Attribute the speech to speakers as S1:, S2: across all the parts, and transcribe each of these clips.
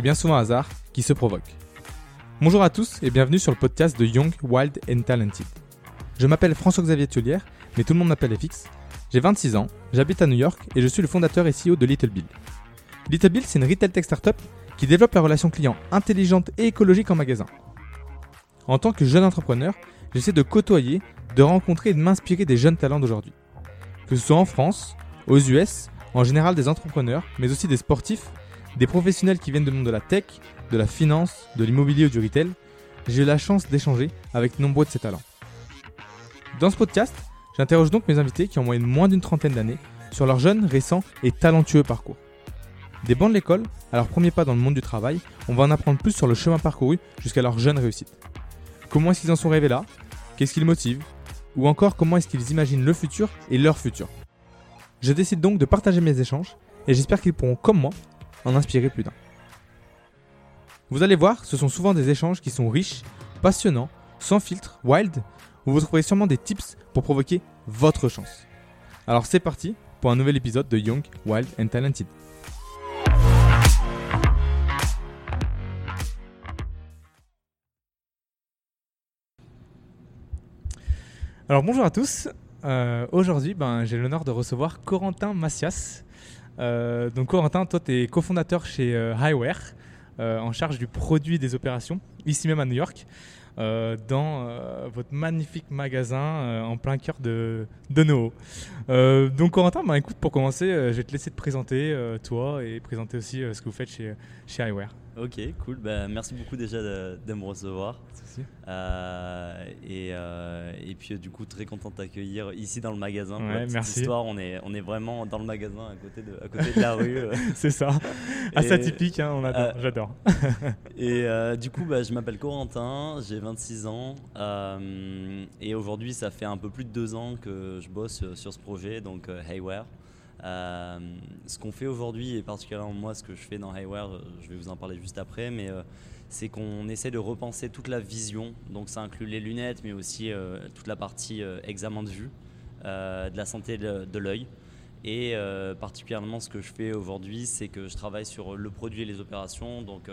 S1: est bien souvent hasard qui se provoque. Bonjour à tous et bienvenue sur le podcast de Young, Wild and Talented. Je m'appelle François-Xavier Tullière, mais tout le monde m'appelle FX. J'ai 26 ans, j'habite à New York et je suis le fondateur et CEO de Little Bill. Little Bill, c'est une retail tech startup qui développe la relation client intelligente et écologique en magasin. En tant que jeune entrepreneur, j'essaie de côtoyer, de rencontrer et de m'inspirer des jeunes talents d'aujourd'hui. Que ce soit en France, aux US, en général des entrepreneurs, mais aussi des sportifs, des professionnels qui viennent du monde de la tech, de la finance, de l'immobilier ou du retail, j'ai eu la chance d'échanger avec nombreux de ces talents. Dans ce podcast, j'interroge donc mes invités qui ont moyenne moins d'une trentaine d'années sur leur jeune, récent et talentueux parcours. Des bancs de l'école à leur premier pas dans le monde du travail, on va en apprendre plus sur le chemin parcouru jusqu'à leur jeune réussite. Comment est-ce qu'ils en sont arrivés là? Qu'est-ce qui les motive Ou encore comment est-ce qu'ils imaginent le futur et leur futur? Je décide donc de partager mes échanges et j'espère qu'ils pourront, comme moi, en inspirer plus d'un. Vous allez voir, ce sont souvent des échanges qui sont riches, passionnants, sans filtre, wild, où vous trouverez sûrement des tips pour provoquer votre chance. Alors c'est parti pour un nouvel épisode de Young, Wild and Talented. Alors bonjour à tous. Euh, Aujourd'hui, ben, j'ai l'honneur de recevoir Corentin Macias. Euh, donc Corentin, toi tu es cofondateur chez euh, Highware, euh, en charge du produit des opérations, ici même à New York, dans votre magnifique magasin en plein cœur de, de NoHo. Donc Corentin, ben, écoute, pour commencer, je vais te laisser te présenter toi et présenter aussi ce que vous faites chez, chez.
S2: Ok, cool. Bah, merci beaucoup déjà de, de me recevoir. Euh, et, euh, et puis euh, du coup très content de t'accueillir ici dans le magasin. Pour
S1: Ouais, merci.
S2: histoire, on est, on est vraiment dans le magasin à côté de, à côté de la rue.
S1: C'est ça. Assez atypique, hein, on adore,
S2: euh,
S1: j'adore.
S2: Et du coup, bah, je m'appelle Corentin, j'ai 26 ans. et aujourd'hui, ça fait un peu plus de deux ans que je bosse sur ce projet, donc Hayware. Euh, ce qu'on fait aujourd'hui, et particulièrement moi, ce que je fais dans Hayware, euh, je vais vous en parler juste après, mais euh, c'est qu'on essaie de repenser toute la vision. Donc ça inclut les lunettes, mais aussi euh, toute la partie examen de vue, de la santé de, de l'œil. Et particulièrement, ce que je fais aujourd'hui, c'est que je travaille sur le produit et les opérations. Donc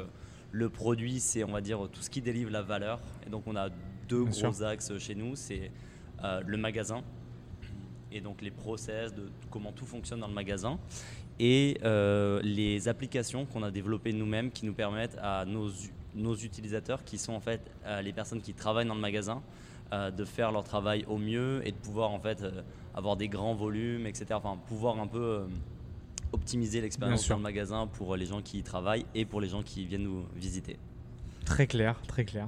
S2: le produit, c'est on va dire tout ce qui délivre la valeur. Et donc on a deux
S1: Bien
S2: gros
S1: sûr.
S2: axes chez nous, c'est le magasin et donc les process de comment tout fonctionne dans le magasin et euh, les applications qu'on a développées nous-mêmes qui nous permettent à nos, nos utilisateurs qui sont en fait euh, les personnes qui travaillent dans le magasin euh, de faire leur travail au mieux et de pouvoir en fait avoir des grands volumes etc enfin pouvoir un peu optimiser l'expérience dans le magasin pour les gens qui y travaillent et pour les gens qui viennent nous visiter
S1: Très clair, très clair.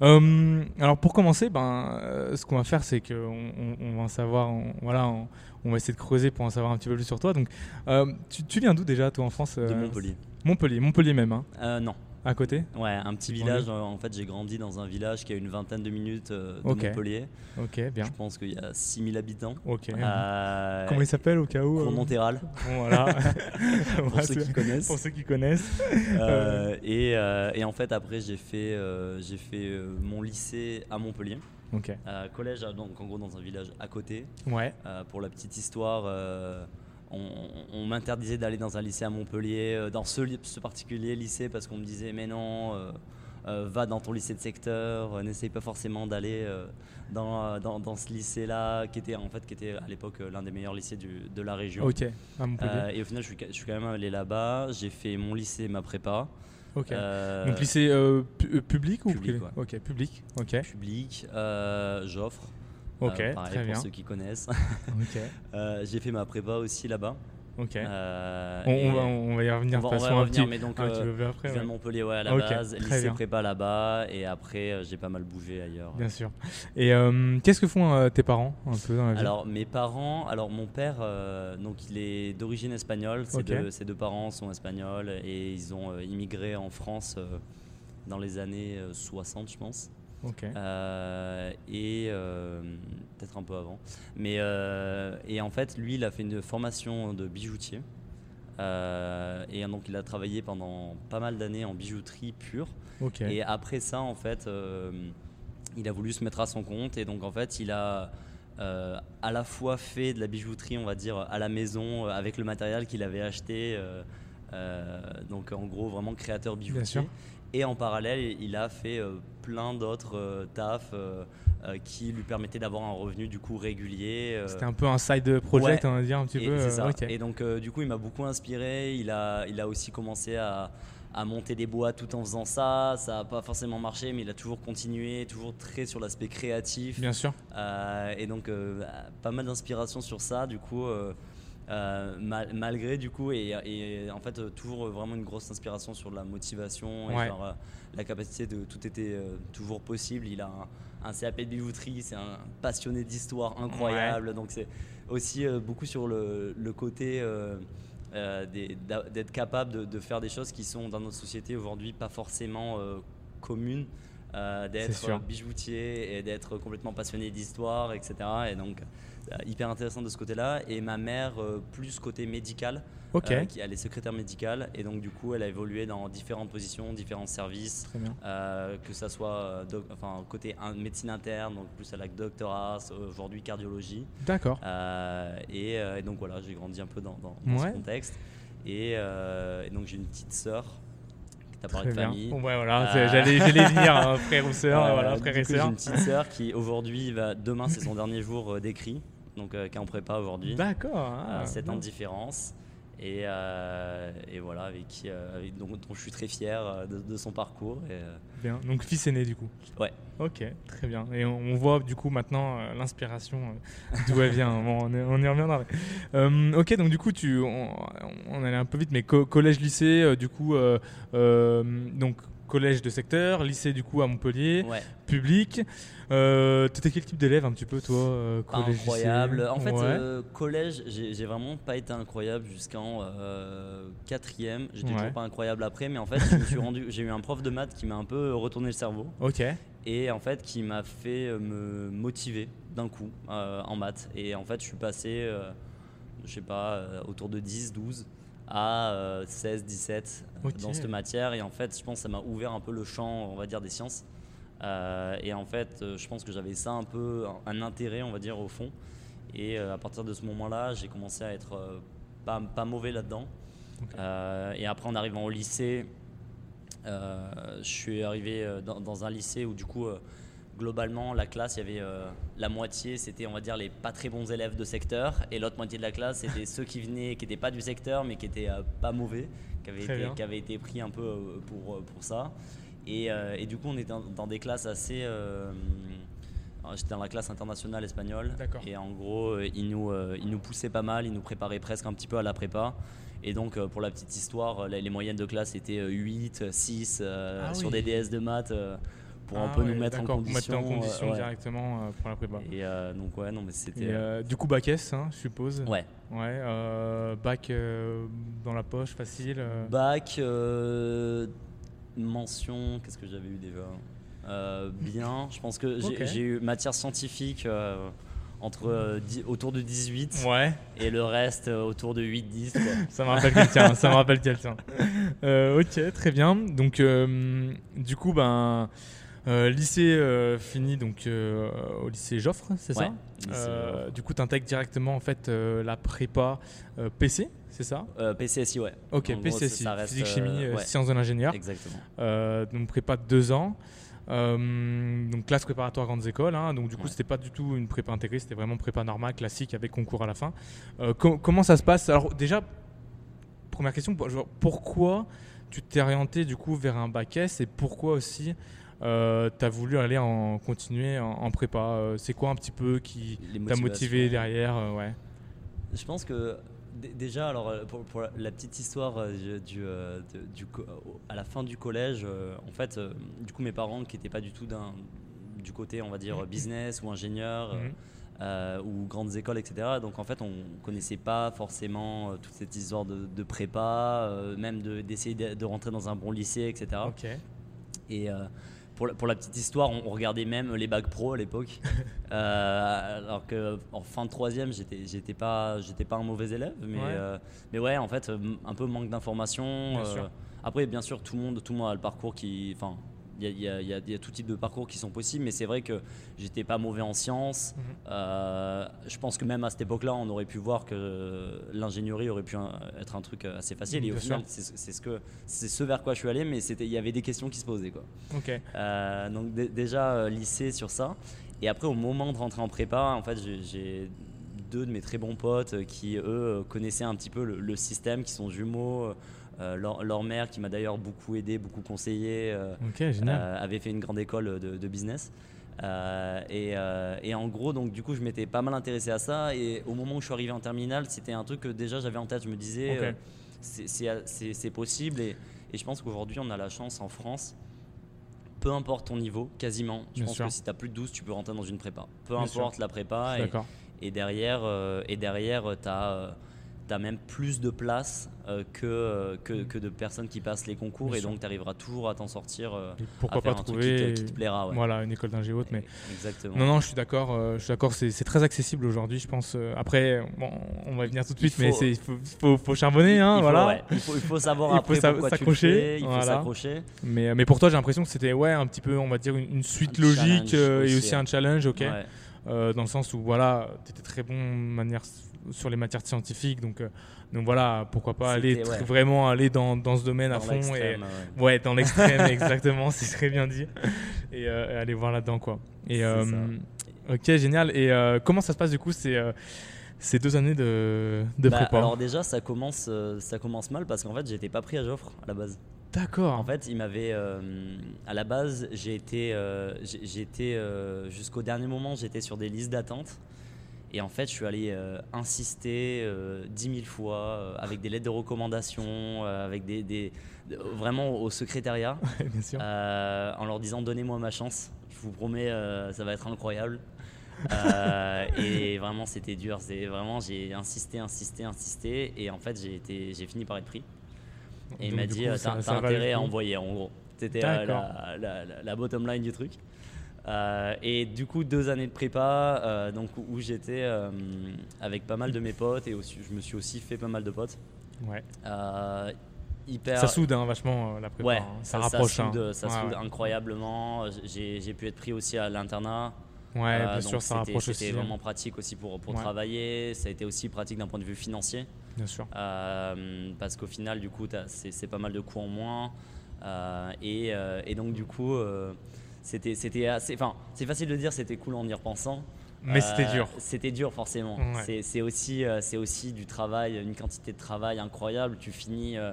S1: Euh, alors pour commencer, ben, euh, ce qu'on va faire, c'est qu'on on, on va en savoir, on- voilà, on, on va essayer de creuser pour en savoir un petit peu plus sur toi. Donc, euh, tu, tu viens d'où déjà, toi, en France
S2: de Montpellier
S1: Montpellier, Montpellier même, hein,
S2: non
S1: à côté.
S2: Ouais, un petit village. euh, En fait, j'ai grandi dans un village qui a une vingtaine de minutes euh, de. Montpellier.
S1: Ok, bien.
S2: Je pense qu'il y a 6000 habitants.
S1: Ok.
S2: Euh,
S1: Comment il s'appelle au cas où
S2: Cournon-Terral,
S1: Bon, voilà.
S2: pour ceux qui connaissent.
S1: Pour ceux qui connaissent.
S2: Euh, et, euh, et en fait, après, j'ai fait, euh, j'ai fait euh, mon lycée à Montpellier.
S1: Ok.
S2: Euh, collège, donc en gros, dans un village à côté.
S1: Ouais.
S2: Euh, pour la petite histoire, euh, on, on m'interdisait d'aller dans un lycée à Montpellier, euh, dans ce, particulier lycée, parce qu'on me disait mais non, euh, euh, va dans ton lycée de secteur, euh, n'essaye pas forcément d'aller dans, dans, dans ce lycée-là, qui était en fait qui était à l'époque l'un des meilleurs lycées du- de la région.
S1: Ok. À Montpellier.
S2: Et au final, je suis, ca- je suis quand même allé là-bas. J'ai fait mon lycée, ma prépa. Euh,
S1: Donc lycée euh, pu- public ou
S2: public,
S1: privé
S2: ouais.
S1: Ok, public. Ok.
S2: public, euh, Joffre.
S1: Ok.
S2: Euh, pareil
S1: très
S2: pour
S1: bien.
S2: ceux qui connaissent.
S1: Ok.
S2: Euh, j'ai fait ma prépa aussi là-bas.
S1: Ok.
S2: Euh,
S1: on, va, on va y revenir
S2: on va,
S1: de
S2: on va
S1: un
S2: revenir,
S1: petit,
S2: mais donc
S1: un petit peu après.
S2: je viens
S1: ouais.
S2: de Montpellier ouais, à la
S1: Ok,
S2: base, lycée
S1: bien.
S2: prépa là-bas, et après j'ai pas mal bougé ailleurs.
S1: Bien sûr. Et qu'est-ce que font tes parents un peu dans la vie?
S2: Alors mes parents, alors mon père, donc il est d'origine espagnole, ses,
S1: Ok.
S2: deux, ses deux parents sont espagnols et ils ont immigré en France dans les années euh, 60 je pense. Euh, et euh, peut-être un peu avant. Mais euh, et en fait, lui, il a fait une formation de bijoutier. Et donc, il a travaillé pendant pas mal d'années en bijouterie pure. Et après ça, en fait, il a voulu se mettre à son compte. Et donc, en fait, il a à la fois fait de la bijouterie, on va dire, à la maison, avec le matériel qu'il avait acheté. euh, donc en gros, vraiment créateur
S1: Bien
S2: bijoutier. Et en parallèle, il a fait euh, plein d'autres euh, tafs euh, qui lui permettaient d'avoir un revenu du coup régulier.
S1: C'était un peu un side project,
S2: Ouais.
S1: on va dire un petit
S2: et
S1: peu.
S2: c'est ça. Et donc, du coup, il m'a beaucoup inspiré. Il a, il a aussi commencé à, à monter des boîtes tout en faisant ça. Ça n'a pas forcément marché, mais il a toujours continué, toujours très sur l'aspect créatif.
S1: Bien sûr.
S2: Euh, et donc, euh, pas mal d'inspiration sur ça, du coup. euh, mal- malgré du coup et, et en fait euh, toujours vraiment une grosse inspiration sur la motivation et
S1: Ouais.
S2: genre, euh, la capacité de tout était euh, toujours possible. Il a un, un CAP de bijouterie c'est un passionné d'histoire incroyable. Donc c'est aussi euh, beaucoup sur le, le côté euh, euh, d'être capable de, de faire des choses qui sont dans notre société aujourd'hui pas forcément euh, communes euh, d'être euh, bijoutier et d'être complètement passionné d'histoire etc et donc euh, hyper intéressant de ce côté-là. Et ma mère, euh, plus côté médical,
S1: Ok.
S2: euh, qui elle est secrétaire médicale. Et donc, du coup, elle a évolué dans différentes positions, différents services, euh, que ça soit euh, doc- enfin, côté in- médecine interne, donc plus à la doctorat, aujourd'hui cardiologie.
S1: D'accord.
S2: Euh, et, euh, et donc, voilà, j'ai grandi un peu dans, dans- dans
S1: Ouais.
S2: ce contexte. Et, euh, et donc, j'ai une petite sœur. Tu as
S1: Très
S2: parlé de famille.
S1: Bon, ouais, voilà,
S2: Euh,
S1: j'allais, venir, hein, frère ou sœur,
S2: Euh,
S1: voilà, frère et
S2: J'ai
S1: sœur.
S2: une petite sœur qui aujourd'hui va demain c'est son dernier jour euh, d'écrit donc euh, qui est en prépa aujourd'hui
S1: D'accord. ah,
S2: 7 ans de différence et, euh, et voilà avec qui euh, dont, dont je suis très fier euh, de, de son parcours et, euh,
S1: Bien. Donc fils aîné du coup.
S2: Ouais.
S1: Ok, très bien. Et on, on voit du coup maintenant euh, l'inspiration euh, d'où elle vient. Bon, on, est- on y reviendra. Euh, ok, donc du coup tu, on, on allait un peu vite, mais co- collège, lycée, euh, du coup, euh, euh, donc collège de secteur, lycée du coup à Montpellier,
S2: ouais
S1: public. Euh, T'étais quel type d'élève un petit peu toi, euh,
S2: pas
S1: collège,
S2: incroyable
S1: lycée
S2: en fait
S1: Ouais.
S2: euh, collège j'ai vraiment pas été incroyable jusqu'en euh, quatrième j'étais
S1: Ouais.
S2: toujours pas incroyable après mais en fait je me suis rendu j'ai eu un prof de maths qui m'a un peu retourné le cerveau
S1: Ok.
S2: et en fait qui m'a fait me motiver d'un coup en maths et en fait je suis passé je sais pas autour de 10 12 à euh, 16 17
S1: Ok.
S2: dans cette matière et en fait je pense que ça m'a ouvert un peu le champ on va dire des sciences Euh, et en fait euh, je pense que j'avais ça un peu un, un intérêt on va dire au fond et euh, à partir de ce moment là j'ai commencé à être euh, pas, pas mauvais là dedans
S1: Ok.
S2: et après en arrivant au lycée euh, je suis arrivé euh, dans, dans un lycée où du coup euh, globalement la classe il y avait euh, la moitié c'était on va dire les pas très bons élèves de secteur et l'autre moitié de la classe c'était ceux qui venaient qui n'étaient pas du secteur mais qui étaient euh, pas mauvais qui avaient, été,
S1: bien.
S2: qui avaient été pris un peu euh, pour, euh, pour ça et, et du coup on était dans, dans des classes assez J'étais dans la classe internationale espagnole et en gros ils nous, ils nous poussaient pas mal, ils nous préparaient presque un petit peu à la prépa et donc pour la petite histoire les, les moyennes de classe étaient euh, 8, 6 euh,
S1: Ah
S2: sur
S1: oui.
S2: des DS de maths pour un
S1: Ah
S2: peu
S1: ouais,
S2: nous mettre en condition.
S1: en condition
S2: euh,
S1: directement euh, pour la prépa.
S2: Et euh, donc ouais non mais c'était
S1: euh, du coup, bac S, hein, je suppose.
S2: ouais
S1: Ouais, bac dans la poche, facile.
S2: bac mention qu'est-ce que j'avais eu déjà? Bien je pense que j'ai eu matière scientifique entre autour de 18
S1: Ouais,
S2: et le reste autour de 8-10 quoi.
S1: ça me rappelle quelqu'un. ça me rappelle quelqu'un. Ok, très bien. Donc, du coup, ben, euh, lycée euh, fini donc euh, au lycée Joffre, c'est
S2: Ouais,
S1: ça. Du coup, tu intègres directement en fait la prépa PC, c'est ça?
S2: PCSI ouais
S1: Ok,
S2: En
S1: PCSI, physique, chimie,
S2: ouais.
S1: sciences de l'ingénieur.
S2: exactement
S1: donc prépa de deux ans. Donc classe préparatoire grandes écoles. hein. donc du coup,
S2: Ouais.
S1: c'était pas du tout une prépa intégrée, c'était vraiment prépa normale, classique avec concours à la fin. Co- comment ça se passe? Alors déjà, première question, pourquoi tu t'es orienté du coup vers un bac S et pourquoi aussi euh, tu as voulu aller en continuer en, en prépa Euh, C'est quoi un petit peu qui t'a motivé derrière euh, ouais.
S2: Je pense que déjà, alors euh, pour, pour la- petite histoire du, à la fin du collège, en fait, du coup, mes parents qui n'étaient pas du tout d'un du côté, on va dire business ou ingénieur
S1: Mhm.
S2: euh, ou grandes écoles, etc. Donc en fait, on connaissait pas forcément euh, toute cette histoire de, de prépa, euh, même de- d'essayer de, de rentrer dans un bon lycée, etc. Et pour, la, pour la petite histoire, on, on regardait même les bacs pro à l'époque. Euh, alors que en fin de troisième, j'étais, j'étais pas, j'étais pas un mauvais élève, mais
S1: Ouais.
S2: euh, mais ouais, en fait, euh, un peu manque d'informations.
S1: Sûr.
S2: Après, bien sûr, tout le monde, tout le monde a le parcours qui, enfin, il y, a- y a- il y a tout type de parcours qui sont possibles, mais c'est vrai que j'étais pas mauvais en sciences.
S1: Mhm.
S2: Euh, je pense que même à cette époque-là, on aurait pu voir que l'ingénierie aurait pu euh, être un truc assez facile. Et au final, c'est ce, que- c'est ce vers quoi je suis allé, mais il y avait des questions qui se posaient. Quoi. Euh, donc dé- déjà euh, lycée sur ça. Et après au moment de rentrer en prépa, en fait j'ai- deux de mes très bons potes euh, qui eux euh, connaissaient un petit peu le, le système, qui sont jumeaux. Euh, leur, leur mère qui m'a d'ailleurs beaucoup aidé, beaucoup conseillé, euh, euh, avait fait une grande école de, de business. Et, et en gros, donc du coup, je m'étais pas mal intéressé à ça. Et au moment où je suis arrivé en terminale, c'était un truc que déjà j'avais en tête. Je me disais,
S1: Ok.
S2: euh, c'est- possible. Et, et je pense qu'aujourd'hui, on a la chance en France, peu importe ton niveau, quasiment. Je
S1: Bien
S2: pense
S1: sûr.
S2: que si tu as plus de 12, tu peux rentrer dans une prépa. Peu
S1: Bien
S2: importe la prépa. Et, derrière, et derrière tu as, même plus de place euh, que, euh, que, que de personnes qui passent les concours.
S1: Bien
S2: et
S1: sûr.
S2: donc, tu arriveras toujours à t'en sortir. euh, à
S1: Pourquoi
S2: faire
S1: pas
S2: un truc
S1: trouver
S2: qui te, qui te plaira. ouais.
S1: voilà, une école d'ingé haute, mais
S2: Exactement.
S1: Non, non, je suis d'accord. euh, je suis d'accord. C'est très accessible aujourd'hui, je pense. après, bon, on va y venir tout de suite, mais
S2: faut-
S1: il faut, faut, faut charbonner, hein,
S2: il, faut,
S1: voilà.
S2: ouais, il, faut, il faut savoir
S1: Il faut
S2: après pourquoi tu le
S1: s'accrocher,
S2: fais, il faut
S1: voilà.
S2: s'accrocher.
S1: Mais, mais pour toi, j'ai l'impression que c'était ouais, un petit peu, on va dire, une, une suite
S2: Un
S1: logique et
S2: aussi,
S1: un challenge, ok. Dans le sens où voilà, tu étais très bon de manière sur les matières scientifiques, donc, euh, donc voilà, pourquoi pas aller
S2: ouais.
S1: vraiment aller dans, dans ce domaine à fond et
S2: ouais.
S1: ouais, dans l'extrême, exactement, c'est très bien dit, et, euh, et aller voir là-dedans quoi. Et
S2: C'est
S1: euh, ok, génial. Et comment ça se passe du coup ces, euh, ces deux années de, de
S2: Bah,
S1: prépa?
S2: alors déjà, ça commence, ça commence mal parce qu'en fait, j'étais pas pris à Joffre à la base.
S1: D'accord.
S2: En fait, il m'avait, euh, à la base, j'ai été, euh, euh, jusqu'au dernier moment, j'étais sur des listes d'attente. Et en fait, je suis allé euh, insister euh, 10 000 fois euh, avec des lettres de recommandation, euh, avec des, des- de- vraiment au secrétariat,
S1: bien sûr.
S2: euh, en leur disant donnez-moi ma chance. Je vous promets, euh, ça va être incroyable. Euh, et vraiment, c'était dur. C'est vraiment, j'ai insisté, insisté, insisté, et en fait, j'ai été, j'ai fini par être pris. Et il m'a dit
S1: coup,
S2: euh,
S1: ça-
S2: t'as
S1: ça
S2: intérêt à envoyer, en gros. C'était euh,
S1: D'accord.
S2: la, la- la- la bottom line du truc. Euh, et du coup, deux années de prépa, euh, donc où j'étais euh, avec pas mal de mes potes et aussi, je me suis aussi fait pas mal de potes.
S1: Ouais.
S2: Hyper.
S1: Ça soude hein, vachement la prépa.
S2: Ouais,
S1: hein. ça, rapproche.
S2: Ça soude,
S1: hein.
S2: ça
S1: Ouais,
S2: soude
S1: ouais.
S2: incroyablement. J'ai j'ai pu être pris aussi à l'internat.
S1: Ouais, bien sûr, ça rapproche aussi.
S2: C'était vraiment pratique aussi pour, pour travailler. Ça a été aussi pratique d'un point de vue financier.
S1: Bien sûr.
S2: Parce qu'au final, du coup, c'est c'est pas mal de coûts en moins. Et, et donc, du coup, c'était c'était assez. Enfin, c'est facile de dire c'était cool en y repensant.
S1: Mais c'était
S2: Euh,
S1: dur.
S2: C'était dur, forcément.
S1: Ouais.
S2: C'est- C'est aussi, euh, c'est aussi du travail, une quantité de travail incroyable. Tu finis. euh,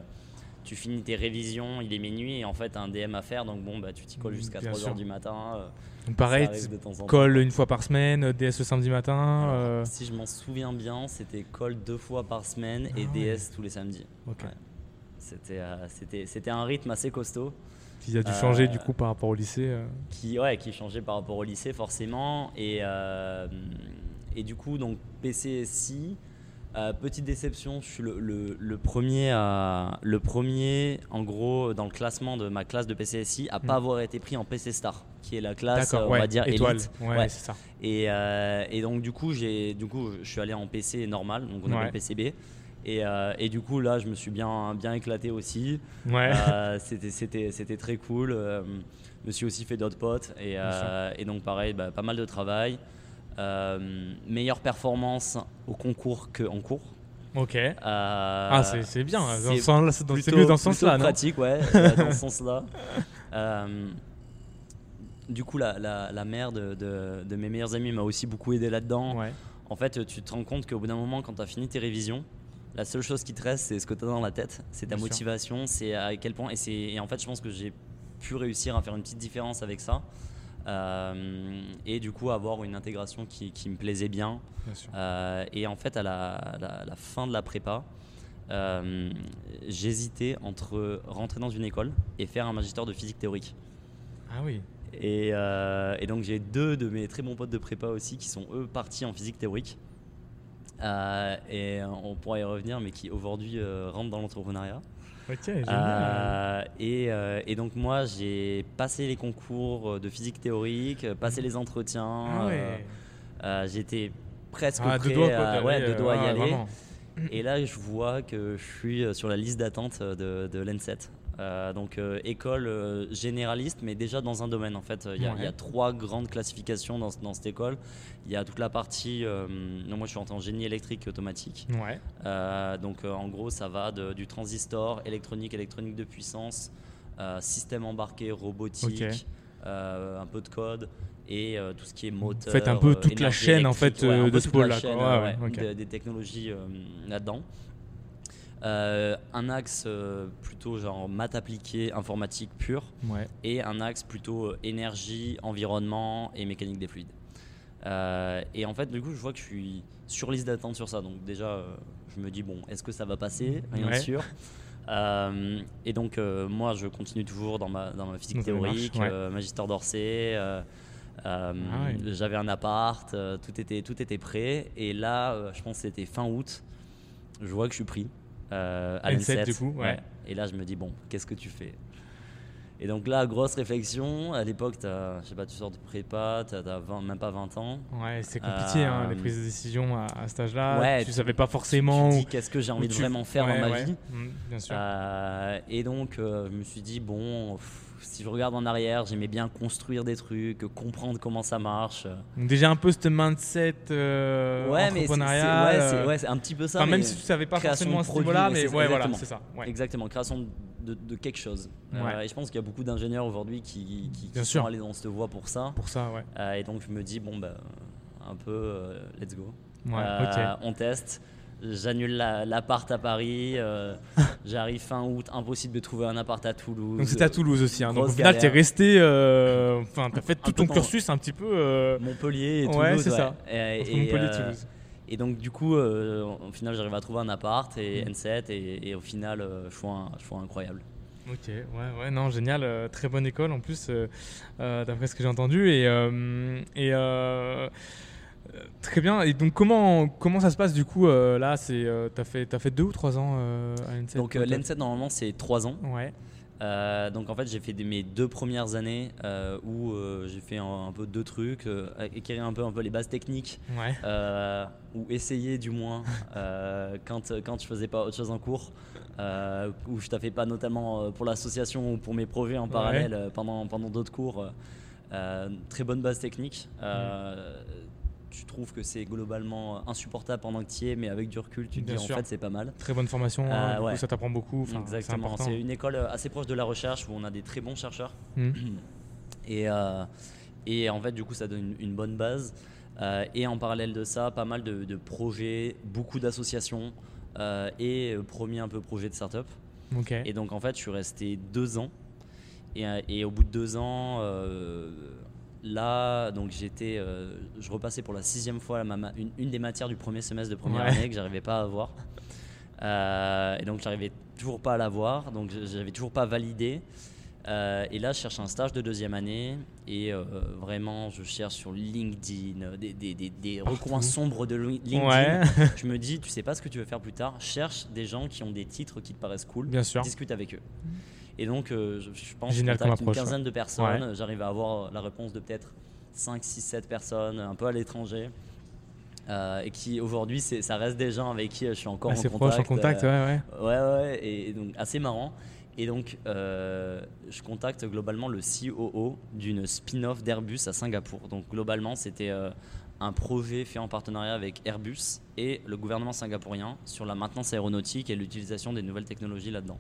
S2: tu finis tes révisions, il est minuit et en fait un DM à faire, donc bon bah tu t'y colles jusqu'à
S1: Bien
S2: 3h
S1: sûr.
S2: du matin.
S1: Donc pareil, tu colles une fois par semaine, DS le samedi matin.
S2: Alors, Si je m'en souviens bien, c'était call deux fois par semaine et
S1: Ah ouais.
S2: DS tous les samedis.
S1: Ok.
S2: Ouais. C'était c'était c'était un rythme assez costaud
S1: Il a dû changer du coup par rapport au lycée. euh.
S2: qui ouais qui changeait par rapport au lycée forcément et euh, et du coup donc PCSI euh, petite déception, je suis le, le- le premier le premier en gros dans le classement de ma classe de PCSI à pas
S1: Hmm.
S2: avoir été pris en PC Star, qui est la classe on
S1: ouais,
S2: va dire
S1: étoile.
S2: élite.
S1: Ouais,
S2: Ouais.
S1: ça.
S2: Et, et donc du coup j'ai du coup je suis allé en PC normal, donc on appelle PCB. Et, euh, et du coup là je me suis bien bien éclaté aussi.
S1: Ouais.
S2: Euh, c'était c'était c'était très cool. Euh, je me suis aussi fait d'autres potes et, et donc pareil bah, pas mal de travail. Meilleure performance au concours qu'en cours.
S1: ok.
S2: Euh,
S1: ah, c'est c'est bien. Dans
S2: c'est
S1: mieux dans ce sens-là,
S2: pratique, ouais, dans ce sens-là. Euh, du coup, la, la, la mère de, de- de mes meilleurs amis m'a aussi beaucoup aidé là-dedans.
S1: Ouais.
S2: En fait, tu te rends compte qu'au bout d'un moment, quand tu as fini tes révisions, la seule chose qui te reste, c'est ce que tu as dans la tête, c'est ta
S1: Bien
S2: motivation, c'est à quel point. Et, et en fait, je pense que j'ai pu réussir à faire une petite différence avec ça. Euh, et du coup, avoir une intégration qui, qui me plaisait bien. Euh, et en fait, à la, la- la fin de la prépa, euh, j'hésitais entre rentrer dans une école et faire un magistère de physique théorique.
S1: Ah oui.
S2: Et, et donc j'ai deux de mes très bons potes de prépa aussi qui sont eux partis en physique théorique. Euh, et on pourra y revenir, mais qui aujourd'hui euh, rentrent dans l'entrepreneuriat.
S1: Ok.
S2: Euh, et, euh, et donc moi j'ai passé les concours de physique théorique, passé les entretiens.
S1: ah ouais.
S2: J'étais presque
S1: Ah,
S2: prêt
S1: deux doigts,
S2: à, ouais,
S1: euh,
S2: doigts à y aller.
S1: vraiment.
S2: Et là, je vois que je suis sur la liste d'attente de, de l'ENSET. Euh, donc euh, école euh, généraliste, mais déjà dans un domaine. En fait, il y, a- y trois grandes classifications dans, dans cette école. Il y a toute la partie. non, moi, je suis rentré en génie électrique et automatique.
S1: Ouais.
S2: Donc en gros, ça va de- du transistor, électronique, électronique de puissance, système embarqué, robotique, un peu de code et tout ce qui est moteur.
S1: faites un peu toute la chaîne, en fait,
S2: ouais,
S1: de ce pôle-là, quoi.
S2: chaîne,
S1: Ouais,
S2: euh,
S1: ouais,
S2: ouais,
S1: ok.
S2: de- des technologies là-dedans. Euh, un axe euh, plutôt genre maths appliquée, informatique pure,
S1: Ouais.
S2: et un axe plutôt euh, énergie, environnement et mécanique des fluides. Et en fait, du coup, je vois que je suis sur liste d'attente sur ça. Donc déjà, je me dis bon, est-ce que ça va passer? Rien
S1: Ouais.
S2: sûr. Et donc moi, je continue toujours dans ma dans ma physique théorique,
S1: ouais.
S2: magister d'Orsay.
S1: Ah.
S2: J'avais un appart, tout était tout était prêt. Et là, je pense que c'était fin août. Je vois que je suis pris euh, à
S1: N7,
S2: l'N7.
S1: du coup, ouais.
S2: Et là, je me dis bon, qu'est-ce que tu fais? Et donc là, grosse réflexion. À l'époque, je sais pas, tu sors de prépa, tu as, même pas 20 ans.
S1: Ouais, c'est compliqué, hein,
S2: Euh,
S1: les prises de décision à, à cet âge-là.
S2: Ouais,
S1: tu
S2: tu-
S1: savais pas forcément.
S2: dis qu'est-ce que j'ai envie de
S1: tu-
S2: vraiment faire dans ma vie.
S1: Mm, bien sûr.
S2: Euh, et donc, euh, je me suis dit, bon, pff, si je regarde en arrière, j'aimais bien construire des trucs, comprendre comment ça marche.
S1: Donc déjà un peu ce mindset euh,
S2: ouais, mais c'est-
S1: entrepreneurial.
S2: ouais, c'est-
S1: euh,
S2: ouais, un petit peu ça.
S1: enfin, même si tu savais pas forcément à ce niveau-là,
S2: mais
S1: ouais, voilà, c'est ça.
S2: Exactement, création de, de quelque chose. Euh, et je pense qu'il y a beaucoup d'ingénieurs aujourd'hui qui, qui, sont
S1: sûr.
S2: allés dans cette voie pour ça.
S1: Pour ça, ouais.
S2: Euh, et donc, je me dis, bon, bah, un peu, let's go.
S1: Ouais,
S2: Euh,
S1: ok.
S2: On teste. J'annule la- l'appart à Paris. euh, J'arrive fin août. Impossible de trouver un appart à Toulouse.
S1: Donc c'était à Toulouse aussi. hein. Donc au final, t'es resté. euh, Enfin, t'as fait tout ton cursus un petit peu. euh,
S2: Montpellier et Toulouse.
S1: Ouais, c'est ça.
S2: Et,
S1: entre
S2: et,
S1: Montpellier et
S2: euh,
S1: Toulouse.
S2: et donc, du coup, euh, au final, j'arrive à trouver un appart et
S1: Mm.
S2: N7. Et, et au final, euh, choix, choix incroyable.
S1: Ok, ouais, ouais, non, génial, euh, très bonne école en plus, euh, euh, d'après ce que j'ai entendu. Et, euh, et euh, euh, très bien. Et donc, comment, comment ça se passe du coup euh, Là, c'est, euh, t'as fait, t'as fait deux ou trois ans euh, à l'N7
S2: Donc, l'N7, normalement, c'est 3 ans.
S1: Ouais,
S2: donc en fait j'ai fait des- mes deux premières années où j'ai fait un, un peu deux trucs, acquérir un peu, un peu les bases techniques,
S1: ouais.
S2: ou essayer du moins quand, quand je faisais pas autre chose en cours, où je taffais pas notamment pour l'association ou pour mes projets en parallèle pendant, pendant d'autres cours. très bonne base technique. Tu trouves que c'est globalement insupportable pendant que tu y es, mais avec du recul, tu te
S1: Bien
S2: dis
S1: sûr.
S2: en fait c'est pas mal.
S1: Très bonne formation,
S2: Euh,
S1: du coup,
S2: ouais.
S1: ça t'apprend beaucoup.
S2: Exactement. C'est une école euh, assez proche de la recherche où on a des très bons chercheurs.
S1: Hmm.
S2: Et, euh, et en fait, du coup, ça donne une, une bonne base. Euh, et en parallèle de ça, pas mal de, de projets, beaucoup d'associations et premier un peu projet de start-up.
S1: Ok.
S2: Et donc, en fait, je suis resté deux ans. Et, et au bout de deux ans, euh, là, donc j'étais, euh, je repassais pour la sixième fois ma- une, une des matières du premier semestre de première
S1: Ouais.
S2: année que j'arrivais pas à avoir. Euh, et donc, j'arrivais toujours pas à l'avoir. Donc, j'avais toujours pas validé. Euh, et là, je cherche un stage de deuxième année et euh, vraiment, je cherche sur LinkedIn, des, des, des, des recoins sombres de Li- LinkedIn.
S1: Ouais,
S2: Je me dis, tu sais pas ce que tu veux faire plus tard, cherche des gens qui ont des titres qui te paraissent cool,
S1: bien sûr.
S2: discute avec eux. Et donc, euh, je, je pense que je
S1: Génial
S2: contacte une quinzaine de personnes,
S1: Ouais.
S2: euh, j'arrive à avoir la réponse de peut-être 5, 6, 7 personnes, un peu à l'étranger. euh, et qui aujourd'hui, ça reste des gens avec qui euh, je suis encore
S1: Assez
S2: en
S1: proche,
S2: contact.
S1: en contact,
S2: euh,
S1: ouais, ouais.
S2: Ouais, ouais, et donc assez marrant. Et donc, euh, je contacte globalement le COO d'une spin-off d'Airbus à Singapour. Donc, globalement, c'était euh, un projet fait en partenariat avec Airbus et le gouvernement singapourien sur la maintenance aéronautique et l'utilisation des nouvelles technologies là-dedans.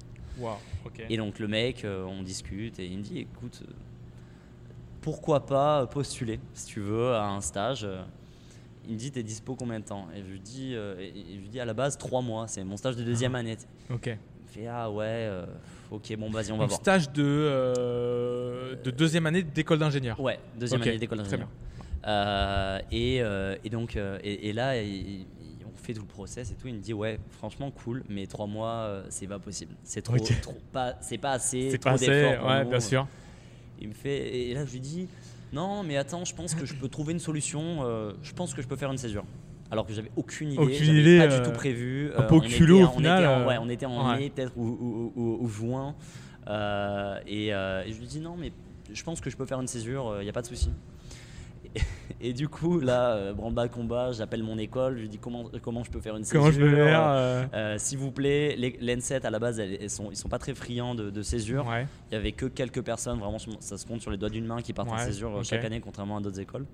S2: Et donc, le mec, euh, on discute et il me dit écoute, euh, pourquoi pas postuler, si tu veux, à un stage? Euh, il me dit t'es dispo combien de temps? Et je lui dis, euh, et- et je lui dis à la base trois mois, c'est mon stage de deuxième année.
S1: Ok.
S2: Il fait ah ouais, euh, ok bon vas-y on va
S1: Donc
S2: voir.
S1: stage de, euh, de deuxième année d'école d'ingénieur.
S2: Ouais, deuxième année d'école
S1: très
S2: d'ingénieur. Euh, et, et donc et, et là il- fait tout le process et tout. Il me dit ouais franchement cool, mais trois mois euh, c'est pas possible. C'est trop, pas, c'est pas assez.
S1: C'est pas assez, ouais,
S2: nous.
S1: bien sûr.
S2: Il me fait et là je lui dis non mais attends je pense que je peux trouver une solution. euh, je pense que je peux faire une césure. Alors que j'avais aucune idée,
S1: Aucune idée,
S2: pas
S1: euh,
S2: du tout prévu.
S1: un peu au
S2: on était
S1: culot, au
S2: en- on
S1: final,
S2: était en-
S1: euh,
S2: ouais, on était en
S1: ouais.
S2: mai peut-être ou, ou- ou- ou juin. Euh, et, euh, et je lui dis non mais je pense que je peux faire une césure, il n'y a pas de souci. Et du coup, là, euh, branle-bas combat, j'appelle mon école, je lui dis comment, comment je peux faire une
S1: Comment je peux
S2: césure,
S1: faire
S2: euh,
S1: euh,
S2: S'il vous plaît, les l'ENSET à la base, elles, elles sont, ils sont pas très friands de, de césure.
S1: Ouais.
S2: Il y avait que quelques personnes, vraiment, ça se compte sur les doigts d'une main qui partent en césure euh, chaque année, contrairement à d'autres écoles.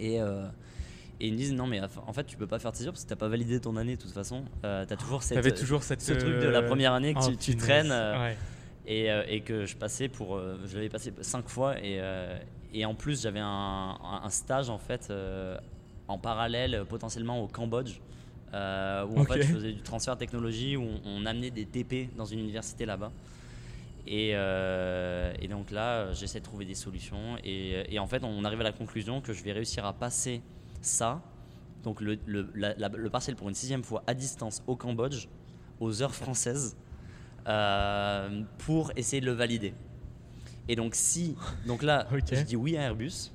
S2: Et, et ils me disent non, mais en fait, tu peux pas faire de césure parce que t'as pas validé ton année de toute façon. Euh, t'as toujours cette,
S1: toujours cette.
S2: ce truc de la première année que
S1: oh,
S2: tu, traînes. euh,
S1: Ouais.
S2: et, et que je passais pour je l'avais passé cinq fois et, et en plus j'avais un, stage en fait euh, en parallèle potentiellement au Cambodge euh, où en fait je faisais du transfert de technologie où on, on amenait des TP dans une université là-bas. Et, euh, et donc là j'essaie de trouver des solutions. Et, et en fait on arrive à la conclusion que je vais réussir à passer ça donc le, le, la- la- le partiel pour une sixième fois à distance au Cambodge aux heures françaises euh, pour essayer de le valider. Et donc si, donc là, je dis oui à Airbus.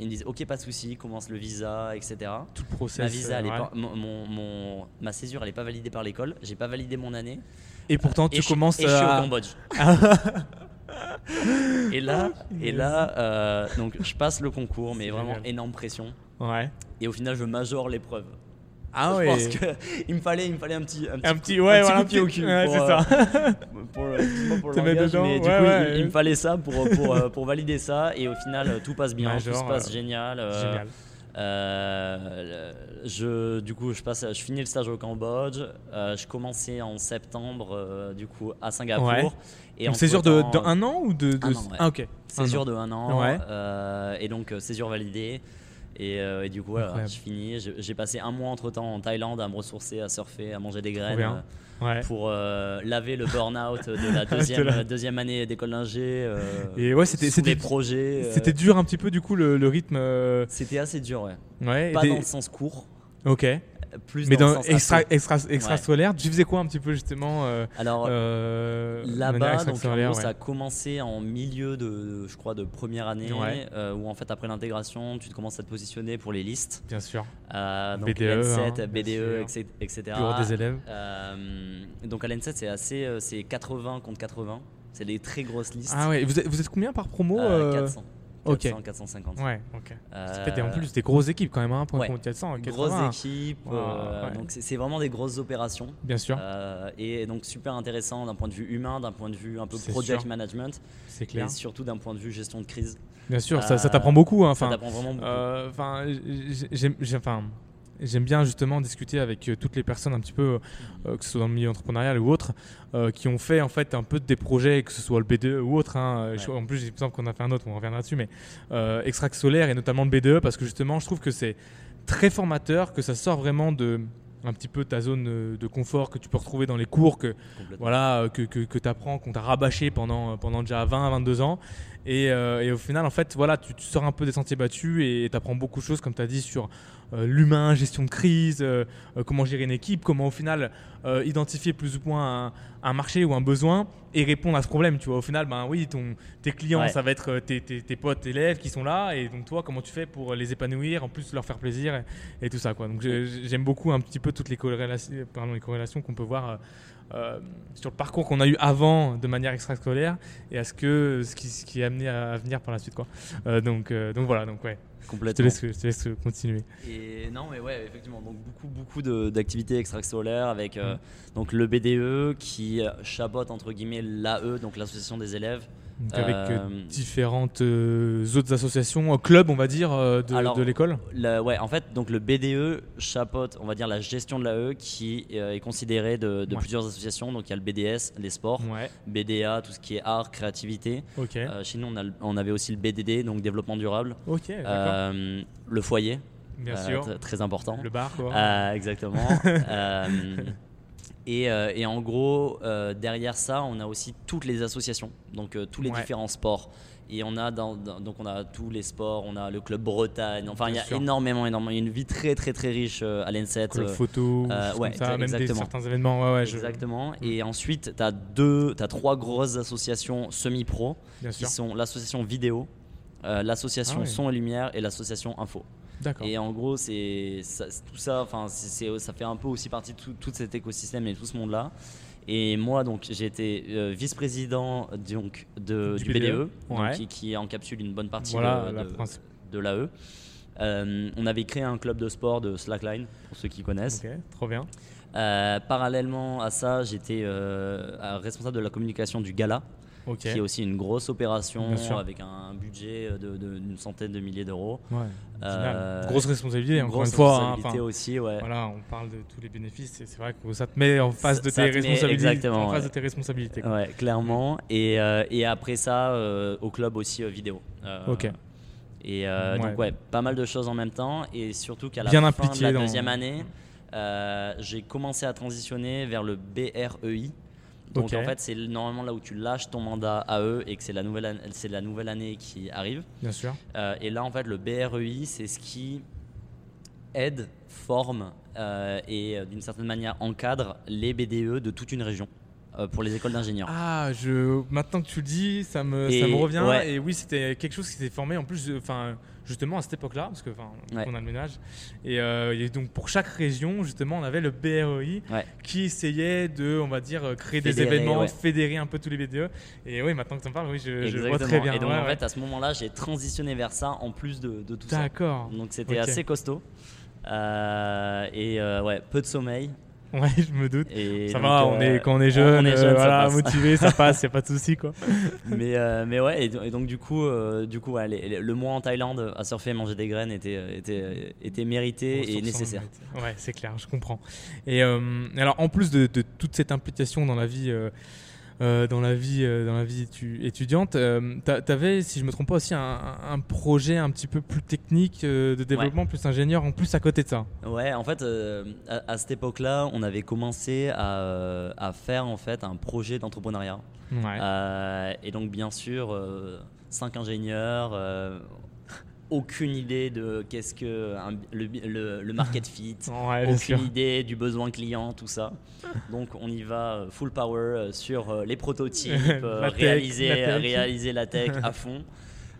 S2: Ils me disent ok pas de souci, commence le visa, etc.
S1: Tout le process.
S2: Ma visa, elle est
S1: euh,
S2: pas- mon, mon- mon- ma césure, elle est pas validée par l'école. J'ai pas validé mon année.
S1: Et pourtant, tu commences
S2: et je suis au
S1: à.
S2: Cambodge. et là, et là, euh, donc je passe le concours, mais vraiment énorme pression.
S1: Ouais.
S2: Et au final, je majore l'épreuve.
S1: Ah
S2: je
S1: ouais.
S2: pense que il me fallait, il me fallait un petit, un petit,
S1: Un petit, ouais,
S2: un petit
S1: voilà,
S2: coup de pied au cul.
S1: Ouais,
S2: pour,
S1: c'est
S2: euh,
S1: ça.
S2: pour, euh, excuse-moi pour le langage,
S1: dedans,
S2: mais du
S1: ouais,
S2: coup,
S1: ouais.
S2: il, il me fallait ça pour, pour, euh, pour valider ça. Et au final, tout passe bien, tout se passe
S1: euh,
S2: génial. euh,
S1: Génial.
S2: euh, je, du coup, je, passe, je finis le stage au Cambodge. euh, je commençais en septembre, euh, du coup, à Singapour.
S1: Ouais.
S2: Et
S1: Donc, césure de, un an ou de. de-
S2: un an, ouais.
S1: Ah, ok.
S2: Césure de un an.
S1: Ouais.
S2: et donc, césure validée. Et, euh, et du coup, voilà, je finis. J'ai passé un mois entre temps en Thaïlande à me ressourcer, à surfer, à manger des graines. euh,
S1: Ouais.
S2: pour euh, laver le burn-out de la deuxième,
S1: la-
S2: deuxième année d'école d'ingé.
S1: Et ouais, c'était-
S2: les projets.
S1: C'était dur un petit peu, du coup, le, le rythme.
S2: C'était assez dur, ouais. Pas
S1: des-
S2: dans le sens court,
S1: Ok.
S2: Plus
S1: Mais
S2: dans,
S1: dans extra, extra, extra scolaire, tu faisais quoi un petit peu justement euh,
S2: Alors
S1: euh,
S2: là-bas, donc en
S1: extrascolaire,
S2: gros,
S1: ouais.
S2: ça a commencé en milieu de, je crois, de première année,
S1: Ouais.
S2: euh, où en fait après l'intégration, tu te commences à te positionner pour les listes.
S1: Bien sûr.
S2: Donc
S1: BDE,
S2: l'N7,
S1: hein, bien
S2: BDE,
S1: sûr.
S2: etc.
S1: Bureau des élèves.
S2: Donc à l'N7, c'est assez, c'est 80 contre 80. C'est des très grosses listes.
S1: Ah ouais, vous êtes, vous êtes combien par promo
S2: Euh,
S1: euh,
S2: 400.
S1: ok.
S2: 400, 450.
S1: Ouais, ok.
S2: Euh,
S1: en plus des grosses équipes quand même, hein, pour
S2: ouais.
S1: un compte 400, 80.
S2: Grosse équipe,
S1: Wow,
S2: euh,
S1: ouais.
S2: donc c'est vraiment des grosses opérations.
S1: Bien sûr,
S2: Euh, et donc super intéressant d'un point de vue humain, d'un point de vue un peu project
S1: sûr.
S2: management,
S1: c'est
S2: et
S1: clair.
S2: surtout d'un point de vue gestion de crise.
S1: Bien sûr, ça, ça
S2: Euh,
S1: t'apprend beaucoup. hein,
S2: ça
S1: Enfin,
S2: t'apprend vraiment beaucoup.
S1: Euh, Enfin, j'aime, bien justement discuter avec euh, toutes les personnes un petit peu, euh, que ce soit dans le milieu entrepreneurial ou autre, euh, qui ont fait en fait un peu des projets, que ce soit le B2 ou autre. hein.
S2: Ouais.
S1: En plus, il me semble qu'on a fait un autre, on reviendra dessus, mais euh, extract solaire et notamment le B2 parce que justement, je trouve que c'est très formateur, que ça sort vraiment de un petit peu ta zone euh, de confort que tu peux retrouver dans les cours que voilà, euh, que, que, que tu apprends, qu'on t'a rabâché pendant, pendant déjà 20 22 ans. Et, euh, et au final, en fait, voilà, tu, tu sors un peu des sentiers battus et tu apprends beaucoup de choses, comme tu as dit, sur euh, l'humain, gestion de crise, euh, comment gérer une équipe, comment au final identifier plus ou moins un, un marché ou un besoin et répondre à ce problème. Tu vois, au final, ben oui, ton, tes clients,
S2: Ouais.
S1: ça va être tes, tes, tes potes, élèves qui sont là. Et donc, toi, comment tu fais pour les épanouir, en plus leur faire plaisir et, et tout ça. Quoi. Donc, j'ai- j'aime beaucoup un petit peu toutes les corrélations, pardon, les corrélations qu'on peut voir. Euh, sur le parcours qu'on a eu avant de manière extrascolaire et à ce que ce qui, ce qui est amené à, venir par la suite quoi. Euh, donc euh, donc voilà donc ouais. Je te
S2: complètement.
S1: laisse je te laisse continuer.
S2: Et non, mais ouais, effectivement, donc beaucoup, beaucoup d'activités extrascolaires avec euh,
S1: Mm.
S2: donc le BDE qui chabote entre guillemets l'AE, donc l'association des élèves.
S1: Donc avec euh,
S2: Euh,
S1: différentes euh, autres associations, clubs on va dire euh, de, l'école.
S2: Ouais, en fait, donc le BDE chapeaute, on va dire, la gestion de l'AE qui est considérée de, de
S1: Ouais.
S2: plusieurs associations. Donc il y a le BDS, les sports,
S1: Ouais.
S2: BDA, tout ce qui est art, créativité. Chez nous, on, a le- on avait aussi le BDD, donc développement durable. le foyer,
S1: Bien sûr.
S2: très important.
S1: Le bar quoi.
S2: Exactement. Et, euh, et en gros, euh, derrière ça, on a aussi toutes les associations, donc euh, tous les
S1: Ouais.
S2: différents sports. Et on a dans, dans- donc on a tous les sports, on a le club Bretagne. Enfin, il y a
S1: sûr.
S2: énormément, énormément, il y a une vie très très très riche euh, à l'N7.
S1: Club
S2: euh,
S1: photo,
S2: euh, ouais,
S1: ça, même des,
S2: exactement.
S1: certains événements. Ouais, ouais, je-
S2: Exactement. Et ensuite, tu as deux, as trois grosses associations semi-pro qui
S1: sûr.
S2: sont l'association vidéo, l'association
S1: Ah
S2: son et lumière et l'association info. Et en gros, c'est ça- tout ça. Enfin, ça fait un peu aussi partie de tout, tout cet écosystème et tout ce monde-là. Et moi, donc, j'ai été euh, vice-président donc de,
S1: Du
S2: du,
S1: BDE, ouais.
S2: qui, qui encapsule une bonne partie
S1: Voilà
S2: de,
S1: la
S2: de-
S1: principe.
S2: de l'AE. Euh, on avait créé un club de sport de slackline, pour ceux qui connaissent.
S1: Ok, trop bien.
S2: Euh, parallèlement à ça, j'étais responsable de la communication du gala,
S1: Ok.
S2: qui est aussi une grosse opération avec un budget de- de- d'une centaine de milliers d'euros.
S1: Ouais.
S2: Euh.
S1: Grosse responsabilité, encore
S2: grosse
S1: une fois. hein,
S2: responsabilité aussi, ouais.
S1: Voilà, on parle de tous les bénéfices. et C'est vrai que ça te met en face
S2: Ça-
S1: de tes responsabilités.
S2: exactement,
S1: En face
S2: ouais.
S1: de tes responsabilités. quoi.
S2: Ouais, clairement. Et, euh, et après ça, euh, au club aussi euh, vidéo. Euh,
S1: Ok.
S2: Et euh,
S1: Ouais.
S2: donc, ouais, pas mal de choses en même temps. Et surtout qu'à la
S1: Bien
S2: fin de la
S1: dans-
S2: deuxième année, euh, j'ai commencé à transitionner vers le BREI. Donc en fait, c'est normalement là où tu lâches ton mandat AE et que c'est la nouvelle, an- c'est la nouvelle année qui arrive.
S1: Bien sûr.
S2: Euh, et là, en fait, le BREI, c'est ce qui aide, forme euh, et euh, d'une certaine manière encadre les BDE de toute une région pour les écoles d'ingénieurs.
S1: Ah, je... maintenant que tu le dis, ça me, ça me revient.
S2: ouais.
S1: Et oui, c'était quelque chose qui s'est formé en plus, enfin, justement à cette époque-là, parce que enfin,
S2: Ouais.
S1: on a le ménage. Et, euh, et donc pour chaque région, justement, on avait le BREI
S2: Ouais.
S1: qui essayait de, on va dire, euh, créer des événements,
S2: ouais.
S1: fédérer un peu tous les BDE. Et oui, maintenant que tu en parles, oui, je, je vois très bien.
S2: Et donc en fait, à ce moment-là, j'ai transitionné vers ça en plus de, de tout ça.
S1: D'accord.
S2: Donc c'était assez costaud. Euh, et ouais, peu de sommeil.
S1: Ouais, je me doute.
S2: Et
S1: ça
S2: donc,
S1: va, on
S2: euh,
S1: est, quand on est jeune,
S2: on est
S1: euh,
S2: jeune,
S1: voilà, motivé, ça passe, y a pas de souci quoi.
S2: mais, euh, mais ouais, et, do- et donc du coup, euh, du coup ouais, les- les- le mois en Thaïlande à surfer et manger des graines était, euh, était, était mérité et nécessaire.
S1: Ouais, c'est clair, je comprends. Et euh, alors, en plus de, de toute cette implication dans la vie, euh, dans la vie, euh, dans la vie étu- étudiante, euh, t'a- t'avais, si je me trompe pas, aussi un, un projet un petit peu plus technique euh, de développement, plus ingénieur, en plus à côté de ça.
S2: Ouais, en fait, à, à cette époque-là, on avait commencé à, à faire en fait un projet d'entrepreneuriat.
S1: Ouais.
S2: Et donc, bien sûr, cinq ingénieurs, aucune idée de qu'est-ce que un- le, le- le market fit,
S1: ouais,
S2: aucune idée du besoin client, tout ça. Donc, on y va euh, full power euh, sur euh, les prototypes,
S1: La tech,
S2: réaliser,
S1: la tech.
S2: réaliser la tech à fond.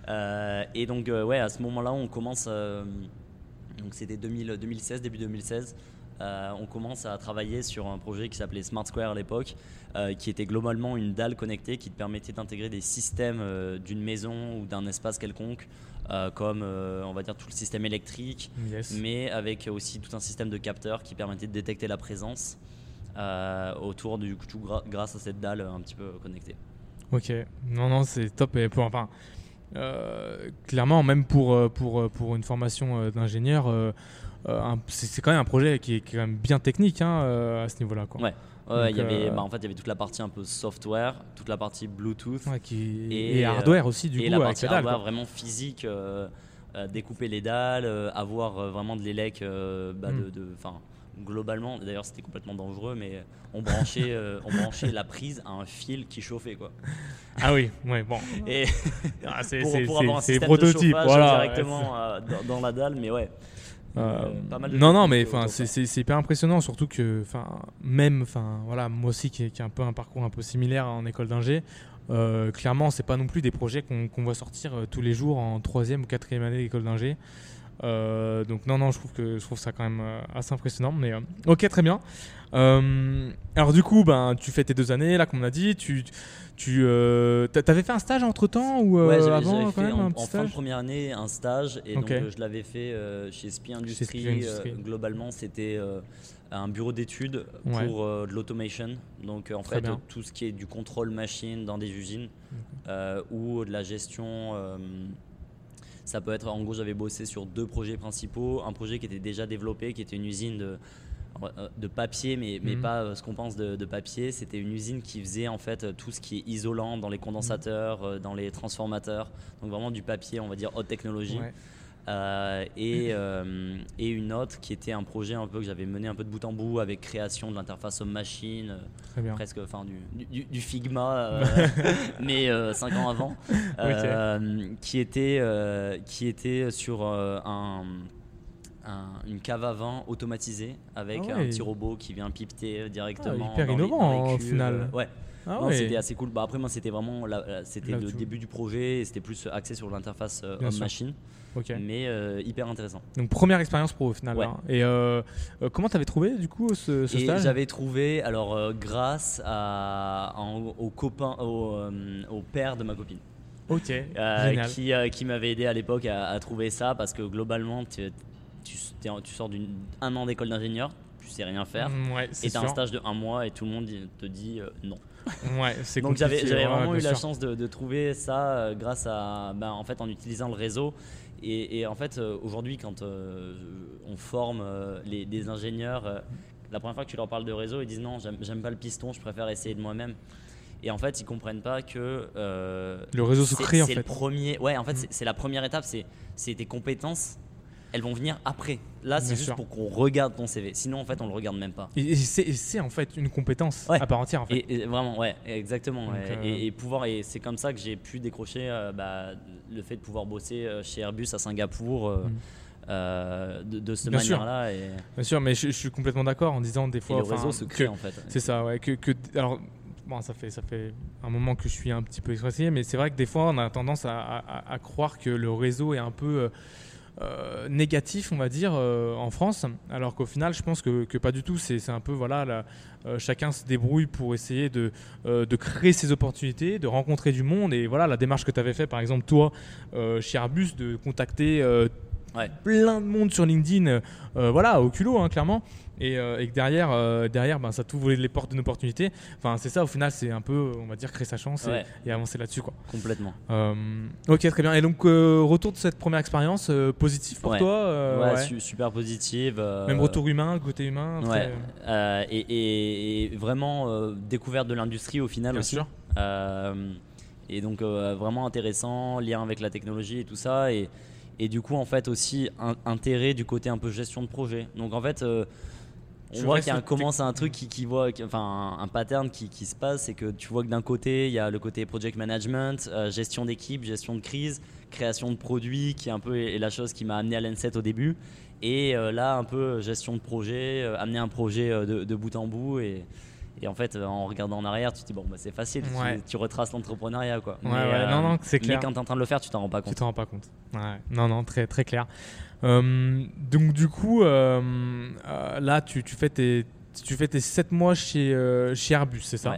S2: Euh, et donc, euh, ouais, à ce moment-là, on commence. euh, donc, c'était 2000 2016, début 2016. euh, on commence à travailler sur un projet qui s'appelait Smart Square à l'époque, euh, qui était globalement une dalle connectée qui te permettait d'intégrer des systèmes euh, d'une maison ou d'un espace quelconque, euh, comme euh, on va dire tout le système électrique,
S1: Yes.
S2: mais avec aussi tout un système de capteurs qui permettait de détecter la présence euh, autour du gra- grâce à cette dalle un petit peu connectée.
S1: Ok, non, non, c'est top. Et pour, enfin, clairement, même pour, pour, pour une formation d'ingénieur, c'est quand même un projet qui est, quand même bien technique hein, à ce niveau-là. Quoi.
S2: Ouais. Ouais, il y avait,
S1: euh,
S2: bah, en fait, il y avait toute la partie un peu software, toute la partie Bluetooth
S1: Ouais, qui...
S2: Et,
S1: Et,
S2: euh,
S1: hardware aussi, du
S2: et
S1: coup,
S2: la
S1: avec
S2: partie
S1: la dalle.
S2: hardware
S1: quoi.
S2: vraiment physique, euh, découper les dalles, avoir vraiment de l'élec, bah,
S1: Mm.
S2: de, de- enfin, globalement, d'ailleurs c'était complètement dangereux, mais on branchait, euh, on branchait la prise à un fil qui chauffait quoi.
S1: Ah oui, ouais, bon.
S2: Et
S1: Ah, c'est
S2: pour, avoir un système
S1: prototype,
S2: de chauffage
S1: voilà.
S2: directement euh, dans, dans la dalle, mais ouais.
S1: Euh, non, non, mais enfin, c'est hyper impressionnant, surtout que, enfin, même, enfin, voilà, moi aussi qui ai, qui ai un peu un parcours un peu similaire en école d'ingé, euh, clairement, c'est pas non plus des projets qu'on qu'on voit sortir euh, tous les jours en troisième ou quatrième année d'école d'ingé. Euh, donc non, non, je trouve que je trouve ça quand même assez impressionnant. Mais ok, très bien. Alors du coup, ben, tu fais tes deux années là, comme on a dit. Tu, tu, euh, t'a- t'avais fait un stage entre temps ou euh,
S2: Ouais,
S1: avant quand
S2: fait
S1: même
S2: en,
S1: un petit
S2: en fin de première année un stage et donc euh, je l'avais fait euh, chez Spi Industries. Euh, globalement, c'était euh, un bureau d'études
S1: Ouais.
S2: pour euh, de l'automation. Donc euh, en
S1: Très
S2: fait, euh, tout ce qui est du contrôle machine dans des usines euh, ou de la gestion. euh, ça peut être, en gros, j'avais bossé sur deux projets principaux. Un projet qui était déjà développé, qui était une usine de, euh, de papier, mais, mais
S1: Mhm.
S2: pas euh, ce qu'on pense de, de papier. C'était une usine qui faisait en fait euh, tout ce qui est isolant dans les condensateurs, euh, dans les transformateurs. Donc vraiment du papier, on va dire haute technologie.
S1: Ouais.
S2: Euh, et, euh, et une autre qui était un projet un peu que j'avais mené un peu de bout en bout avec création de l'interface homme-machine, euh, presque enfin du, du, du Figma, euh, mais 5 ans avant, euh, qui, était, euh, qui était sur euh, un, un- une cave à vin automatisée avec
S1: Ah
S2: un petit robot qui vient pipeter directement.
S1: Ah, hyper
S2: dans les-
S1: innovant,
S2: dans les
S1: au final.
S2: Ouais.
S1: Ah ouais.
S2: c'était assez cool. Bah, après, moi, c'était vraiment c'était le début du projet et c'était plus axé sur l'interface euh, homme-machine,
S1: Ok.
S2: mais euh, hyper intéressant.
S1: Donc première expérience pro au final.
S2: Ouais.
S1: hein. Et euh, euh, comment t'avais trouvé du coup ce, ce
S2: Et
S1: stage?
S2: j'avais trouvé, alors euh, grâce à, en- au copain, au, euh, au père de ma copine.
S1: Ok.
S2: euh, qui, euh, qui m'avait aidé à l'époque à, à trouver ça parce que globalement, tu, tu, sors d'un an d'école d'ingénieur, tu sais rien faire.
S1: Mm, Ouais,
S2: Et t'as un stage de un mois et tout le monde te dit euh, non.
S1: Ouais, c'est
S2: Donc j'avais
S1: ouais,
S2: vraiment eu la chance de, de trouver ça euh, grâce à, ben, en fait, en utilisant le réseau. Et, et en fait, euh, aujourd'hui, quand on forme les, des ingénieurs, la première fois que tu leur parles de réseau, ils disent non, j'aime pas le piston, je préfère essayer de moi-même. Et en fait, ils comprennent pas que
S1: Le réseau se crée en fait.
S2: le premier. Ouais, en fait,
S1: Mm.
S2: c'est- la première étape. C'est tes compétences. Elles vont venir après. Là, c'est juste
S1: sûr.
S2: pour qu'on regarde ton CV. Sinon, en fait, on le regarde même pas.
S1: Et, et c'est et en fait une compétence
S2: Ouais.
S1: à part entière en fait.
S2: Et, et vraiment, ouais, exactement.
S1: Donc, euh,
S2: Et, et pouvoir, et c'est comme ça que j'ai pu décrocher euh, bah, le fait de pouvoir bosser euh, chez Airbus à Singapour euh,
S1: Mm.
S2: euh, de, de cette manière-là. Et,
S1: Bien sûr, mais je, je suis complètement d'accord en disant des
S2: et
S1: fois.
S2: le
S1: enfin,
S2: réseau se
S1: que-
S2: crée en fait.
S1: C'est ça, ouais. Que, que- alors, bon, ça fait, ça fait un moment que je suis un petit peu expressé, mais c'est vrai que des fois, on a tendance à, à- à croire que le réseau est un peu euh, euh, négatif, on va dire, euh, en France, alors qu'au final, je pense que, que pas du tout. C'est un peu, voilà, la- euh, chacun se débrouille pour essayer de, de créer ses opportunités, de rencontrer du monde. Et voilà, la démarche que tu avais fait, par exemple, toi, chez Airbus, de contacter
S2: Ouais.
S1: plein de monde sur LinkedIn, voilà, au culot, hein, clairement. Et, euh, et que derrière, euh, derrière ben, ça t'ouvre les portes d'une opportunité. Enfin, c'est ça, au final, c'est un peu, on va dire, créer sa chance et-
S2: Ouais.
S1: et, avancer là-dessus. quoi.
S2: Complètement.
S1: Euh, ok, très bien. Et donc, euh, retour de cette première expérience, positif pour
S2: Ouais.
S1: toi
S2: ouais,
S1: ouais.
S2: su- super positive.
S1: Même retour humain, côté humain
S2: Ouais.
S1: très-
S2: et, vraiment découverte de l'industrie au final
S1: Bien
S2: aussi.
S1: sûr.
S2: Et donc vraiment intéressant, lien avec la technologie et tout ça. Et, et du coup, en fait, aussi un- intérêt du côté un peu gestion de projet. Donc en fait, euh, on
S1: Tu
S2: voit qu'il y a un, commence truc qui, qui voit, qui- enfin un, un pattern qui, qui se passe, c'est que tu vois que d'un côté, il y a le côté project management, euh, gestion d'équipe, gestion de crise, création de produits, qui est un peu est la chose qui m'a amené à l'ENSET au début. Et euh, là, un peu gestion de projet, euh, amener un projet euh, de, de bout en bout. Et, et en fait, euh, en regardant en arrière, tu te dis, bon, bah, c'est facile, tu-
S1: Ouais.
S2: tu, retraces l'entrepreneuriat. quoi.
S1: Ouais, ouais, non, non, c'est clair.
S2: Mais quand tu es en train de le faire, tu t'en rends pas
S1: Tu
S2: compte.
S1: t'en rends pas compte. Non, non, très, très clair. Euh, donc, du coup, euh, euh, là, tu, tu fais tes, tu fais tes 7 mois chez, euh, chez Airbus, c'est ça?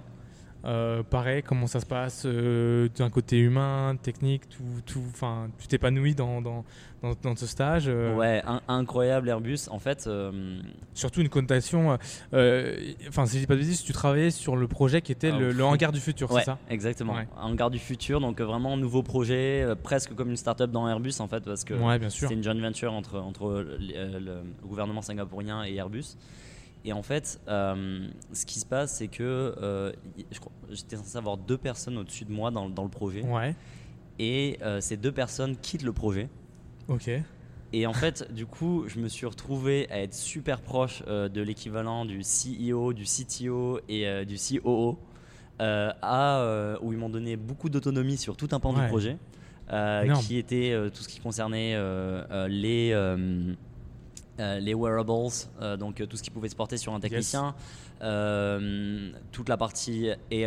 S1: Euh, pareil, comment ça se passe euh, d'un côté humain, technique, tout, tout, enfin, tu t'épanouis dans, dans, dans, dans ce stage. euh,
S2: Ouais, un- incroyable Airbus. En fait, euh,
S1: Surtout une connotation. euh, Enfin, si je dis pas de bêtises, tu travaillais sur le projet qui était
S2: Ah,
S1: le, hangar du futur,
S2: ouais,
S1: c'est ça?
S2: exactement.
S1: Ouais.
S2: Hangar du futur, donc euh, vraiment nouveau projet, euh, presque comme une start-up dans Airbus en fait, parce que
S1: Ouais,
S2: c'est une joint venture entre, entre euh, le, euh, le gouvernement singapourien et Airbus. Et en fait, euh, ce qui se passe, c'est que euh, j'étais censé avoir deux personnes au-dessus de moi dans, dans le projet.
S1: Ouais,
S2: Et euh, ces deux personnes quittent le projet.
S1: ok.
S2: Et en fait, du coup, je me suis retrouvé à être super proche de l'équivalent du CEO, du CTO et du COO, à, où ils m'ont donné beaucoup d'autonomie sur tout un pan
S1: Ouais.
S2: du projet, qui était tout ce qui concernait les, euh, les wearables, euh, donc euh, tout ce qui pouvait se porter sur un technicien, toute la partie et,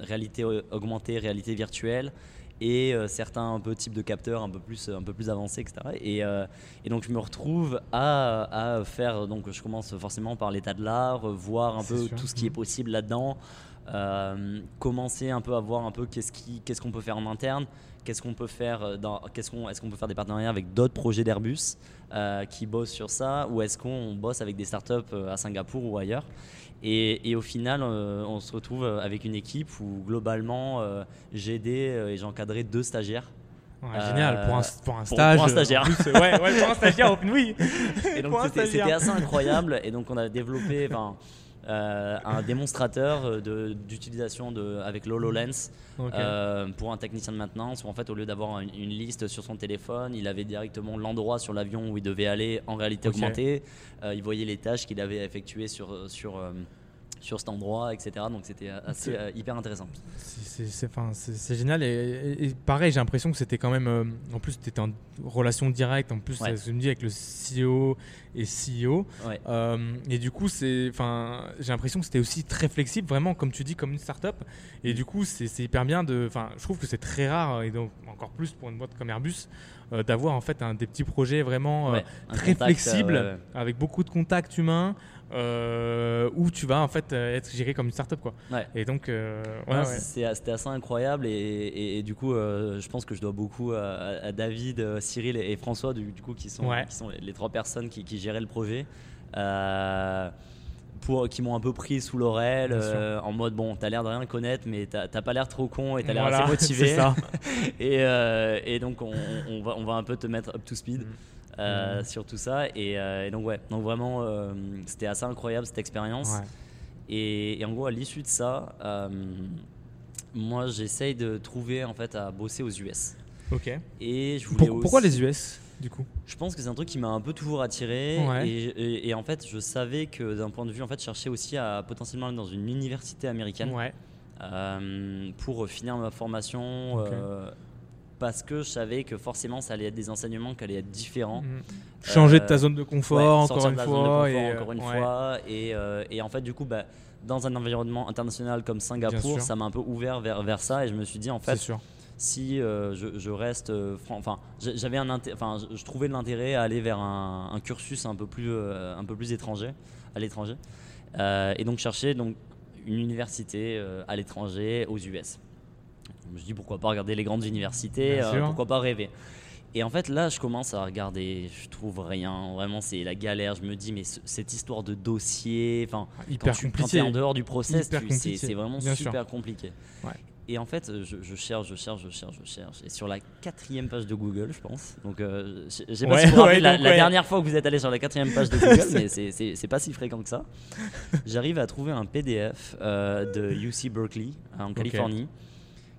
S2: réalité augmentée, réalité virtuelle. Et certains un peu types de capteurs un peu plus un peu plus avancés etc et, et donc je me retrouve à, à faire donc je commence forcément par l'état de l'art voir un peu
S1: sûr.
S2: tout ce qui est
S1: Mhm.
S2: possible là-dedans euh, commencer un peu à voir un peu qu'est-ce qui qu'est-ce qu'on peut faire en interne qu'est-ce qu'on peut faire dans qu'est-ce qu'on est-ce qu'on peut faire des partenariats avec d'autres projets d'Airbus euh, qui bossent sur ça ou est-ce qu'on bosse avec des startups euh, à Singapour ou ailleurs et, et au final, euh, on se retrouve euh, avec une équipe où globalement, euh, j'ai aidé euh, et j'ai encadré deux stagiaires.
S1: Ouais,
S2: Euh,
S1: génial, pour un, pour un stage.
S2: pour un
S1: euh,
S2: stagiaire.
S1: plus, euh, ouais, ouais, pour un stagiaire, oui.
S2: Et donc c'était assez incroyable. Et donc on a développé euh, un démonstrateur euh, de- d'utilisation de, avec l'HoloLens euh, pour un technicien de maintenance où en fait au lieu d'avoir une, une liste sur son téléphone, il avait directement l'endroit sur l'avion où il devait aller en réalité
S1: Ok.
S2: augmentée. Euh, il voyait les tâches qu'il avait effectuées sur, sur, sur cet endroit, etc. Donc c'était assez
S1: C'est-
S2: euh, hyper intéressant.
S1: C'est- c'est- C'est enfin, c'est- c'est génial. Et, et- et pareil, j'ai l'impression que c'était quand même. euh, en plus, tu étais en relation directe. En plus,
S2: Ouais.
S1: ça se me dit avec le CEO et CEO.
S2: Ouais.
S1: Euh, et du coup, j'ai l'impression que c'était aussi très flexible, vraiment, comme tu dis, comme une start-up. Et du coup, c'est c'est hyper bien de. Enfin, je trouve que c'est très rare, et donc encore plus pour une boîte comme Airbus, euh, d'avoir en fait un, des petits projets vraiment euh,
S2: Ouais,
S1: très
S2: contact,
S1: flexible,
S2: euh,
S1: avec beaucoup de contacts humains, euh, où tu vas en fait être, géré comme une startup quoi.
S2: Ouais.
S1: Et donc, euh, ouais, ouais.
S2: C'était assez incroyable et, et- et du coup, euh, je pense que je dois beaucoup à, à David, Cyril et, et François, du, du coup, qui sont, qui sont les, les trois personnes qui, qui géraient le projet. Pour, qui m'ont un peu pris sous l'oreille euh, en mode bon t'as l'air de rien connaître mais t'as pas l'air trop con et t'as l'air
S1: Voilà,
S2: assez motivé
S1: c'est ça.
S2: et, euh, et donc on, on va, on va un peu te mettre up to speed
S1: Mhm.
S2: euh,
S1: Mhm.
S2: sur tout ça et, et donc ouais donc vraiment c'était assez incroyable cette expérience
S1: Ouais.
S2: et, et en gros, à l'issue de ça, moi j'essaye de trouver en fait à bosser aux US.
S1: Ok.
S2: Et je voulais
S1: Pour- pourquoi les US du coup
S2: Je pense que c'est un truc qui m'a un peu toujours attiré.
S1: Ouais.
S2: Et, et- et en fait, je savais que d'un point de vue, en fait, je cherchais aussi à potentiellement aller dans une université américaine
S1: Ouais.
S2: euh, pour finir ma formation. Euh, parce que je savais que forcément ça allait être des enseignements qui allaient être différents.
S1: Mhm. Changer de ta
S2: Euh,
S1: zone de confort
S2: Ouais,
S1: encore une
S2: de de
S1: fois.
S2: confort
S1: et,
S2: encore une
S1: ouais.
S2: fois. Et, euh, et en fait, du coup, bah, dans un environnement international comme Singapour, ça m'a un peu ouvert vers, vers ça. Et je me suis dit, en
S1: C'est
S2: fait,
S1: sûr.
S2: Si euh, je, je reste. euh, Enfin, j'avais un enfin, je, je trouvais de l'intérêt à aller vers un, un cursus un peu plus, euh, un peu plus étranger, à l'étranger. Et donc, chercher donc, une université à l'étranger, aux US. Je me dit, pourquoi pas regarder les grandes universités, pourquoi pas rêver. Et en fait, là, je commence à regarder, je trouve rien. Vraiment, c'est la galère. Je me dis, mais ce- cette histoire de dossier, enfin, quand tu quand
S1: compliqué.
S2: t'es en dehors du process, tu- c'est vraiment
S1: bien sûr.
S2: super compliqué.
S1: Ouais.
S2: Et en fait, je, je cherche, je cherche, je cherche, je cherche. Et sur la quatrième page de Google, je pense. Donc, euh, sais pas
S1: Ouais,
S2: si vous
S1: ouais,
S2: la, la dernière fois que vous êtes allé sur la quatrième page de Google, mais c'est- pas si fréquent que ça. J'arrive à trouver un PDF euh, de UC Berkeley en Californie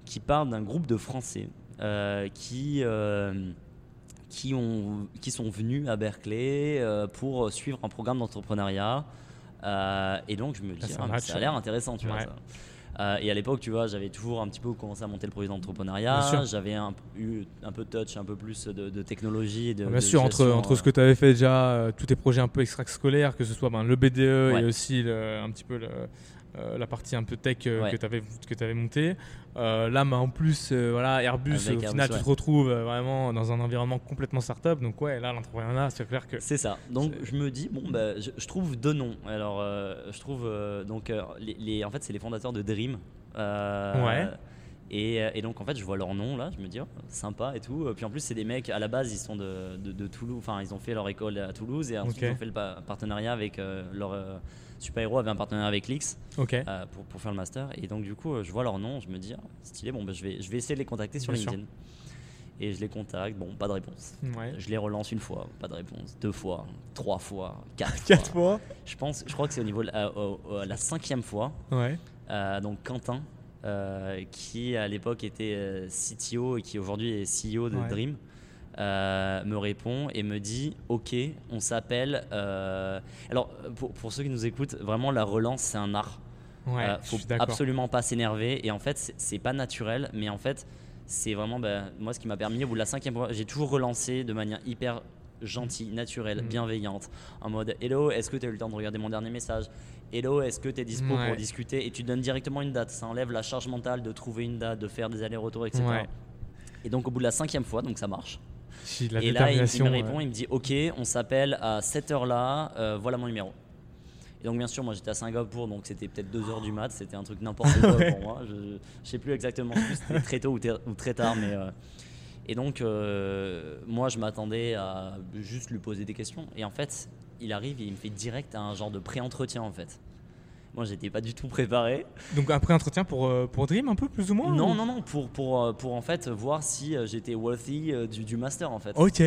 S2: qui parle d'un groupe de Français qui euh, qui, ont, qui sont venus à Berkeley euh, pour suivre un programme d'entrepreneuriat. Euh, et donc, je me dis,
S1: Ah, ça
S2: mais
S1: match,
S2: ça a l'air intéressant, tu vois. Ça. Euh, et à l'époque, tu vois, j'avais toujours un petit peu commencé à monter le projet d'entrepreneuriat. J'avais eu un peu de touch, un peu plus de, de technologie. De,
S1: Bien
S2: de
S1: sûr, entre,
S2: gestion,
S1: entre ce
S2: euh,
S1: que tu avais fait déjà, euh, tous tes projets un peu extrascolaires, que ce soit ben, le BDE
S2: Ouais.
S1: et aussi le- un petit peu le- euh, la partie un peu tech euh,
S2: Ouais.
S1: que tu avais, que avais montée. Euh, là, ben, en plus, voilà, Airbus,
S2: Avec
S1: au final, tu te retrouves vraiment dans un environnement complètement startup. Donc, ouais, là, l'entrepreneuriat, c'est clair que.
S2: C'est ça. Donc je me dis bon bah je, je trouve deux noms. Alors je trouve donc les, les- en fait c'est les fondateurs de Dream.
S1: Ouais.
S2: Et, et donc en fait je vois leur nom là, je me dis oh, sympa et tout. Puis en plus c'est des mecs à la base ils sont de, de, de Toulouse, enfin ils ont fait leur école à Toulouse et ensuite ils ont fait le pa- partenariat avec leur super héros avait un partenariat avec Lix euh, pour, pour faire le master. Et donc, du coup, euh, je vois leur nom, je me dis, ah, stylé, bon, bah, je, vais, je vais essayer de les contacter sur
S1: Bien sûr.
S2: LinkedIn. Et je les contacte, bon, pas de réponse.
S1: Ouais.
S2: Je les relance une fois, pas de réponse. Deux fois, trois fois, quatre,
S1: Quatre
S2: fois.
S1: fois.
S2: Je pense, je crois que c'est au niveau de la, cinquième fois.
S1: Ouais.
S2: Euh, donc Quentin, qui à l'époque était CTO et qui aujourd'hui est CEO de
S1: Ouais.
S2: Dream, euh, me répond et me dit Ok, on s'appelle. euh, Alors, pour, pour ceux qui nous écoutent, vraiment la relance, c'est un art.
S1: Ouais.
S2: Euh, faut absolument pas s'énerver. Et en fait, c'est- pas naturel, mais en fait, c'est vraiment bah, moi ce qui m'a permis. Au bout de la cinquième fois, j'ai toujours relancé de manière hyper gentille, naturelle,
S1: Mhm.
S2: bienveillante, en mode Hello, est-ce que tu as eu le temps de regarder mon dernier message? Hello, est-ce que tu es dispo
S1: Ouais.
S2: pour discuter? Et tu donnes directement une date. Ça enlève la charge mentale de trouver une date, de faire des allers-retours, etc.
S1: Ouais.
S2: Et donc, au bout de la cinquième fois, donc ça marche.
S1: La
S2: Et là, il, me
S1: euh,
S2: répond, il me dit Ok, on s'appelle à cette heure-là, euh, voilà mon numéro. Et donc, bien sûr, moi j'étais à Singapour, donc c'était peut-être 2h du mat, c'était un truc n'importe quoi
S1: Ouais.
S2: pour moi. Je, je sais plus exactement si c'était très tôt ou, très tard, mais. euh, et donc, euh, moi je m'attendais à juste lui poser des questions. Et en fait, il arrive et il me fait direct un genre de pré-entretien en fait. Moi j'étais pas du tout préparé.
S1: Donc, après entretien pour, euh, pour Dream, un peu plus ou moins
S2: Non,
S1: ou-
S2: non, non, pour, pour, euh, pour en fait voir si euh, j'étais worthy du, du master en fait.
S1: Ok.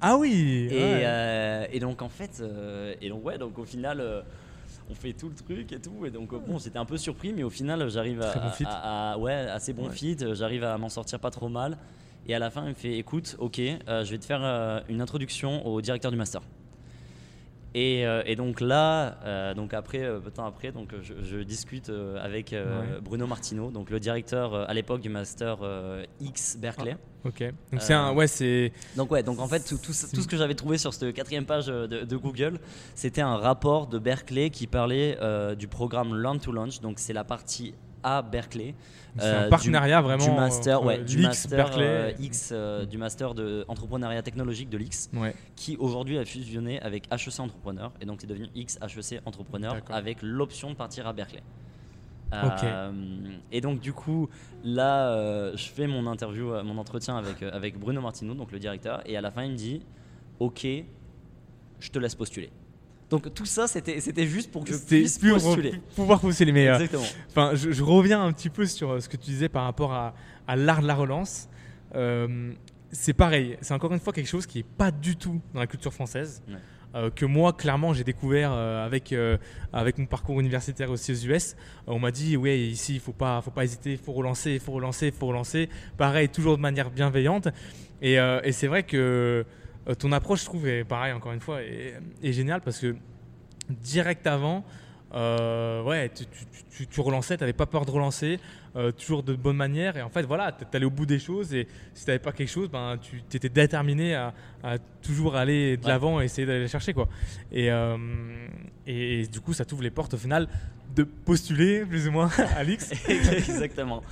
S1: Ah oui.
S2: Et,
S1: ouais.
S2: euh, et donc en fait, euh, et donc ouais, donc au final, euh, on fait tout le truc et tout. Et donc bon, j'étais un peu surpris, mais au final, j'arrive à,
S1: bon
S2: à- à- ouais, assez bon
S1: Ouais.
S2: fit. J'arrive à m'en sortir pas trop mal. Et à la fin, il me fait, écoute, ok, euh, je vais te faire euh, une introduction au directeur du master. Et, euh, et donc là, euh, donc après, euh, peu de temps après, donc je, je discute avec
S1: Ouais.
S2: Bruno Martino, donc le directeur à l'époque du master X Berkeley.
S1: Ok. Donc, c'est un. Ouais, c'est.
S2: Donc ouais, donc en fait tout, tout, ce- tout ce que j'avais trouvé sur cette quatrième page de, de Google, c'était un rapport de Berkeley qui parlait du programme Learn to Launch. Donc c'est la partie à Berkeley.
S1: C'est un
S2: Euh, du-
S1: partenariat vraiment.
S2: du master, ouais, du master
S1: Berkeley.
S2: euh, X, euh, du master de entrepreneuriat technologique de l'X,
S1: Ouais.
S2: qui aujourd'hui a fusionné avec HEC Entrepreneur et donc c'est devenu X HEC Entrepreneur avec l'option de partir à Berkeley. Euh, et donc du coup là euh, je fais mon interview, euh, mon entretien avec, euh, avec Bruno Martineau, donc le directeur, et à la fin il me dit ok je te laisse postuler. Donc tout ça c'était c'était juste pour que je puisse postuler.
S1: pour pouvoir postuler. Mais euh,
S2: Exactement.
S1: Enfin, je, je reviens un petit peu sur euh, ce que tu disais par rapport à, à l'art de la relance. Euh, c'est pareil, c'est encore une fois quelque chose qui n'est pas du tout dans la culture française.
S2: Ouais.
S1: euh, que moi, clairement, j'ai découvert euh, avec, euh, avec mon parcours universitaire aussi aux US. On m'a dit, ouais, ici, il ne faut pas, faut pas hésiter, il faut relancer, il faut relancer, il faut relancer. Pareil, toujours de manière bienveillante. Et, et c'est vrai que euh, ton approche, je trouve, est pareil, encore une fois, est, est géniale parce que direct avant, euh, ouais, tu, tu, tu, tu relançais, tu n'avais pas peur de relancer, euh, toujours de bonne manière. Et en fait, voilà, tu allais au bout des choses. Et si tu n'avais pas quelque chose, ben, tu étais déterminé à, à toujours aller de
S2: Ouais.
S1: l'avant et essayer d'aller les chercher. Quoi. Et, euh, et, du coup, ça t'ouvre les portes au final de postuler plus ou moins à l'X.
S2: Exactement.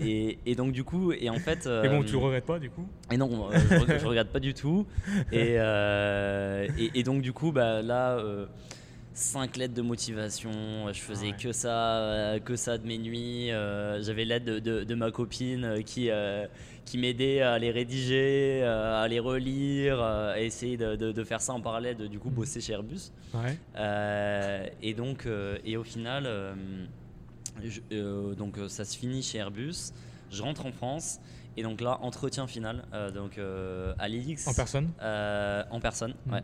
S2: Et, et donc du coup, et en fait.
S1: Et bon,
S2: euh,
S1: tu le regrettes pas du coup?
S2: Et non, euh, je, je regarde pas du tout. Et, euh, et, et donc du coup, bah, là, euh, cinq lettres de motivation. Je faisais
S1: Ouais.
S2: que ça, euh, que ça de mes nuits. Euh, J'avais l'aide de, de- de ma copine euh, qui, euh, qui m'aidait à les rédiger, euh, à les relire, euh, à essayer de, faire ça en parallèle, de du coup bosser chez Airbus.
S1: Ouais.
S2: Euh, et donc, euh, et au final, euh, je- euh, donc euh, ça se finit chez Airbus. Je rentre en France et donc là, entretien final, euh, donc euh, à l'IX.
S1: En personne?
S2: Euh, en personne,
S1: Mhm.
S2: ouais.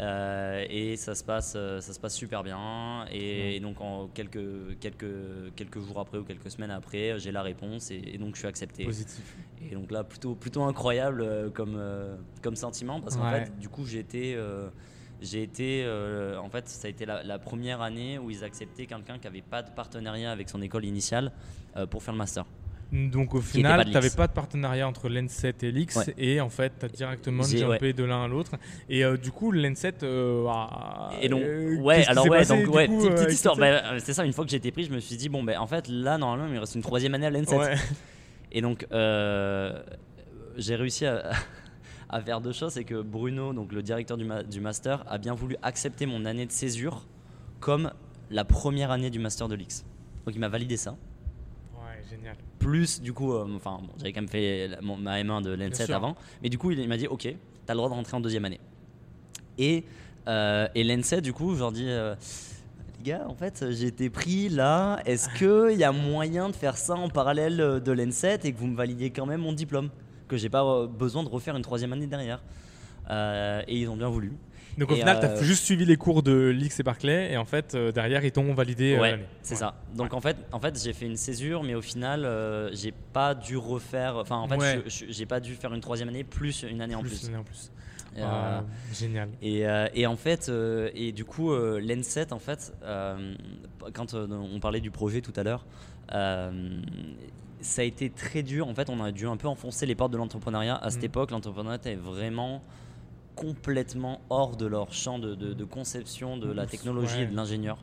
S2: Euh, et ça se passe, euh, ça se passe super bien. Et, donc en quelques, quelques, quelques jours après ou quelques semaines après, j'ai la réponse et, et donc je suis accepté.
S1: Positif.
S2: Et donc là, plutôt, plutôt incroyable euh, comme, comme sentiment parce qu'en
S1: Ouais.
S2: fait, du coup, j'ai été, euh, j'ai été euh, en fait, ça a été la, la première année où ils acceptaient quelqu'un qui n'avait pas de partenariat avec son école initiale pour faire le master.
S1: Donc au final, tu n'avais pas de partenariat entre l'N7 et l'X
S2: Ouais.
S1: et en fait, tu as directement jumpé de l'un à l'autre. Et euh, du coup, l'N7. euh,
S2: Et donc,
S1: euh,
S2: ouais, alors ouais,
S1: passé,
S2: donc ouais,
S1: coup,
S2: petite,
S1: euh,
S2: petite histoire.
S1: l'N7?
S2: Bah, c'est ça, une fois que j'ai été pris, je me suis dit, bon, ben en fait, là, normalement, il me reste une troisième année à l'N7.
S1: Ouais.
S2: Et donc, j'ai réussi à, à faire deux choses. C'est que Bruno, donc le directeur du, ma- du master, a bien voulu accepter mon année de césure comme la première année du master de l'X. Donc, il m'a validé ça. Plus, du coup, euh, enfin, bon, j'avais quand même fait la- mon- ma M1 de
S1: Bien
S2: l'N7
S1: sûr.
S2: avant. Mais du coup, il, il m'a dit, OK, tu as le droit de rentrer en deuxième année. Et, euh, et l'N7, du coup, je leur dis, euh, les gars, en fait, j'ai été pris là. Est-ce qu'il y a moyen de faire ça en parallèle euh, de l'N7 et que vous me validiez quand même mon diplôme? Que j'ai pas euh, besoin de refaire une troisième année derrière. Euh, et ils ont bien voulu.
S1: Donc au
S2: Et,
S1: final, tu
S2: euh,
S1: as juste suivi les cours de l'X et Barclay et en fait, euh, derrière, ils t'ont validé euh,
S2: ouais,
S1: l'année.
S2: c'est
S1: Ouais.
S2: ça. Donc en fait, en fait, j'ai fait une césure, mais au final, euh, j'ai pas dû refaire. Enfin, en fait, j'ai pas dû faire une troisième année plus une année en
S1: Plus,
S2: plus.
S1: l'année en plus.
S2: Euh,
S1: Ah, génial.
S2: Et, euh, et en fait, euh, et du coup, euh, l'N7, en fait, euh, quand euh, on parlait du projet tout à l'heure, euh, ça a été très dur. En fait, on a dû un peu enfoncer les portes de l'entrepreneuriat. À cette
S1: Mhm.
S2: époque, l'entrepreneuriat était vraiment complètement hors de leur champ de, de- de conception de la technologie
S1: ouais.
S2: et de l'ingénieur.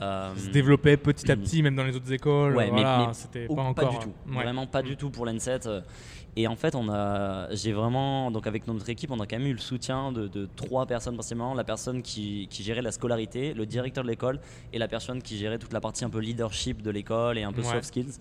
S2: Euh,
S1: se développait petit à petit, même dans les autres écoles.
S2: Ouais, mais-
S1: voilà,
S2: mais
S1: c'était pas encore.
S2: du tout.
S1: ouais.
S2: Vraiment pas du tout pour l'N7. euh. Et en fait, on a, j'ai vraiment, donc avec notre équipe, on a quand même eu le soutien de, de trois personnes principalement. La personne qui, qui gérait la scolarité, le directeur de l'école et la personne qui gérait toute la partie un peu leadership de l'école et un peu
S1: Ouais.
S2: soft skills.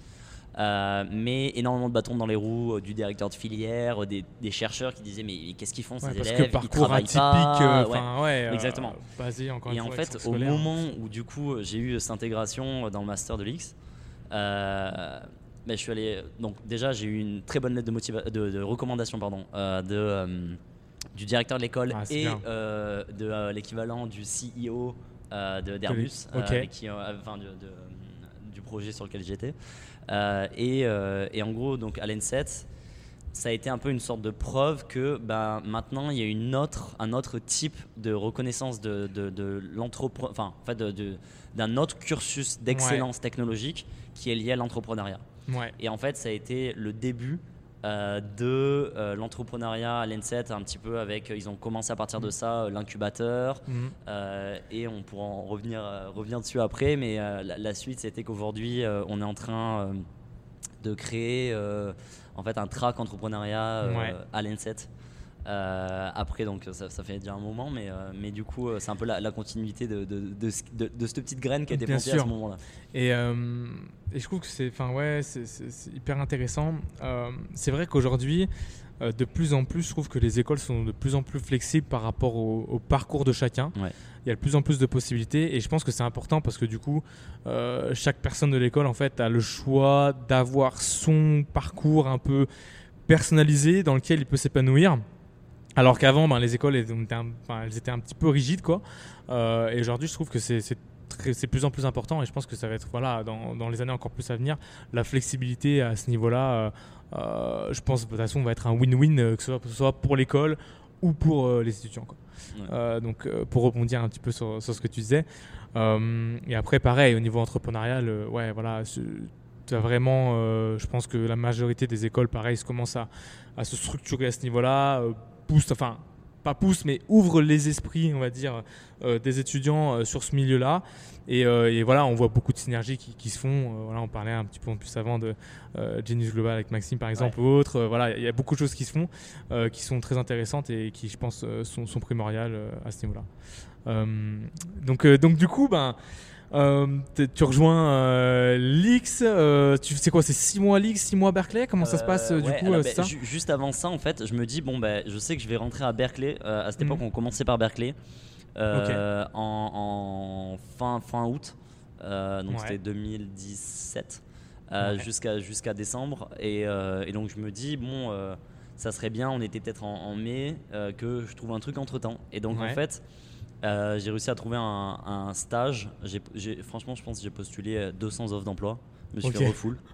S2: Euh, mais énormément de bâtons dans les roues euh, du directeur de filière, euh, des, des chercheurs qui disaient mais qu'est-ce qu'ils font ces
S1: Ouais, parce
S2: élèves?
S1: Que
S2: Ils
S1: parcours
S2: travaillent
S1: atypique,
S2: pas. Ouais.
S1: enfin, ouais,
S2: exactement.
S1: basé encore
S2: Et en fait, au
S1: extrascolaire.
S2: moment où du coup j'ai eu cette intégration dans le master de l'X, ben, je suis allé. Donc déjà j'ai eu une très bonne lettre de, de, de recommandation pardon, de, du directeur de l'école
S1: Ah,
S2: et de l'équivalent du CEO de- d'Airbus,
S1: l'X, ok.
S2: avec qui, euh, enfin, du projet sur lequel j'étais. Euh, et, euh, et en gros, donc à l'N7, ça a été un peu une sorte de preuve que ben, maintenant il y a une autre, un autre type de reconnaissance de, de, de enfin, en fait, d'un autre cursus d'excellence technologique qui est lié à l'entrepreneuriat.
S1: Ouais.
S2: Et en fait, ça a été le début Euh, de euh, l'entrepreneuriat à l'ENSET, un petit peu avec, ils ont commencé à partir de ça, euh, l'incubateur, euh, et on pourra en revenir, euh, revenir dessus après, mais euh, la, la suite c'était qu'aujourd'hui euh, on est en train euh, de créer euh, en fait un track entrepreneuriat euh,
S1: Ouais.
S2: à l'ENSET. Euh, après, donc ça, ça fait déjà un moment, mais, euh, mais du coup, euh, c'est un peu la, la continuité de, de, de, ce- de- de cette petite graine qui a été
S1: Bien
S2: plantée à ce moment-là.
S1: Et, euh, et je trouve que c'est, ouais, hyper intéressant. C'est vrai qu'aujourd'hui, de plus en plus, je trouve que les écoles sont de plus en plus flexibles par rapport au, au parcours de chacun.
S2: Ouais.
S1: Il y a de plus en plus de possibilités et je pense que c'est important parce que du coup, chaque personne de l'école en fait a le choix d'avoir son parcours un peu personnalisé dans lequel il peut s'épanouir. Alors qu'avant, ben, les écoles elles étaient, un, enfin, elles étaient un petit peu rigides, quoi. Euh, et aujourd'hui, je trouve que c'est, c'est plus en plus important et je pense que ça va être voilà dans, dans les années encore plus à venir la flexibilité à ce niveau-là euh, euh, je pense de toute façon va être un win-win que ce soit, pour l'école ou pour euh, les étudiants quoi.
S2: Ouais.
S1: Euh, donc pour rebondir un petit peu sur, sur ce que tu disais et après pareil au niveau entrepreneurial ouais voilà tu as vraiment je pense que la majorité des écoles pareil se commencent à, à se structurer à ce niveau-là euh, pousse enfin pas pousse mais ouvre les esprits on va dire euh, des étudiants euh, sur ce milieu-là. Et, euh, et voilà, on voit beaucoup de synergies qui, qui se font. Voilà, on parlait un petit peu en plus avant de Genius Global avec Maxime, par exemple, ou autre. Voilà, il y a beaucoup de choses qui se font, qui sont très intéressantes et qui, je pense, sont, sont primordiales à ce niveau-là. Donc, donc, du coup, ben. Euh, tu rejoins euh, l'X, euh, sais quoi, c'est 6 mois l'X, 6 mois Berkeley? Comment ça se passe euh, du
S2: ouais,
S1: coup
S2: alors, bah,
S1: c'est ça?
S2: ju- Juste avant ça, en fait, je me dis, bon, bah, je sais que je vais rentrer à Berkeley. À cette
S1: Mhm.
S2: époque, on commençait par Berkeley. en, en fin, fin août. Donc
S1: Ouais.
S2: c'était 2017. euh,
S1: Ouais.
S2: jusqu'à décembre. Et, et donc je me dis, bon, ça serait bien, on était peut-être en, en mai, que je trouve un truc entre temps. Et donc en fait, euh, j'ai réussi à trouver un, un stage. J'ai- j'ai- franchement, je pense que j'ai postulé euh, 200 offres d'emploi. Je me suis
S1: Ok.
S2: fait refoule.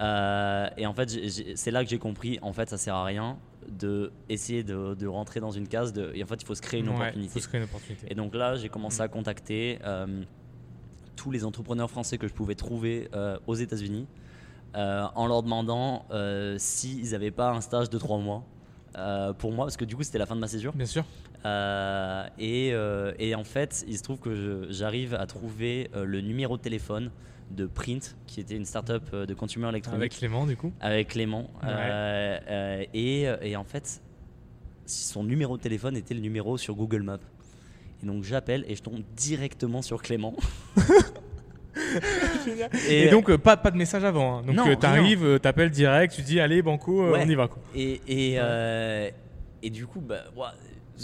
S2: Euh, et en fait, j'ai- c'est là que j'ai compris, en fait, ça sert à rien de essayer de, de rentrer dans une case. De, et en fait, il faut se créer une
S1: Ouais,
S2: opportunité.
S1: faut se créer une opportunité.
S2: Et donc là, j'ai commencé
S1: Mm.
S2: à contacter euh, tous les entrepreneurs français que je pouvais trouver euh, aux États-Unis euh, en leur demandant euh, s'ils n'avaient pas un stage de trois mois euh, pour moi, parce que du coup, c'était la fin de ma césure.
S1: Bien sûr.
S2: Euh, et, euh, et en fait, il se trouve que j'arrive à trouver euh, le numéro de téléphone de Print, qui était une startup euh, de consumer électronique
S1: Avec Clément, du coup?
S2: avec Clément.
S1: Ouais.
S2: Euh, euh, et, et en fait, son numéro de téléphone était le numéro sur Google Maps. Et donc j'appelle et je tombe directement sur Clément.
S1: Et, donc, euh, pas, pas de message avant. hein. Donc, t'arrives, euh, t'appelles direct, tu dis allez, Banco, euh,
S2: Ouais.
S1: on y va. Quoi.
S2: Et, et, euh, et du coup, bah,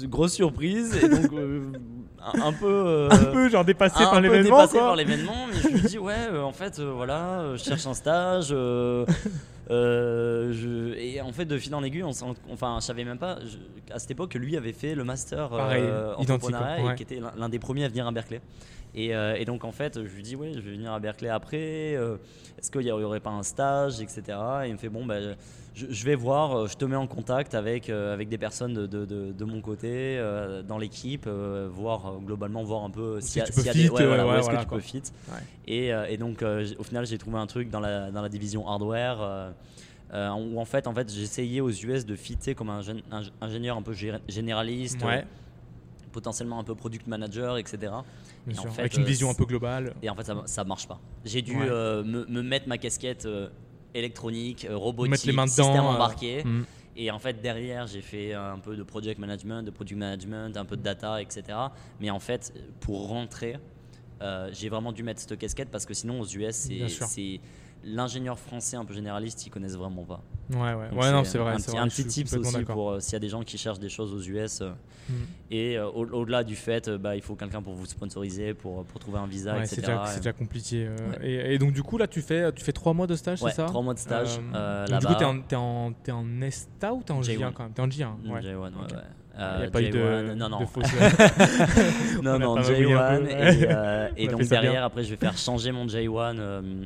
S2: grosse surprise. Et donc, euh, un, un peu. euh,
S1: Un peu genre dépassé
S2: un
S1: par l'événement.
S2: dépassé
S1: quoi.
S2: par l'événement, mais je lui dis ouais, euh, en fait, euh, voilà, je cherche un stage. je- et en fait, de fil en aiguille, on s'en- enfin, je savais même pas je- à cette époque que lui avait fait le master
S1: Pareil, identique,
S2: entrepreneuriat
S1: ouais.
S2: et qui était l'un des premiers à venir à Berkeley. Et, et donc en fait, je lui dis ouais, je vais venir à Berkeley après. Est-ce qu'il n'y aurait pas un stage, etc. Et il me fait bon, bah, je, je vais voir, euh, je te mets en contact avec, euh, avec des personnes de, de, de- de mon côté, euh, dans l'équipe, voir globalement, voir un peu
S1: Si
S2: s'il y a,
S1: tu peux
S2: a
S1: fit,
S2: des, ouais, voilà,
S1: ouais,
S2: où est-ce
S1: voilà,
S2: que tu
S1: quoi.
S2: peux fit.
S1: Ouais.
S2: Et, et donc au final, j'ai trouvé un truc dans la, dans la division hardware. euh, où en fait, en fait j'essayais aux US de fitter comme un, gén- un ingénieur un peu gé- généraliste,
S1: Ouais,
S2: euh, potentiellement un peu product manager, etc.
S1: bien
S2: et
S1: sûr.
S2: en fait,
S1: Avec une
S2: euh,
S1: vision un peu globale.
S2: Et en fait, ça, ça marche pas. J'ai dû
S1: Ouais.
S2: me, me mettre ma casquette électronique, euh, robotique,
S1: les mains
S2: système
S1: dedans, euh,
S2: embarqué.
S1: Mm.
S2: Et en fait, derrière, j'ai fait un peu de project management, de product management, un peu de data, etc. Mais en fait, pour rentrer, euh, j'ai vraiment dû mettre cette casquette parce que sinon, aux US, c'est l'ingénieur français un peu généraliste, ils connaissent vraiment pas.
S1: Ouais, ouais.
S2: Donc
S1: Ouais, non, c'est vrai.
S2: Un,
S1: vrai,
S2: un petit tips aussi pour euh, s'il y a des gens qui cherchent des choses aux US. euh,
S1: Mm.
S2: et euh, au- au-delà du fait, euh, bah, il faut quelqu'un pour vous sponsoriser, pour, pour trouver un visa,
S1: Ouais,
S2: etc.
S1: c'est déjà, compliqué.
S2: Ouais.
S1: et, et donc, du coup, là, tu fais, tu fais trois mois de stage,
S2: Ouais,
S1: c'est ça?
S2: trois mois de stage,
S1: donc, du coup, t'es en, t'es en, en ESTA ou t'es en J1
S2: J1.
S1: quand même T'es en J1, ouais.
S2: J1, ouais.
S1: Il n'y a pas eu de,
S2: J1, non, non.
S1: de
S2: non, non,
S1: pas repris un
S2: J1.
S1: peu,
S2: Et, euh, donc
S1: bien.
S2: derrière, après, je vais faire changer mon J1. euh, euh,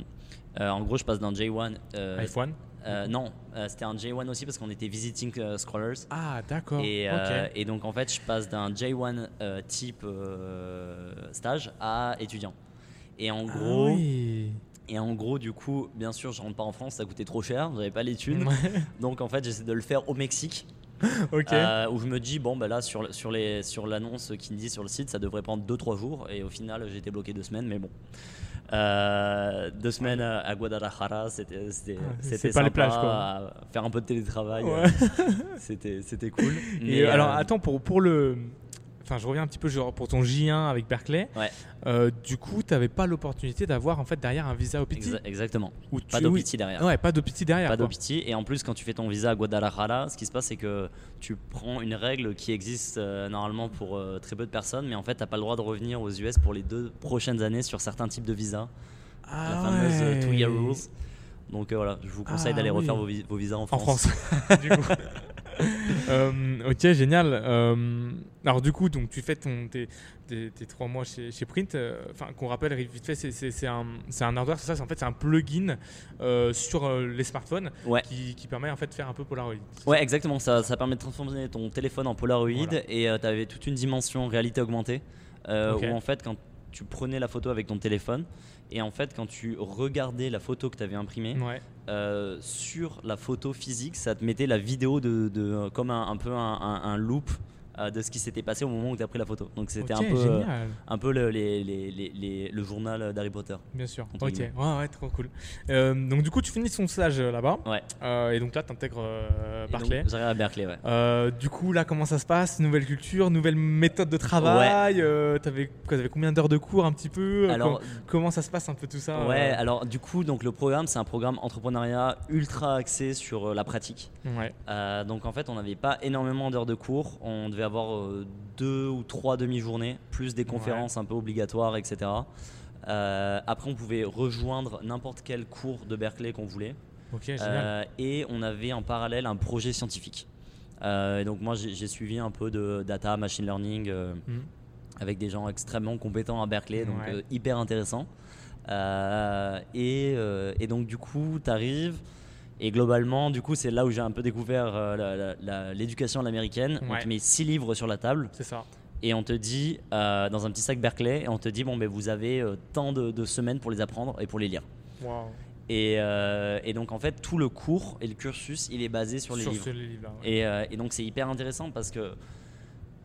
S2: en gros, je passe d'un J1. euh,
S1: F1
S2: euh, non, euh, c'était un J1 aussi parce qu'on était visiting euh, scholars.
S1: Ah, d'accord.
S2: Et, euh, donc en fait, je passe d'un J1 euh, type euh, stage à étudiant. Et en
S1: Ah
S2: gros,
S1: oui.
S2: et en gros, du coup, bien sûr, je rentre pas en France, ça coûtait trop cher, j'avais pas les thunes. Donc en fait, j'essaie de le faire au Mexique, euh, où je me dis bon bah là sur sur les sur l'annonce qui me dit sur le site, ça devrait prendre 2-3 jours, et au final, j'ai été bloqué deux semaines, mais bon. Euh, deux semaines à Guadalajara, c'était c'était
S1: Ah, pas les
S2: sympa,
S1: plages, quoi.
S2: Faire un peu de télétravail,
S1: Ouais.
S2: euh, c'était c'était cool. Mais,
S1: alors,
S2: euh,
S1: attends, pour, pour le. Enfin, je reviens un petit peu genre, pour ton J1 avec Berkeley.
S2: Ouais.
S1: Euh, du coup, tu n'avais pas l'opportunité d'avoir en fait derrière un visa OPT.
S2: exa- exactement.
S1: Où
S2: Pas
S1: tu-
S2: d'OPT derrière.
S1: Ouais, pas d'OPT derrière.
S2: Pas d'OPT. Et en plus, quand tu fais ton visa à Guadalajara, ce qui se passe, c'est que tu prends une règle qui existe euh, normalement pour euh, très peu de personnes, mais en fait, tu n'as pas le droit de revenir aux US pour les deux prochaines années sur certains types de visas.
S1: Ah
S2: la fameuse
S1: ouais.
S2: two-year rules. Donc voilà, je vous conseille
S1: Ah
S2: d'aller refaire vos, vis- vos visas en
S1: En
S2: France.
S1: France. du coup. Euh, ok, génial. Euh, alors du coup, donc tu fais ton, tes, tes- tes trois mois chez, chez Print. euh, Enfin, qu'on rappelle vite fait, c'est- un, un hardware, c'est ça. c'est- En fait, c'est un plugin sur les smartphones
S2: Ouais.
S1: qui, qui permet en fait de faire un peu Polaroid.
S2: Ouais, exactement. Ça, ça permet de transformer ton téléphone en Polaroid
S1: Voilà.
S2: et tu avais toute une dimension réalité augmentée où en fait, quand tu prenais la photo avec ton téléphone et en fait, quand tu regardais la photo que tu avais imprimée,
S1: Ouais.
S2: euh, sur la photo physique, ça te mettait la vidéo de, de- comme un, un peu un, un- un loop de ce qui s'était passé au moment où tu as pris la photo. Donc c'était
S1: Ok,
S2: un peu, euh, un peu le, les- les- les- les- le journal d'Harry Potter.
S1: Bien sûr. Ok. Ouais, ouais, trop cool. Euh, donc du coup, tu finis ton stage euh, là-bas.
S2: Ouais.
S1: Euh, et donc là, tu intègres Barclay.
S2: J'arrive à Berkeley, ouais.
S1: Euh, du coup, là, comment ça se passe? Nouvelle culture, nouvelle méthode de travail euh, T'avais quoi, t'avais combien d'heures de cours un petit peu? Euh,
S2: Alors,
S1: com- comment ça se passe un peu tout ça
S2: ouais,
S1: euh
S2: alors du coup, donc le programme, c'est un programme entrepreneuriat ultra axé sur euh, la pratique.
S1: Ouais.
S2: Euh, donc en fait, on n'avait pas énormément d'heures de cours. On devait avoir euh, deux ou trois demi-journées, plus des conférences un peu obligatoires, etc. Euh, après, on pouvait rejoindre n'importe quel cours de Berkeley qu'on voulait. Euh, et on avait en parallèle un projet scientifique. Euh, et donc moi, j'ai suivi un peu de data, machine learning
S1: Mhm.
S2: avec des gens extrêmement compétents à Berkeley, donc
S1: Ouais.
S2: hyper intéressant. Et, et donc du coup, tu arrives. Et globalement, du coup, c'est là où j'ai un peu découvert euh, l'éducation à l'américaine. On
S1: Ouais.
S2: te met six livres sur la table
S1: C'est ça.
S2: et on te dit, euh, dans un petit sac Berkeley, et on te dit, bon, ben, vous avez euh, tant de, de semaines pour les apprendre et pour les lire.
S1: Waouh.
S2: Et, euh, et donc, en fait, tout le cours et le cursus, il est basé sur les livres.
S1: ce livre-là. ouais.
S2: Et, euh, et donc, c'est hyper intéressant parce que,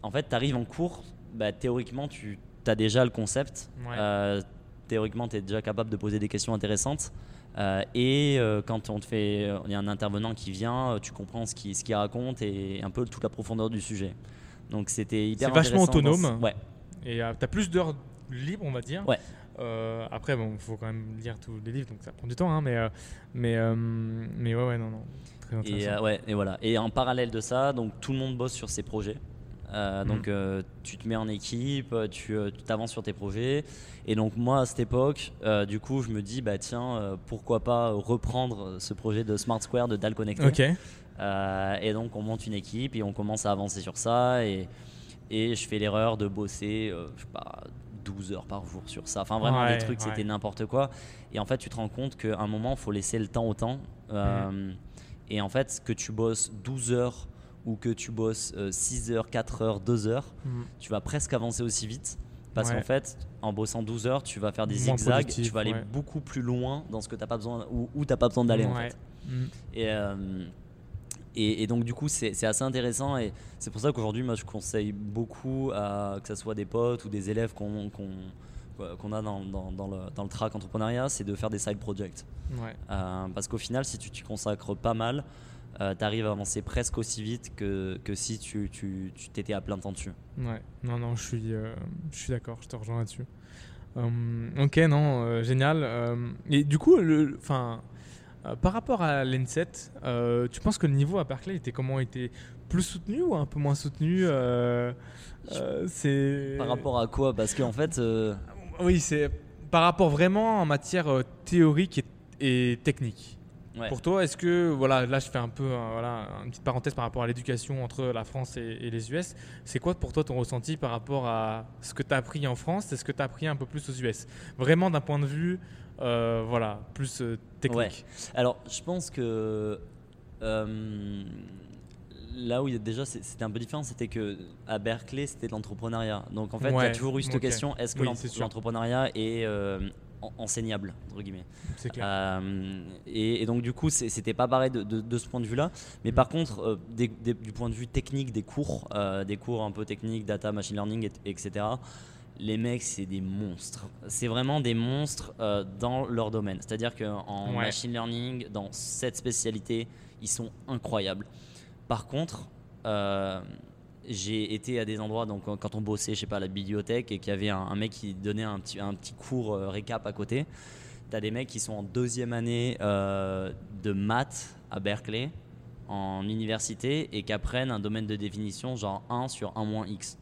S2: en fait, tu arrives en cours, bah, théoriquement, tu as déjà le concept.
S1: Ouais.
S2: Euh, théoriquement, tu es déjà capable de poser des questions intéressantes. Euh, et euh, quand on te fait, il y a un intervenant qui vient, euh, tu comprends ce qu'il ce qu'il raconte et un peu toute la profondeur du sujet. Donc c'était hyper
S1: C'est vachement
S2: dans
S1: autonome.
S2: Ouais,
S1: Et euh, t'as plus d'heures libres, on va dire.
S2: Ouais.
S1: Euh, après, bon, faut quand même lire tous les livres, donc ça prend du temps, hein, mais, euh, mais, euh, mais ouais, ouais, non, non. Très
S2: Et,
S1: intéressant.
S2: euh, ouais, et voilà. Et en parallèle de ça, donc tout le monde bosse sur ses projets. Euh. Donc euh, tu te mets en équipe, euh, tu euh, t'avances sur tes projets. Et donc moi à cette époque, du coup je me dis bah tiens pourquoi pas reprendre ce projet de Smart Square de Dal Connected. Et donc on monte une équipe et on commence à avancer sur ça et, et je fais l'erreur de bosser je sais pas 12 heures par jour sur ça. Enfin vraiment
S1: Ouais,
S2: des trucs
S1: ouais.
S2: c'était n'importe quoi. Et en fait tu te rends compte qu'à un moment il faut laisser le temps au temps.
S1: Mhm.
S2: Et en fait que tu bosses 12 heures ou que tu bosses euh, 6 heures, 4 heures, 2 heures,
S1: Mhm.
S2: tu vas presque avancer aussi vite. Parce
S1: Ouais.
S2: qu'en fait, en bossant 12 heures, tu vas faire des
S1: Moins
S2: zigzags, tu vas aller
S1: ouais.
S2: beaucoup plus loin dans ce que t'as pas besoin ou où t'as pas besoin d'aller en fait.
S1: Mhm.
S2: Et, euh, et, et donc du coup c'est assez intéressant et c'est pour ça qu'aujourd'hui moi je conseille beaucoup à que ce soit des potes ou des élèves qu'on qu'on a dans, dans, dans le, dans le track entrepreneuriat, c'est de faire des side projects. Euh, parce qu'au final, si tu t'y consacres pas mal, tu arrives à avancer presque aussi vite que, que si tu tu- tu t'étais à plein temps dessus.
S1: Ouais, non, non, je suis, euh, je suis d'accord, je te rejoins là-dessus. Euh, ok, non, euh, génial. Euh, et du coup, le, euh, par rapport à l'ENSET, euh, tu penses que le niveau à Berkeley était comment? Était plus soutenu ou un peu moins soutenu euh, euh, C'est
S2: Par rapport à quoi? Parce qu'en fait, euh,
S1: oui, c'est par rapport vraiment en matière euh, théorique et, et technique.
S2: Ouais.
S1: Pour toi, est-ce que, voilà, là je fais un peu voilà, une petite parenthèse par rapport à l'éducation entre la France et, et les US. C'est quoi pour toi ton ressenti par rapport à ce que tu as appris en France et ce que tu as appris un peu plus aux US Vraiment d'un point de vue, euh, voilà, plus euh, technique.
S2: Ouais. Alors, je pense que euh, là où il y a déjà c'était un peu différent, c'était que à Berkeley c'était de l'entrepreneuriat. Donc en fait, il y
S1: Ouais,
S2: a toujours eu cette question est-ce que
S1: Oui,
S2: l'entrepreneuriat est, euh, enseignable entre guillemets.
S1: C'est clair.
S2: Euh, et, et donc du coup, c'était pas pareil de, de- de ce point de vue-là. Mais par contre, euh, des- des- du point de vue technique des cours, euh, des cours un peu techniques, data, machine learning, et- etc. Les mecs, c'est des monstres. C'est vraiment des monstres euh, dans leur domaine. C'est-à-dire qu'en
S1: Ouais.
S2: machine learning, dans cette spécialité, ils sont incroyables. Par contre, euh, j'ai été à des endroits, donc quand- on bossait, je sais pas, à la bibliothèque, et qu'il y avait un, un mec qui donnait un petit, un petit cours euh, récap à côté. T'as des mecs qui sont en deuxième année euh, de maths à Berkeley, en université, et qui apprennent un domaine de définition genre 1 sur 1 moins x.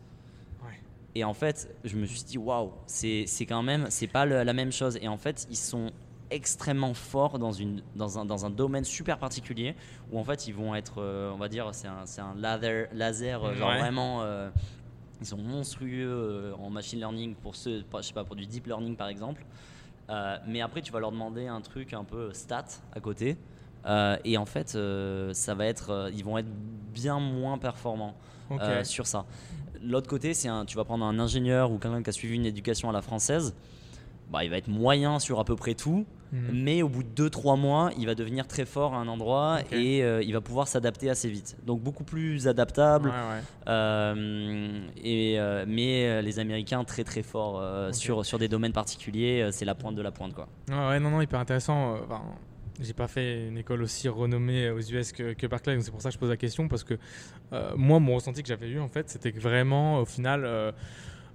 S1: Ouais.
S2: Et en fait, je me suis dit, waouh, c'est c'est quand même, c'est pas le- la même chose. Et en fait, ils sont extrêmement forts dans, une, dans, un, dans un domaine super particulier où en fait ils vont être, euh, on va dire, c'est un, c'est un laser, laser euh, genre vraiment, euh, ils sont monstrueux en machine learning pour ceux, je sais pas, pour du deep learning par exemple. Euh, mais après, tu vas leur demander un truc un peu stat à côté. Euh, et en fait, euh, ça va être, ils vont être bien moins performants sur ça. L'autre côté, c'est un, tu vas prendre un ingénieur ou quelqu'un qui a suivi une éducation à la française. Bah, il va être moyen sur à peu près tout,
S1: Mhm.
S2: mais au bout de 2-3 mois, il va devenir très fort à un endroit et euh, il va pouvoir s'adapter assez vite. Donc beaucoup plus adaptable.
S1: Ouais, ouais.
S2: Euh, et, euh, mais les Américains très très forts sur, sur des domaines particuliers, c'est la pointe de la pointe quoi.
S1: Ouais, ouais, non, non, hyper intéressant. Enfin, j'ai pas fait une école aussi renommée aux US que, que Berkeley, donc c'est pour ça que je pose la question parce que moi, mon ressenti que j'avais eu en fait, c'était que vraiment, au final,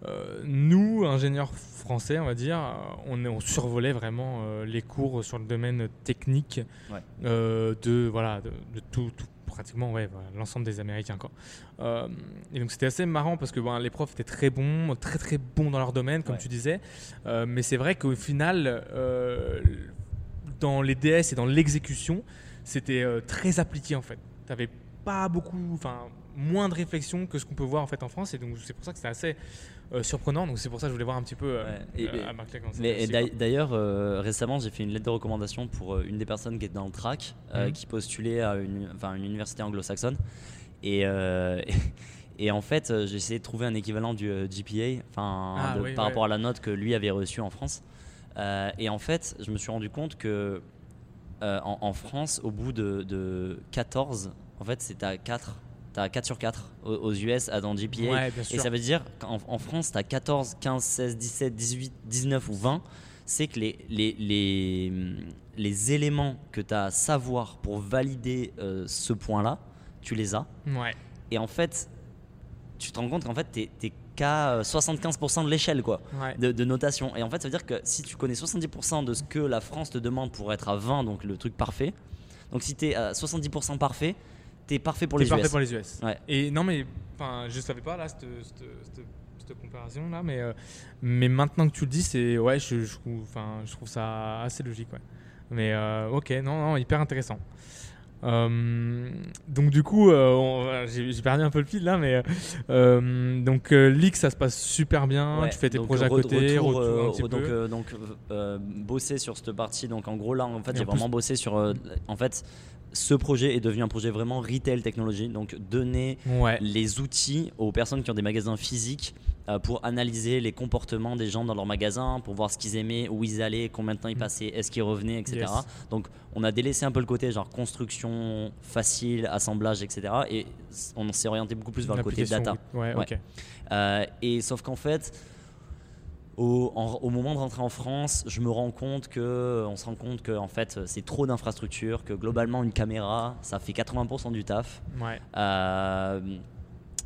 S1: euh, nous, ingénieurs français, on va dire, euh, on, survolait vraiment euh, les cours sur le domaine technique
S2: Ouais.
S1: euh, de voilà de, de tout, tout- pratiquement ouais voilà, l'ensemble des Américains quoi. Et donc c'était assez marrant parce que bon, les profs étaient très bons, très très bons dans leur domaine comme
S2: Ouais.
S1: tu disais, mais c'est vrai qu'au final dans les DS et dans l'exécution c'était très appliqué en fait. T'avais pas beaucoup, enfin moins de réflexion que ce qu'on peut voir en fait en France et donc c'est pour ça que c'était assez euh, surprenant. Donc c'est pour ça que je voulais voir un petit peu euh,
S2: Ouais. Et-
S1: euh,
S2: mais- d'ailleurs, récemment, j'ai fait une lettre de recommandation pour une des personnes qui est dans le track,
S1: Mhm.
S2: qui postulait à une, une université anglo-saxonne. Et, et en fait, j'ai essayé de trouver un équivalent du GPA, enfin,
S1: Ah, oui,
S2: par
S1: ouais.
S2: rapport à la note que lui avait reçue en France. Et en fait, je me suis rendu compte que en, en France, au bout de, de 14, en fait, c'est à 4. T'as 4 sur 4 aux, US dans GPA.
S1: Ouais,
S2: Et ça veut dire qu'en en France, tu as 14, 15, 16, 17, 18, 19 ou 20. C'est que les, les, les, les éléments que tu as à savoir pour valider euh, ce point-là, tu les as.
S1: Ouais.
S2: Et en fait, tu te rends compte qu'en fait, tu es, qu'à euh, 75% de l'échelle quoi,
S1: Ouais.
S2: de, de notation. Et en fait, ça veut dire que si tu connais 70% de ce que la France te demande pour être à 20, donc le truc parfait, donc si tu es à 70% parfait, parfait pour
S1: T'es
S2: les
S1: parfait
S2: US.
S1: pour les US.
S2: Ouais.
S1: Et non, mais enfin, je savais pas là cette, cette, cette- cette comparaison là, mais euh, mais maintenant que tu le dis, c'est ouais, je, je je trouve ça assez logique, ouais. Mais euh, ok, non, non, hyper intéressant. Euh, donc du coup, euh, j'ai perdu un peu le fil là, mais euh, donc League, ça se passe super bien.
S2: Ouais,
S1: tu fais tes projets à côté,
S2: retour,
S1: retour un petit
S2: donc,
S1: peu.
S2: donc bosser sur cette partie. Donc en gros là, en fait, j'ai vraiment bossé sur. en fait, ce projet est devenu un projet vraiment retail technologie. Donc donner
S1: ouais.
S2: les outils aux personnes qui ont des magasins physiques euh, pour analyser les comportements des gens dans leur magasin, pour voir ce qu'ils aimaient, où ils allaient, combien de temps ils
S1: Mm.
S2: passaient, est-ce qu'ils revenaient, etc.
S1: Yes.
S2: Donc on a délaissé un peu le côté genre construction facile, assemblage, etc. Et on s'est orienté beaucoup plus vers le côté data.
S1: Ouais,
S2: Ouais.
S1: ok.
S2: Euh, et sauf qu'en fait, au, en- au moment de rentrer en France, je me rends compte que, on se rend compte que en fait, c'est trop d'infrastructures, que globalement une caméra, ça fait 80% du taf.
S1: Ouais.
S2: Euh,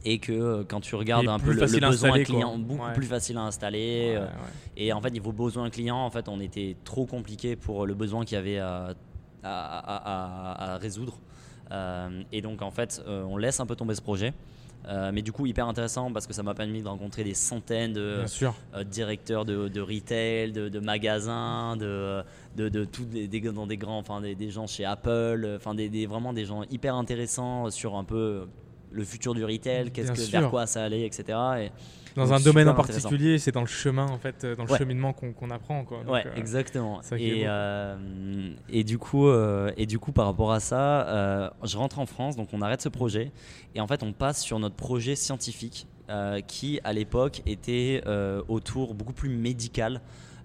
S2: et que quand tu regardes
S1: Et
S2: un peu le, le besoin client,
S1: quoi.
S2: beaucoup
S1: Ouais.
S2: plus facile à installer.
S1: Ouais,
S2: euh, et en fait, niveau besoin client, en fait, on était trop compliqué pour le besoin qu'il y avait à, à- à- à- à résoudre. Euh, et donc, en fait, on laisse un peu tomber ce projet. Euh, mais du coup, hyper intéressant parce que ça m'a permis de rencontrer des centaines de euh, directeurs de, de retail, de, de magasins, de, de, de tous des, des- dans des grands, enfin des, des gens chez Apple, enfin des, des- vraiment des gens hyper intéressants sur un peu le futur du retail, qu'est-ce
S1: Bien
S2: que,
S1: sûr.
S2: vers quoi ça allait, etc. Et,
S1: Dans
S2: Donc,
S1: un domaine en particulier, c'est dans le chemin, en fait, euh, dans le
S2: Ouais.
S1: cheminement qu'on apprend. Quoi. Donc,
S2: ouais,
S1: euh,
S2: exactement. Et, euh, et, du coup, euh, et du coup, par rapport à ça, je rentre en France, donc on arrête ce projet. Et en fait, on passe sur notre projet scientifique qui, à l'époque, était autour beaucoup plus médical.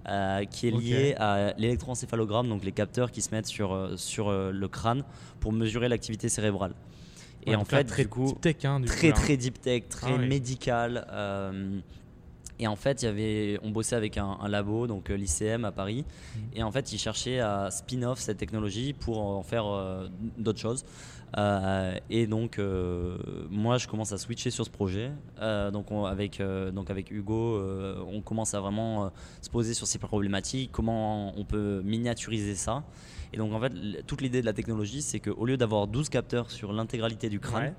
S2: euh, qui est lié à l'électroencéphalogramme, donc les capteurs qui se mettent sur, sur le crâne pour mesurer l'activité cérébrale. Et
S1: ouais,
S2: en fait,
S1: très
S2: du coup,
S1: deep tech, hein, du
S2: très
S1: coup,
S2: très deep tech, très
S1: Ah oui.
S2: médical. euh, et en fait, il y avait, on bossait avec un, un labo, donc euh, l'ICM à Paris.
S1: Mhm.
S2: Et en fait, ils cherchaient à spin-off cette technologie pour en faire euh, d'autres choses. Euh, et donc, euh, moi, je commence à switcher sur ce projet. Donc, on- avec, donc, avec Hugo, on commence à vraiment se poser sur ces problématiques, comment on peut miniaturiser ça. Et donc, en fait, toute l'idée de la technologie, c'est qu'au lieu d'avoir 12 capteurs sur l'intégralité du crâne,
S1: Ouais.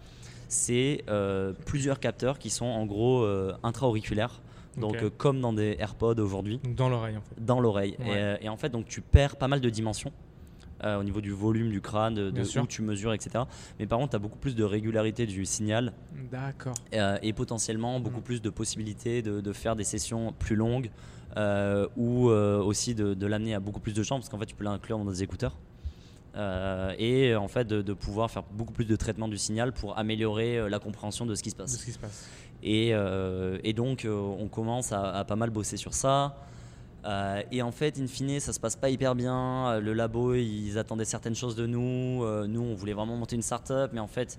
S2: c'est euh, plusieurs capteurs qui sont en gros euh, intra-auriculaires. Donc, euh, comme dans des AirPods aujourd'hui,
S1: dans l'oreille, en fait.
S2: dans l'oreille.
S1: Ouais.
S2: Et, euh, et en fait, donc, tu perds pas mal de dimensions. au niveau du volume du crâne, de, de
S1: sûr.
S2: où tu mesures, etc. Mais par contre, tu as beaucoup plus de régularité du signal
S1: D'accord.
S2: et potentiellement beaucoup
S1: Mm.
S2: plus de possibilités de, de faire des sessions plus longues ou euh, aussi de, de l'amener à beaucoup plus de gens parce qu'en fait, tu peux l'inclure dans des écouteurs. Euh, et en fait, de, de pouvoir faire beaucoup plus de traitement du signal pour améliorer euh, la compréhension de ce qui se passe.
S1: ce qui se passe.
S2: Et, euh, et donc, euh, on commence à, à pas mal bosser sur ça. Euh, et en fait, in fine, ça se passe pas hyper bien. Euh, Le labo, ils attendaient certaines choses de nous. Euh, nous, on voulait vraiment monter une start-up, mais en fait,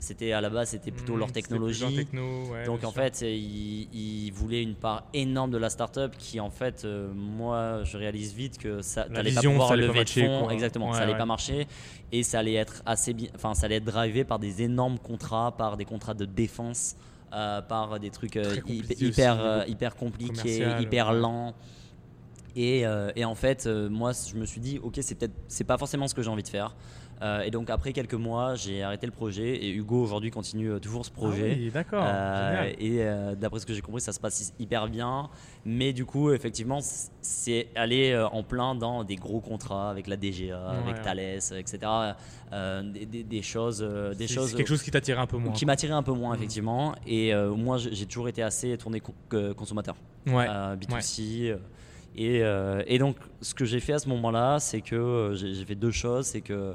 S2: c'était à la base, c'était plutôt
S1: Mmh,
S2: leur technologie.
S1: techno, ouais,
S2: Donc en
S1: sûr.
S2: fait, ils, ils voulaient une part énorme de la startup qui en fait, euh, moi, je réalise vite que ça
S1: La
S2: t'allais pas pouvoir lever
S1: pas
S2: de fonds,
S1: quoi.
S2: exactement,
S1: Ouais,
S2: ça allait
S1: ouais.
S2: pas marcher et ça allait être assez bien, enfin ça allait être drivé par des énormes contrats, par des contrats de défense, euh, par des trucs euh, hyper
S1: niveau
S2: hyper compliqués, hyper lents. Et, et en fait, moi, je me suis dit, ok, c'est peut-être, c'est pas forcément ce que j'ai envie de faire. Euh, et donc après quelques mois, j'ai arrêté le projet et Hugo aujourd'hui continue euh, toujours ce projet.
S1: Ah oui, d'accord.
S2: Euh, et euh, d'après ce que j'ai compris, ça se passe hyper bien. Mais du coup, effectivement, c'est aller en plein dans des gros contrats avec la DGA, avec. Thales, etc. Des, des- des choses, des
S1: C'est-
S2: choses
S1: c'est quelque chose qui t'attirait un peu moins.
S2: qui m'attiraient un peu moins,
S1: Mhm.
S2: effectivement. Et euh, moi, j'ai toujours été assez tourné consommateur,
S1: Ouais.
S2: euh, B2C. euh, Et, et donc, ce que j'ai fait à ce moment-là, c'est que j'ai fait deux choses. C'est que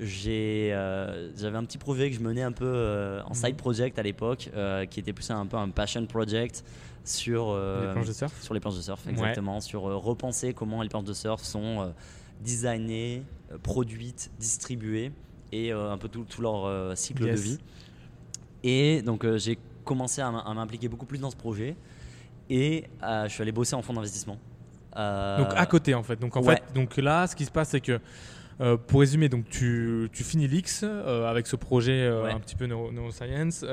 S2: j'avais un petit projet que je menais un peu euh, en
S1: Mhm.
S2: side project à l'époque, euh, qui était plus un peu un passion project sur, euh,
S1: Les planches de surf.
S2: sur les planches de surf,
S1: Ouais.
S2: exactement, sur euh, repenser comment les planches de surf sont euh, designées, euh, produites, distribuées et euh, un peu tout, tout leur euh, cycle
S1: Yes.
S2: de vie. Et donc euh, j'ai commencé à m'impliquer beaucoup plus dans ce projet et euh, je suis allé bosser en fonds d'investissement. Euh,
S1: Donc à côté en fait. Donc en
S2: ouais.
S1: fait, donc là, ce qui se passe, c'est que euh, pour résumer, donc tu, tu finis l'X euh, avec ce projet euh,
S2: Ouais.
S1: un petit peu neuro- neuroscience.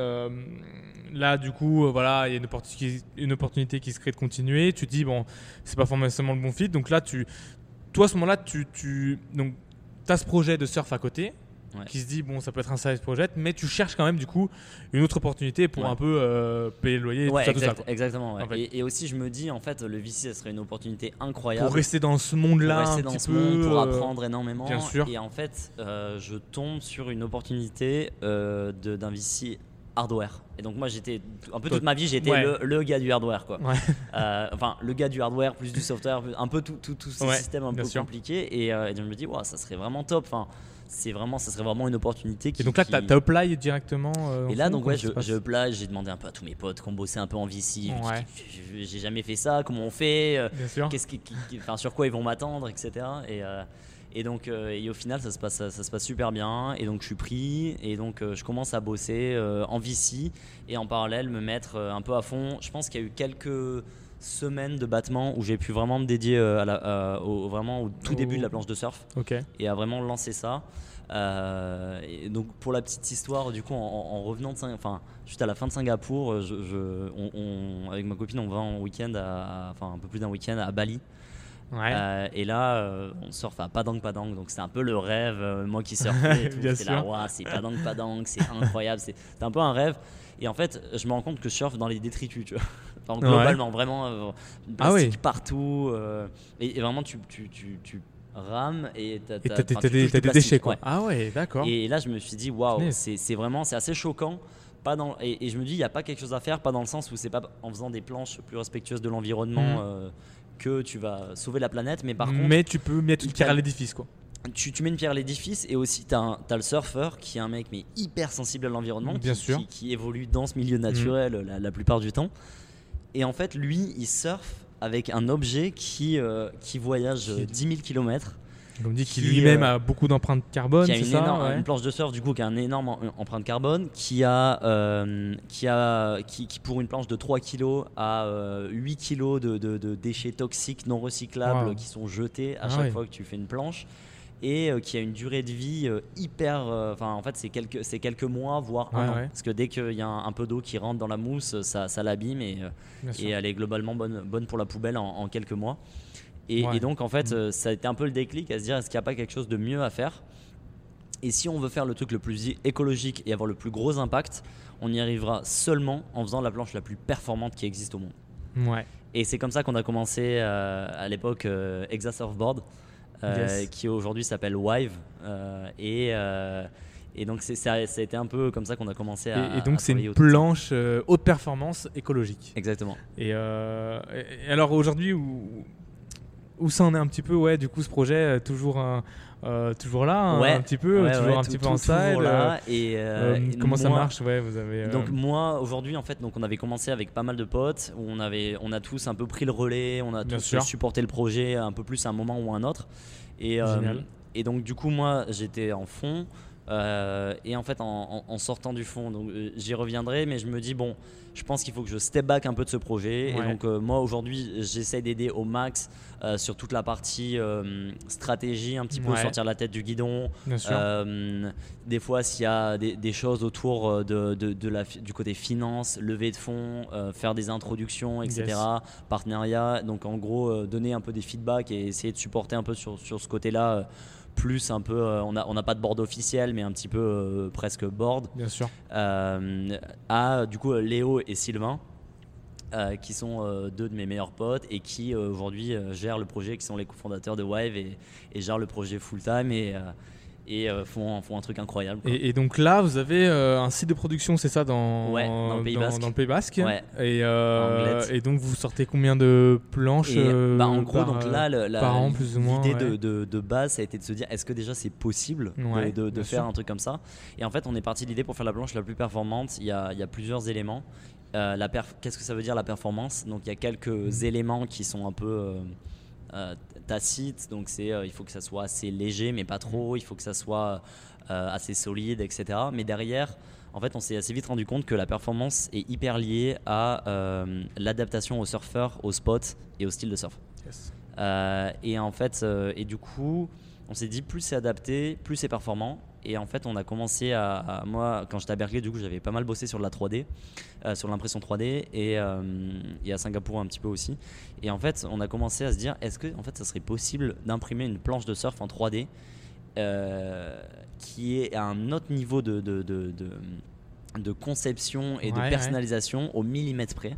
S1: Là, du coup, voilà, il y a une opportunité, une opportunité qui se crée de continuer. Tu te dis bon, c'est pas forcément le bon fit. Donc là, tu, toi à ce moment-là, tu, tu donc as ce projet de surf à côté.
S2: Ouais.
S1: qui se dit bon ça peut être un side project mais tu cherches quand même du coup une autre opportunité pour
S2: Ouais.
S1: un peu euh, payer le loyer
S2: Ouais,
S1: tout ça, tout ça,
S2: exact-
S1: quoi.
S2: exactement. ouais.
S1: En fait.
S2: et, et aussi, je me dis, en fait, le VC, ça serait une opportunité incroyable.
S1: pour rester dans ce monde là
S2: pour rester dans ce
S1: peu
S2: monde, pour apprendre énormément.
S1: bien sûr.
S2: Et en fait, euh, je tombe sur une opportunité euh, d'un VC hardware. Et donc moi, j'étais un peu toute ma vie, j'étais
S1: ouais.
S2: le, le gars du hardware, quoi.
S1: Ouais.
S2: Euh, enfin, le gars du hardware plus du software, plus- un peu tout, tout, tout ce
S1: Ouais,
S2: système un peu
S1: sûr.
S2: compliqué. Et, euh, et donc je me dis, wow, ça serait vraiment top. Enfin, c'est vraiment, ça serait vraiment une opportunité. Qui,
S1: Et donc là,
S2: qui-
S1: tu apply directement euh,
S2: et là,
S1: fond,
S2: donc, ouais, je, j'ai demandé un peu à tous mes potes qui ont bossé un peu en VC.
S1: Ouais.
S2: J'ai- jamais fait ça, comment on fait euh, qu'est-ce qui, qui- sur quoi ils vont m'attendre, etc. Et, euh, et donc, euh, et au final, ça se passe, ça, se passe super bien. Et donc, je suis pris. Et donc, je commence à bosser en VC et en parallèle me mettre un peu à fond. Je pense qu'il y a eu quelques semaines de battement où j'ai pu vraiment me dédier euh, à la- à- au, vraiment au tout début de la planche de surf et à vraiment lancer ça. Euh, et donc pour la petite histoire, du coup, en, en revenant de Sing- enfin juste à la fin de Singapour, euh, je, je- on, on- avec ma copine, on va en week-end, à- enfin un peu plus d'un week-end à Bali.
S1: Ouais.
S2: Euh, et là, euh, on surfe à Padang Padang, donc c'est un peu le rêve. euh, moi qui surfais, là,
S1: sûr.
S2: Ouah, c'est Padang Padang, c'est incroyable, c'est c'est un peu un rêve. Et en fait, je me rends compte que je surfe dans les détritus, tu vois. Enfin,
S1: Ouais.
S2: globalement, vraiment, euh,
S1: Ah
S2: plastique
S1: oui.
S2: partout. euh, et, et vraiment, tu, tu, tu, tu rames et t'as
S1: des, déchets quoi.
S2: ouais.
S1: Ah ouais, d'accord.
S2: Et là, je me suis dit, waouh, c'est vraiment, c'est assez choquant pas dans, et, et je me dis, il n'y a pas quelque chose à faire, pas dans le sens où c'est pas en faisant des planches plus respectueuses de l'environnement
S1: Mhm.
S2: euh, que tu vas sauver la planète, mais par contre,
S1: mais tu peux mettre une pierre à l'édifice, quoi.
S2: tu, tu mets une pierre à l'édifice et aussi tu as, le surfeur qui est un mec mais hyper sensible à l'environnement,
S1: Bien
S2: qui,
S1: sûr.
S2: qui- qui évolue dans ce milieu naturel la, la plupart du temps. Et en fait, lui, il surfe avec un objet qui, euh, qui voyage euh,
S1: Qui-
S2: 10 000 km,
S1: Comme dit, qui
S2: Qui,
S1: lui-même
S2: euh,
S1: a beaucoup d'empreintes carbone,
S2: qui a une,
S1: ça
S2: énorme-
S1: ouais.
S2: une planche de surf du coup qui a un énorme em- empreinte carbone, qui a, euh, qui, a qui, qui pour une planche de 3 kg a euh, 8 kg de, de- de déchets toxiques non recyclables
S1: Wow.
S2: qui sont jetés à
S1: Ah
S2: chaque
S1: ouais.
S2: fois que tu fais une planche et euh, qui a une durée de vie euh, hyper euh, enfin en fait c'est quelques c'est quelques mois voire un an
S1: ouais.
S2: parce que dès qu'il y a un, un peu d'eau qui rentre dans la mousse ça, ça l'abîme et, et elle est globalement bonne, bonne pour la poubelle en, en quelques mois. Et,
S1: Ouais.
S2: et donc, en fait,
S1: Mm.
S2: euh, ça a été un peu le déclic à se dire est-ce qu'il n'y a pas quelque chose de mieux à faire? Et si on veut faire le truc le plus écologique et avoir le plus gros impact, on y arrivera seulement en faisant la planche la plus performante qui existe au monde.
S1: Ouais.
S2: Et c'est comme ça qu'on a commencé euh, à l'époque euh, Exa Surfboard,
S1: Yes.
S2: qui aujourd'hui s'appelle Wive. euh, et, euh, et donc, c'est- ça, ça a été un peu comme ça qu'on a commencé à.
S1: Et, et donc c'est une planche euh, haute performance écologique.
S2: Exactement.
S1: Et, euh, et- alors aujourd'hui, où, où ça en est un petit peu, ouais, du coup ce projet euh, toujours, un- euh, toujours là, un,
S2: Ouais.
S1: un petit peu,
S2: Ouais,
S1: toujours
S2: ouais,
S1: un
S2: tout-
S1: petit peu en.
S2: Et,
S1: euh,
S2: euh, et
S1: comment ça marche Ouais, vous avez.
S2: Donc moi aujourd'hui en fait donc on avait commencé avec pas mal de potes où on avait on a tous un peu pris le relais on a
S1: Bien
S2: tous
S1: sûr.
S2: supporté le projet un peu plus à un moment ou à un autre et et donc du coup moi j'étais en fond euh, et en fait en, sortant du fond donc euh, j'y reviendrai mais je me dis bon je pense qu'il faut que je step back un peu de ce projet
S1: Ouais.
S2: et donc euh, moi aujourd'hui j'essaie d'aider au max sur toute la partie stratégie un petit peu
S1: Ouais.
S2: sortir la tête du guidon des fois, s'il y a des, des choses autour de, de- de la, fi- du côté finance, levée de fonds, faire des introductions, etc.,
S1: Yes.
S2: partenariat. Donc, en gros, donner un peu des feedbacks et essayer de supporter un peu sur, sur ce côté-là. Plus un peu, euh, on n'a on n'a pas de board officiel, mais un petit peu euh, presque board.
S1: Bien sûr.
S2: Euh, à du coup Léo et Sylvain. euh, qui sont euh, deux de mes meilleurs potes et qui euh, aujourd'hui gèrent le projet, qui sont les cofondateurs de Wive et, et gèrent le projet full time et, et euh, font, font un truc incroyable. quoi.
S1: Et, et donc là, vous avez euh, un site de production, c'est ça, dans,
S2: Ouais, dans le Pays Basque.
S1: dans le Pays Basque.
S2: Ouais.
S1: Et, euh, et donc vous sortez combien de planches
S2: Et, bah, en gros,
S1: par,
S2: donc là, l'idée de,
S1: ouais.
S2: de- de base, ça a été de se dire est-ce que déjà c'est possible de- de, faire
S1: sûr.
S2: un truc comme ça? Et en fait, on est parti de l'idée pour faire la planche la plus performante. Il y a, il y a plusieurs éléments. Qu'est-ce que ça veut dire la performance? Donc, il y a quelques
S1: Mhm.
S2: éléments qui sont un peu euh, tacites. Donc, c'est euh, il faut que ça soit assez léger, mais pas trop. Il faut que ça soit euh, assez solide, etc. Mais derrière, en fait, on s'est assez vite rendu compte que la performance est hyper liée à euh, l'adaptation au surfeur, au spot et au style de surf.
S1: Yes.
S2: Et en fait, et du coup, on s'est dit plus c'est adapté, plus c'est performant. Et en fait, on a commencé à, à- moi, quand j'étais à Berkeley, du coup, j'avais pas mal bossé sur de la 3D, euh, sur l'impression 3D, et, euh, et à Singapour un petit peu aussi. Et en fait, on a commencé à se dire, est-ce que en fait, ça serait possible d'imprimer une planche de surf en 3D euh, qui est à un autre niveau de, de, de, de- de conception et
S1: Ouais,
S2: de
S1: ouais.
S2: personnalisation au millimètre près?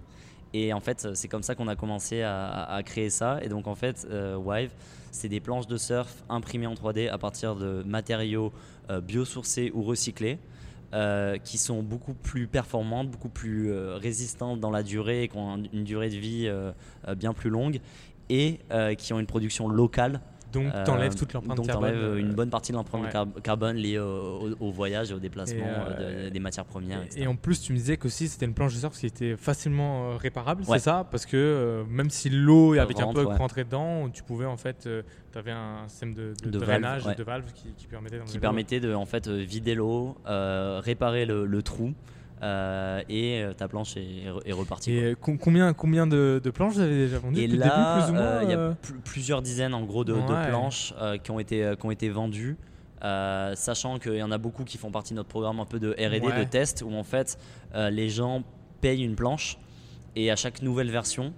S2: Et en fait, c'est comme ça qu'on a commencé à, créer ça. Et donc, en fait, euh, Wive, c'est des planches de surf imprimées en 3D à partir de matériaux euh, biosourcés ou recyclés. euh, qui sont beaucoup plus performantes, beaucoup plus euh, résistantes dans la durée qui ont un- une durée de vie euh, euh, bien plus longue et euh, qui ont une production locale.
S1: Donc
S2: Euh,
S1: t'enlèves toute l'empreinte
S2: donc
S1: carbone.
S2: t'enlèves
S1: euh,
S2: une bonne partie de l'empreinte
S1: ouais.
S2: car- carbone liée au, au- au voyage et au déplacement
S1: Et,
S2: euh,
S1: euh,
S2: de- des matières premières. etc.
S1: Et en plus, tu me disais qu'aussi c'était une planche de surf qui était facilement euh, réparable,
S2: Ouais.
S1: c'est ça? Parce que euh, même si l'eau avec un
S2: rentre,
S1: peu
S2: ouais.
S1: rentrait dedans, tu pouvais en fait, tu avais un système de, de,
S2: De valve,
S1: drainage,
S2: ouais.
S1: de valve qui, qui permettait
S2: qui permettait de en fait euh, vider l'eau, euh, réparer le, le trou euh, et euh, ta planche est, est repartie.
S1: Et combien, combien de, de planches vous avez déjà vendues
S2: Et là,
S1: le début, plus ou moins
S2: euh, il y a pl- plusieurs dizaines en gros de, planches euh, qui, ont été, qui ont été vendues. sachant qu'il y en a beaucoup qui font partie de notre programme un peu de R&D,
S1: Ouais.
S2: de test, où en fait les gens payent une planche et à chaque nouvelle version,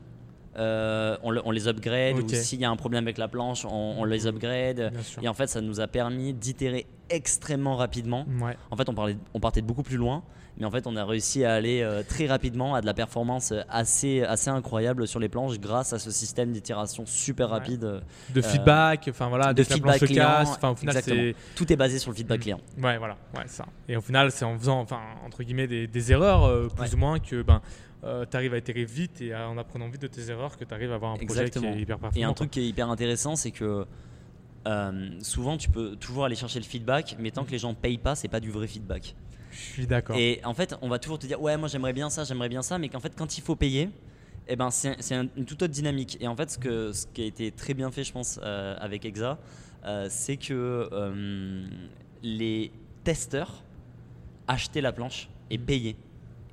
S2: euh, on, le- on les upgrade ou s'il y a un problème avec la planche, on, on les upgrade. Et en fait, ça nous a permis d'itérer extrêmement rapidement.
S1: Ouais.
S2: En fait, on, parlait, on partait de beaucoup plus loin, mais en fait, on a réussi à aller euh, très rapidement à de la performance assez, assez incroyable sur les planches grâce à ce système d'itération super rapide. euh,
S1: De feedback, enfin voilà,
S2: de feedback client,
S1: casse, enfin au final c'est
S2: Tout est basé sur le feedback
S1: Mm.
S2: client.
S1: Ouais, voilà, ouais, ça. Et au final, c'est en faisant, enfin, entre guillemets, des, des erreurs, euh, plus
S2: Ouais.
S1: ou moins, que ben, tu arrives à itérer vite et en apprenant vite de tes erreurs, que tu arrives à avoir un projet qui est hyper performant.
S2: Et un
S1: quoi.
S2: truc qui est hyper intéressant, c'est que euh, souvent tu peux toujours aller chercher le feedback, mais tant que les gens payent pas, c'est pas du vrai feedback.
S1: Je suis d'accord.
S2: Et en fait, on va toujours te dire ouais, moi j'aimerais bien ça, j'aimerais bien ça, mais qu'en fait, quand il faut payer, eh ben c'est c'est un- une toute autre dynamique. Et en fait, ce, que, ce qui a été très bien fait, je pense, euh, avec Exa, euh, c'est que euh, les testeurs achetaient la planche et payaient.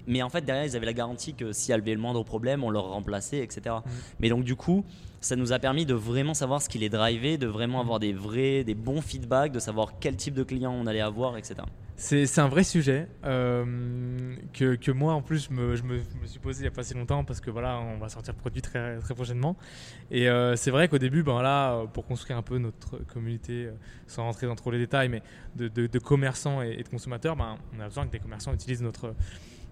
S2: Mais en fait, derrière, ils avaient la garantie que s'il y avait le moindre problème, on leur remplaçait, etc. Mais donc, du coup, ça nous a permis de vraiment savoir ce qui les drivait, de vraiment avoir des vrais, des bons feedbacks, de savoir quel type de client on allait avoir, etc.
S1: C'est un vrai sujet euh, que, que moi en plus je me, je me, je me suis posé il n'y a pas si longtemps parce que voilà on va sortir le produit très, très prochainement et euh, c'est vrai qu'au début ben là pour construire un peu notre communauté euh, sans rentrer dans trop les détails mais de, de- de commerçants et, et de consommateurs ben, on a besoin que des commerçants utilisent notre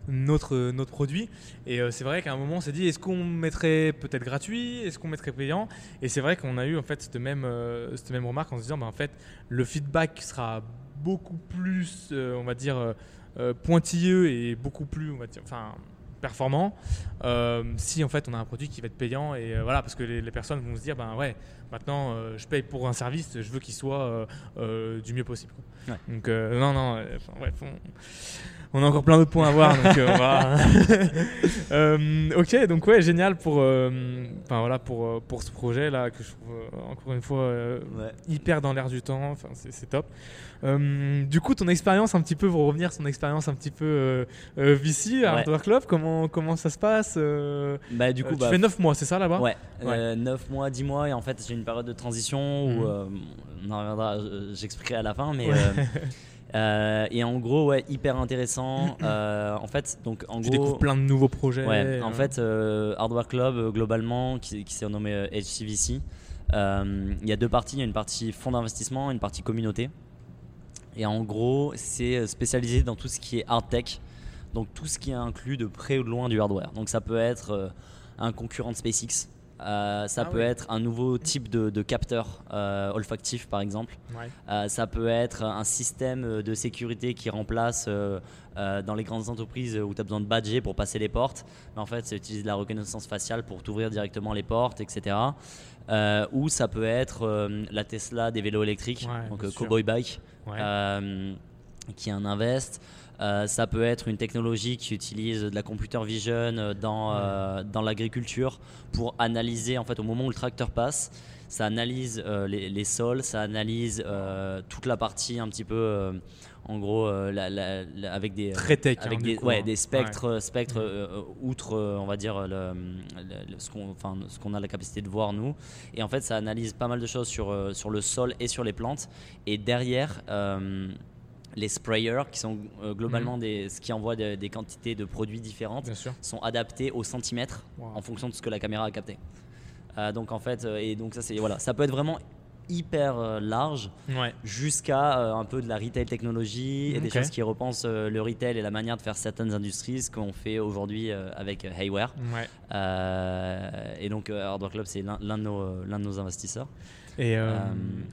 S1: notre, notre produit. Et euh, c'est vrai qu'à un moment on s'est dit est-ce qu'on mettrait peut-être gratuit? Est-ce qu'on mettrait payant? Et c'est vrai qu'on a eu en fait cette même, euh, cette même remarque en se disant ben, en fait le feedback sera beaucoup plus, euh, on va dire, pointilleux et beaucoup plus, on va dire, enfin, performant euh, si en fait on a un produit qui va être payant. Et euh, voilà parce que les, les personnes vont se dire ben ouais maintenant euh, je paye pour un service je veux qu'il soit du mieux possible.
S2: Ouais.
S1: donc non non enfin, bref, on, on a encore plein d'autres points à voir donc euh, va- Euh, ok donc ouais génial pour euh, enfin voilà pour euh, pour ce projet là que je trouve euh, encore une fois euh,
S2: Ouais.
S1: hyper dans l'air du temps, enfin, c'est top. Euh, du coup, ton expérience un petit peu, pour revenir sur ton expérience un petit peu euh, euh, VC à
S2: Ouais.
S1: Hardware Club, comment, comment ça se passe euh,
S2: Bah, du coup,
S1: euh,
S2: bah,
S1: Tu fais 9 mois, c'est ça là-bas?
S2: Ouais, euh, 9 mois, 10 mois, et en fait j'ai une période de transition
S1: Mhm.
S2: où euh, on en reviendra, j'expliquerai à la fin, mais. euh, et en gros, ouais, hyper intéressant. Euh, en fait, donc en
S1: Tu
S2: gros.
S1: découvres plein de nouveaux projets.
S2: Ouais, en
S1: euh,
S2: fait, euh, Hardware Club, euh, globalement, qui, qui s'est renommé euh, HCVC, il y a deux parties. Il y a une partie fonds d'investissement et une partie communauté. Et en gros, c'est spécialisé dans tout ce qui est hard tech, donc tout ce qui est inclus de près ou de loin du hardware. Donc ça peut être un concurrent de SpaceX, euh, ça
S1: Ah
S2: peut être un nouveau type de, de capteur euh, olfactif par exemple.
S1: ouais.
S2: Euh, ça peut être un système de sécurité qui remplace dans les grandes entreprises où tu as besoin de badger pour passer les portes. Mais en fait, ça utilise de la reconnaissance faciale pour t'ouvrir directement les portes, etc. Ou ça peut être la Tesla des vélos électriques,
S1: Ouais,
S2: donc. Cowboy Bike,
S1: Ouais.
S2: qui est un invest. Euh, ça peut être une technologie qui utilise de la computer vision euh, dans, euh, dans l'agriculture pour analyser, en fait, au moment où le tracteur passe, ça analyse euh, les, les sols, ça analyse toute la partie un petit peu, en gros, la- la- la- avec des
S1: Très tech.
S2: avec
S1: hein,
S2: des,
S1: coup,
S2: ouais,
S1: hein.
S2: des spectres, spectres euh, outre, on va dire, le, le- le- ce qu'on enfin, ce qu'on a la capacité de voir, nous. Et en fait, ça analyse pas mal de choses sur, sur le sol et sur les plantes. Et derrière, les sprayers, qui sont euh, globalement des, ce qui envoie de- des quantités de produits différentes, sont adaptés au centimètre
S1: Wow.
S2: en fonction de ce que la caméra a capté. Euh, donc en fait, euh, et donc ça c'est voilà, ça peut être vraiment hyper large
S1: Ouais.
S2: jusqu'à euh, un peu de la retail technologie et des choses qui repensent euh, le retail et la manière de faire certaines industries, ce qu'on fait aujourd'hui euh, avec Hayware.
S1: Ouais.
S2: Et donc Hardware Club, c'est l'un de, de nos investisseurs.
S1: Et euh,
S2: Euh,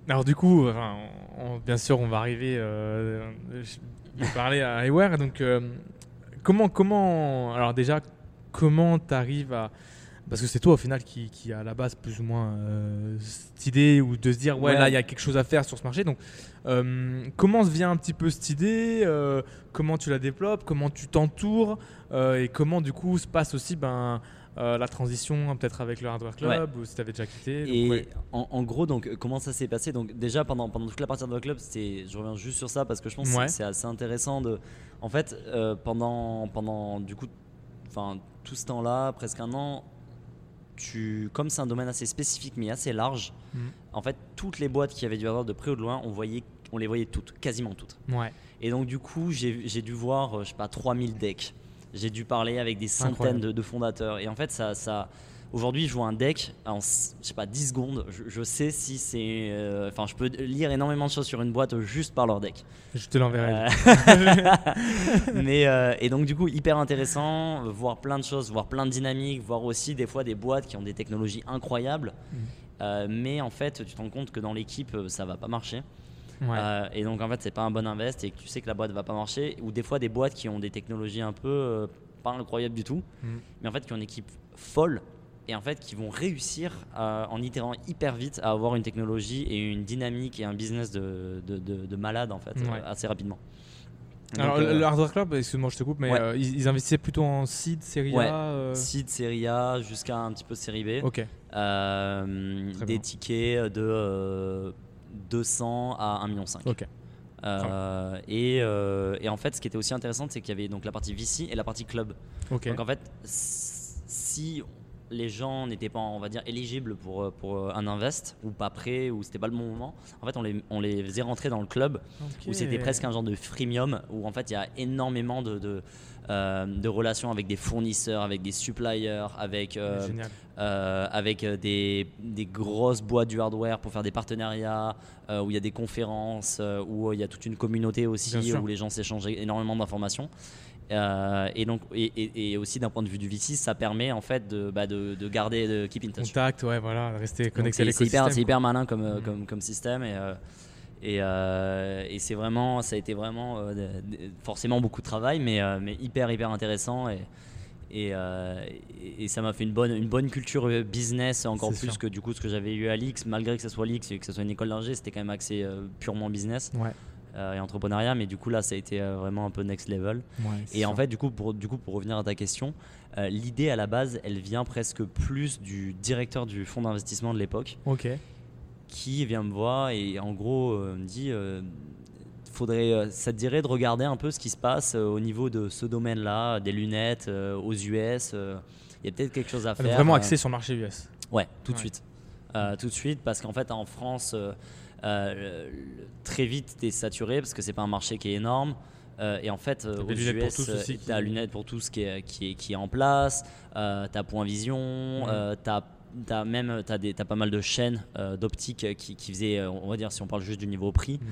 S1: alors du coup, enfin, on- bien sûr, on va arriver. Euh, je vais parler à Hayware. Donc, comment, comment, alors déjà, comment t'arrives à parce que c'est toi au final qui, qui a à la base plus ou moins euh, cette idée ou de se dire ouais,
S2: Ouais.
S1: là il y a quelque chose à faire sur ce marché. Donc euh, comment se vient un petit peu cette idée euh, Comment tu la développes Comment tu t'entoures Et comment du coup se passe aussi ben, euh, la transition hein, peut-être avec le Hardware Club ou si tu avais déjà quitté donc,
S2: Et
S1: ouais.
S2: en, en gros, donc, euh, comment ça s'est passé? Donc, déjà, pendant, pendant toute la partie de club, je reviens juste sur ça parce que je pense que
S1: Ouais.
S2: c'est, c'est assez intéressant. De, en fait, euh, pendant, pendant du coup, tout ce temps-là, presque un an, tu, comme c'est un domaine assez spécifique mais assez large,
S1: Mhm.
S2: en fait, toutes les boîtes qui avaient du hardware de près ou de loin, on, voyait, on les voyait toutes, quasiment toutes.
S1: Ouais.
S2: Et donc, du coup, j'ai dû voir, je sais pas, 3000 decks. J'ai dû parler avec des centaines de, de fondateurs. Et en fait, ça, ça, Aujourd'hui, je vois un deck en je sais pas 10 secondes. Je, je sais si c'est. euh, Enfin, je peux lire énormément de choses sur une boîte juste par leur deck.
S1: Je te l'enverrai.
S2: Euh, mais euh, et donc du coup hyper intéressant, voir plein de choses, voir plein de dynamiques, voir aussi des fois des boîtes qui ont des technologies incroyables. Euh, mais en fait, tu te rends compte que dans l'équipe, ça va pas marcher.
S1: Ouais.
S2: Euh, et donc en fait, c'est pas un bon invest et que tu sais que la boîte va pas marcher. Ou des fois des boîtes qui ont des technologies un peu euh, pas incroyables du tout,
S1: Mhm.
S2: mais en fait qui ont une équipe folle et en fait qui vont réussir à- en itérant hyper vite à avoir une technologie et une dynamique et un business de, de, de- de malade en fait
S1: Ouais.
S2: assez rapidement.
S1: Alors,
S2: Donc, euh,
S1: le Hardware Club, excuse-moi, je te coupe, mais
S2: Ouais.
S1: euh, ils, ils investissaient plutôt en seed, série
S2: Ouais.
S1: A. euh,
S2: Seed, série A jusqu'à un petit peu série B.
S1: Ok.
S2: Des tickets de 200 à 1,5 million.
S1: Ok.
S2: Euh, et, euh, et en fait, ce qui était aussi intéressant, c'est qu'il y avait donc la partie VC et la partie club. Donc en fait, si les gens n'étaient pas, on va dire, éligibles pour, pour un invest ou pas prêts ou c'était pas le bon moment, en fait, on les, on les faisait rentrer dans le club où c'était presque un genre de freemium où en fait il y a énormément de, de, euh, de relations avec des fournisseurs, avec des suppliers, avec, euh, euh, avec des, des grosses boîtes du hardware pour faire des partenariats, où il y a des conférences, où il y a toute une communauté aussi, où les gens s'échangent énormément d'informations. Euh, et donc et, et- et aussi d'un point de vue du VC, ça permet en fait de, bah, de, de garder, de keep in touch.
S1: Contact, ouais, voilà, rester connecté à
S2: c'est c'est hyper, malin comme,
S1: Mhm.
S2: comme, comme système et, euh, et, euh, et c'est vraiment, ça a été vraiment euh, forcément beaucoup de travail, mais, euh, mais hyper hyper intéressant et, et, et- et ça m'a fait une bonne, une bonne culture business encore plus
S1: sûr.
S2: que du coup ce que j'avais eu à l'X, malgré que ce soit l'X et que ce soit une école d'ingé, c'était quand même axé purement business
S1: Ouais.
S2: et entrepreneuriat, mais du coup là ça a été vraiment un peu next level.
S1: Ouais,
S2: Et en fait, du coup, pour, du coup, pour revenir à ta question, l'idée à la base, elle vient presque plus du directeur du fonds d'investissement de l'époque,
S1: Ok.
S2: Qui vient me voir et en gros euh, me dit euh, faudrait, euh, ça te dirait de regarder un peu ce qui se passe au niveau de ce domaine-là, des lunettes euh, aux US. euh, Il y a peut-être quelque chose à
S1: Ah,
S2: faire.
S1: vraiment
S2: euh,
S1: axé sur le marché US.
S2: Ouais, tout de
S1: Ouais.
S2: suite. Tout de suite, parce qu'en fait, en France, très vite, tu es saturé parce que c'est pas un marché qui est énorme. Et en fait, aux US,
S1: qui-
S2: t'as lunettes pour tous qui est, qui est, qui est en place. Euh, t'as Point Vision.
S1: Mhm.
S2: euh, t'as T'as même t'as des, t'as pas mal de chaînes euh, d'optique qui, qui faisaient, euh, on va dire, si on parle juste du niveau prix.
S1: Mhm.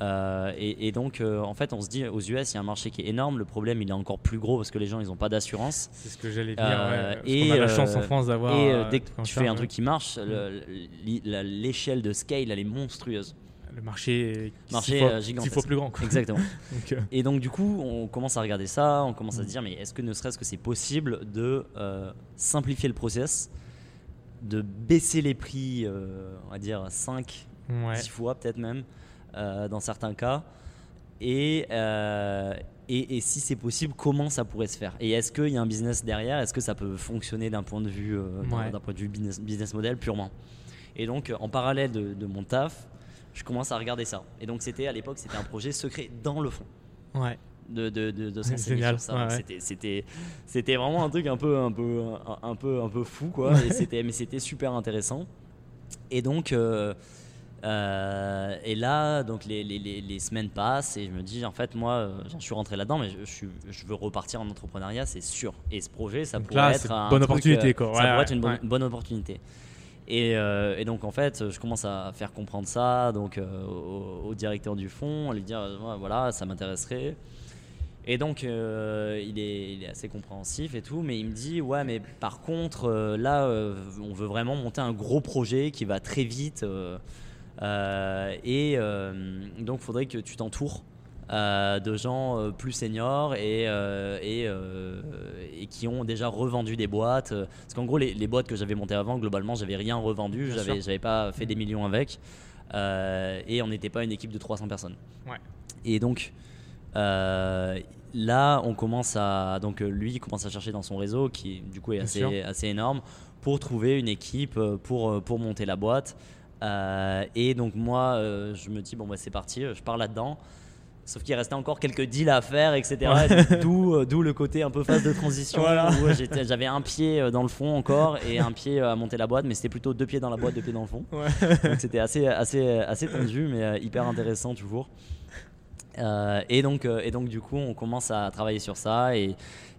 S2: Euh, et, et donc, euh, en fait, on se dit, aux US, il y a un marché qui est énorme. Le problème, il est encore plus gros parce que les gens, ils n'ont pas d'assurance.
S1: C'est ce que j'allais dire.
S2: Euh,
S1: ouais, parce
S2: et,
S1: qu'on a la chance en
S2: euh,
S1: France d'avoir.
S2: Et euh,
S1: euh,
S2: dès que tu fais un
S1: ouais.
S2: truc qui marche, la- l'échelle de scale, elle est monstrueuse.
S1: Le marché
S2: Marché,
S1: fois,
S2: euh,
S1: six
S2: gigantesque.
S1: fois plus grand. quoi.
S2: Exactement.
S1: Euh,
S2: Et donc, du coup, on commence à regarder ça, on commence à se dire, mais est-ce que ne serait-ce que c'est possible de euh, simplifier le process, de baisser les prix, euh, on va dire 5,
S1: ouais.
S2: 10 fois peut-être même, euh, dans certains cas. Et, euh, et, et si c'est possible, comment ça pourrait se faire? Et est-ce qu'il y a un business derrière? Est-ce que ça peut fonctionner d'un point de vue, euh, d'un-
S1: Ouais.
S2: d'un point de vue business, business model purement? Et donc, en parallèle de, de mon taf, je commence à regarder ça. Et donc, c'était à l'époque, c'était un projet secret dans le fond
S1: Ouais.
S2: De, de, de, de
S1: Génial,
S2: sur ça.
S1: ouais.
S2: C'était, c'était, vraiment un truc un peu, un peu, un, un peu, un peu fou, quoi. Et c'était, mais c'était super intéressant. Et donc, euh, euh, et là, donc les, les, les, les semaines passent et je me dis, en fait, moi, euh, j'en suis rentré là-dedans, mais je, je, suis- je veux repartir en entrepreneuriat, c'est sûr. Et ce projet, ça
S1: Donc
S2: pourrait
S1: là,
S2: être
S1: c'est
S2: un
S1: bonne
S2: truc,
S1: opportunité, quoi.
S2: Ça pourrait être une bonne, opportunité. Et, euh, et donc en fait, je commence à faire comprendre ça donc euh, au, au directeur du fonds, à lui dire euh, voilà, ça m'intéresserait. Et donc euh, il, est, il est assez compréhensif et tout, mais il me dit ouais, mais par contre euh, là, euh, on veut vraiment monter un gros projet qui va très vite et donc faudrait que tu t'entoures. de gens plus seniors et, et, et qui ont déjà revendu des boîtes. Parce qu'en gros, les, les boîtes que j'avais montées avant, globalement, j'avais rien revendu, j'avais j'avais pas fait des millions avec. et on n'était pas une équipe de 300 personnes.
S1: Ouais.
S2: Et donc, là, on commence à. Donc, euh, lui, il commence à chercher dans son réseau, qui du coup est assez, énorme, pour trouver une équipe euh, pour, euh, pour monter la boîte. Euh, et donc, moi, euh, je me dis, bon, bah, c'est parti, je pars là-dedans. Sauf qu'il restait encore quelques deals à faire, etc. D'où, euh, d'où le côté un peu phase de transition
S1: Voilà.
S2: où j'étais- j'avais un pied euh, dans le fond encore et un pied euh, à monter la boîte, mais c'était plutôt deux pieds dans la boîte, deux pieds dans le fond.
S1: Ouais.
S2: Donc c'était assez, assez, assez tendu, mais euh, hyper intéressant toujours. Euh, et, donc, euh, et donc, du coup, on commence à travailler sur ça. Et,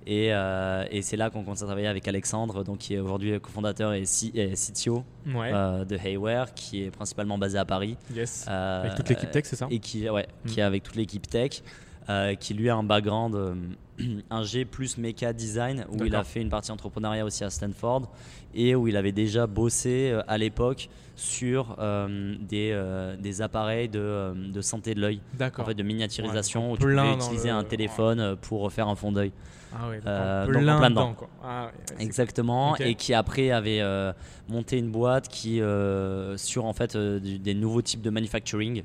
S2: et, euh, et c'est là qu'on commence à travailler avec Alexandre, donc, qui est aujourd'hui cofondateur et, C- et CTO
S1: Ouais.
S2: de Hayware, qui est principalement basé à Paris.
S1: yes. Avec toute l'équipe tech, c'est ça
S2: Et qui, ouais,
S1: Mm.
S2: qui est avec toute l'équipe tech, qui lui a un background euh, ingé plus méca design, où il a fait une partie entrepreneuriat aussi à Stanford, et où il avait déjà bossé à l'époque sur euh, des, euh, des appareils de, euh, de santé de l'œil, en fait de miniaturisation,
S1: Ouais,
S2: où tu
S1: dans
S2: utiliser
S1: le-
S2: un téléphone pour faire un fond d'œil.
S1: Ah
S2: Euh, donc
S1: plein dedans, quoi. Ah
S2: Exactement, et qui après avait monté une boîte qui sur en fait du- des nouveaux types de manufacturing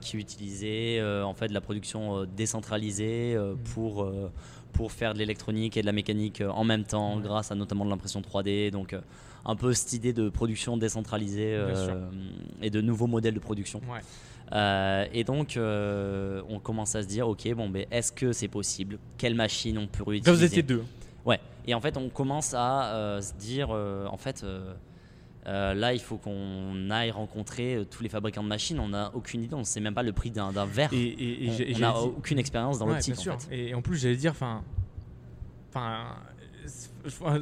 S2: qui utilisait en fait de la production décentralisée
S1: Mhm.
S2: pour pour faire de l'électronique et de la mécanique en même temps
S1: Ouais.
S2: grâce à notamment de l'impression 3D donc un peu cette idée de production décentralisée euh, et de nouveaux modèles de production
S1: Ouais.
S2: euh, et donc, euh, on commence à se dire, ok, bon, ben, est-ce que c'est possible? Quelle machine on peut
S1: Là,
S2: réutiliser
S1: vous étiez deux.
S2: Ouais. Et en fait, on commence à euh, se dire, en fait, là, il faut qu'on aille rencontrer tous les fabricants de machines. On n'a aucune idée, on ne sait même pas le prix d'un verre.
S1: Et, et, et
S2: on n'a aucune expérience dans
S1: Ouais,
S2: l'optique, en fait.
S1: Et en plus, j'allais dire, enfin,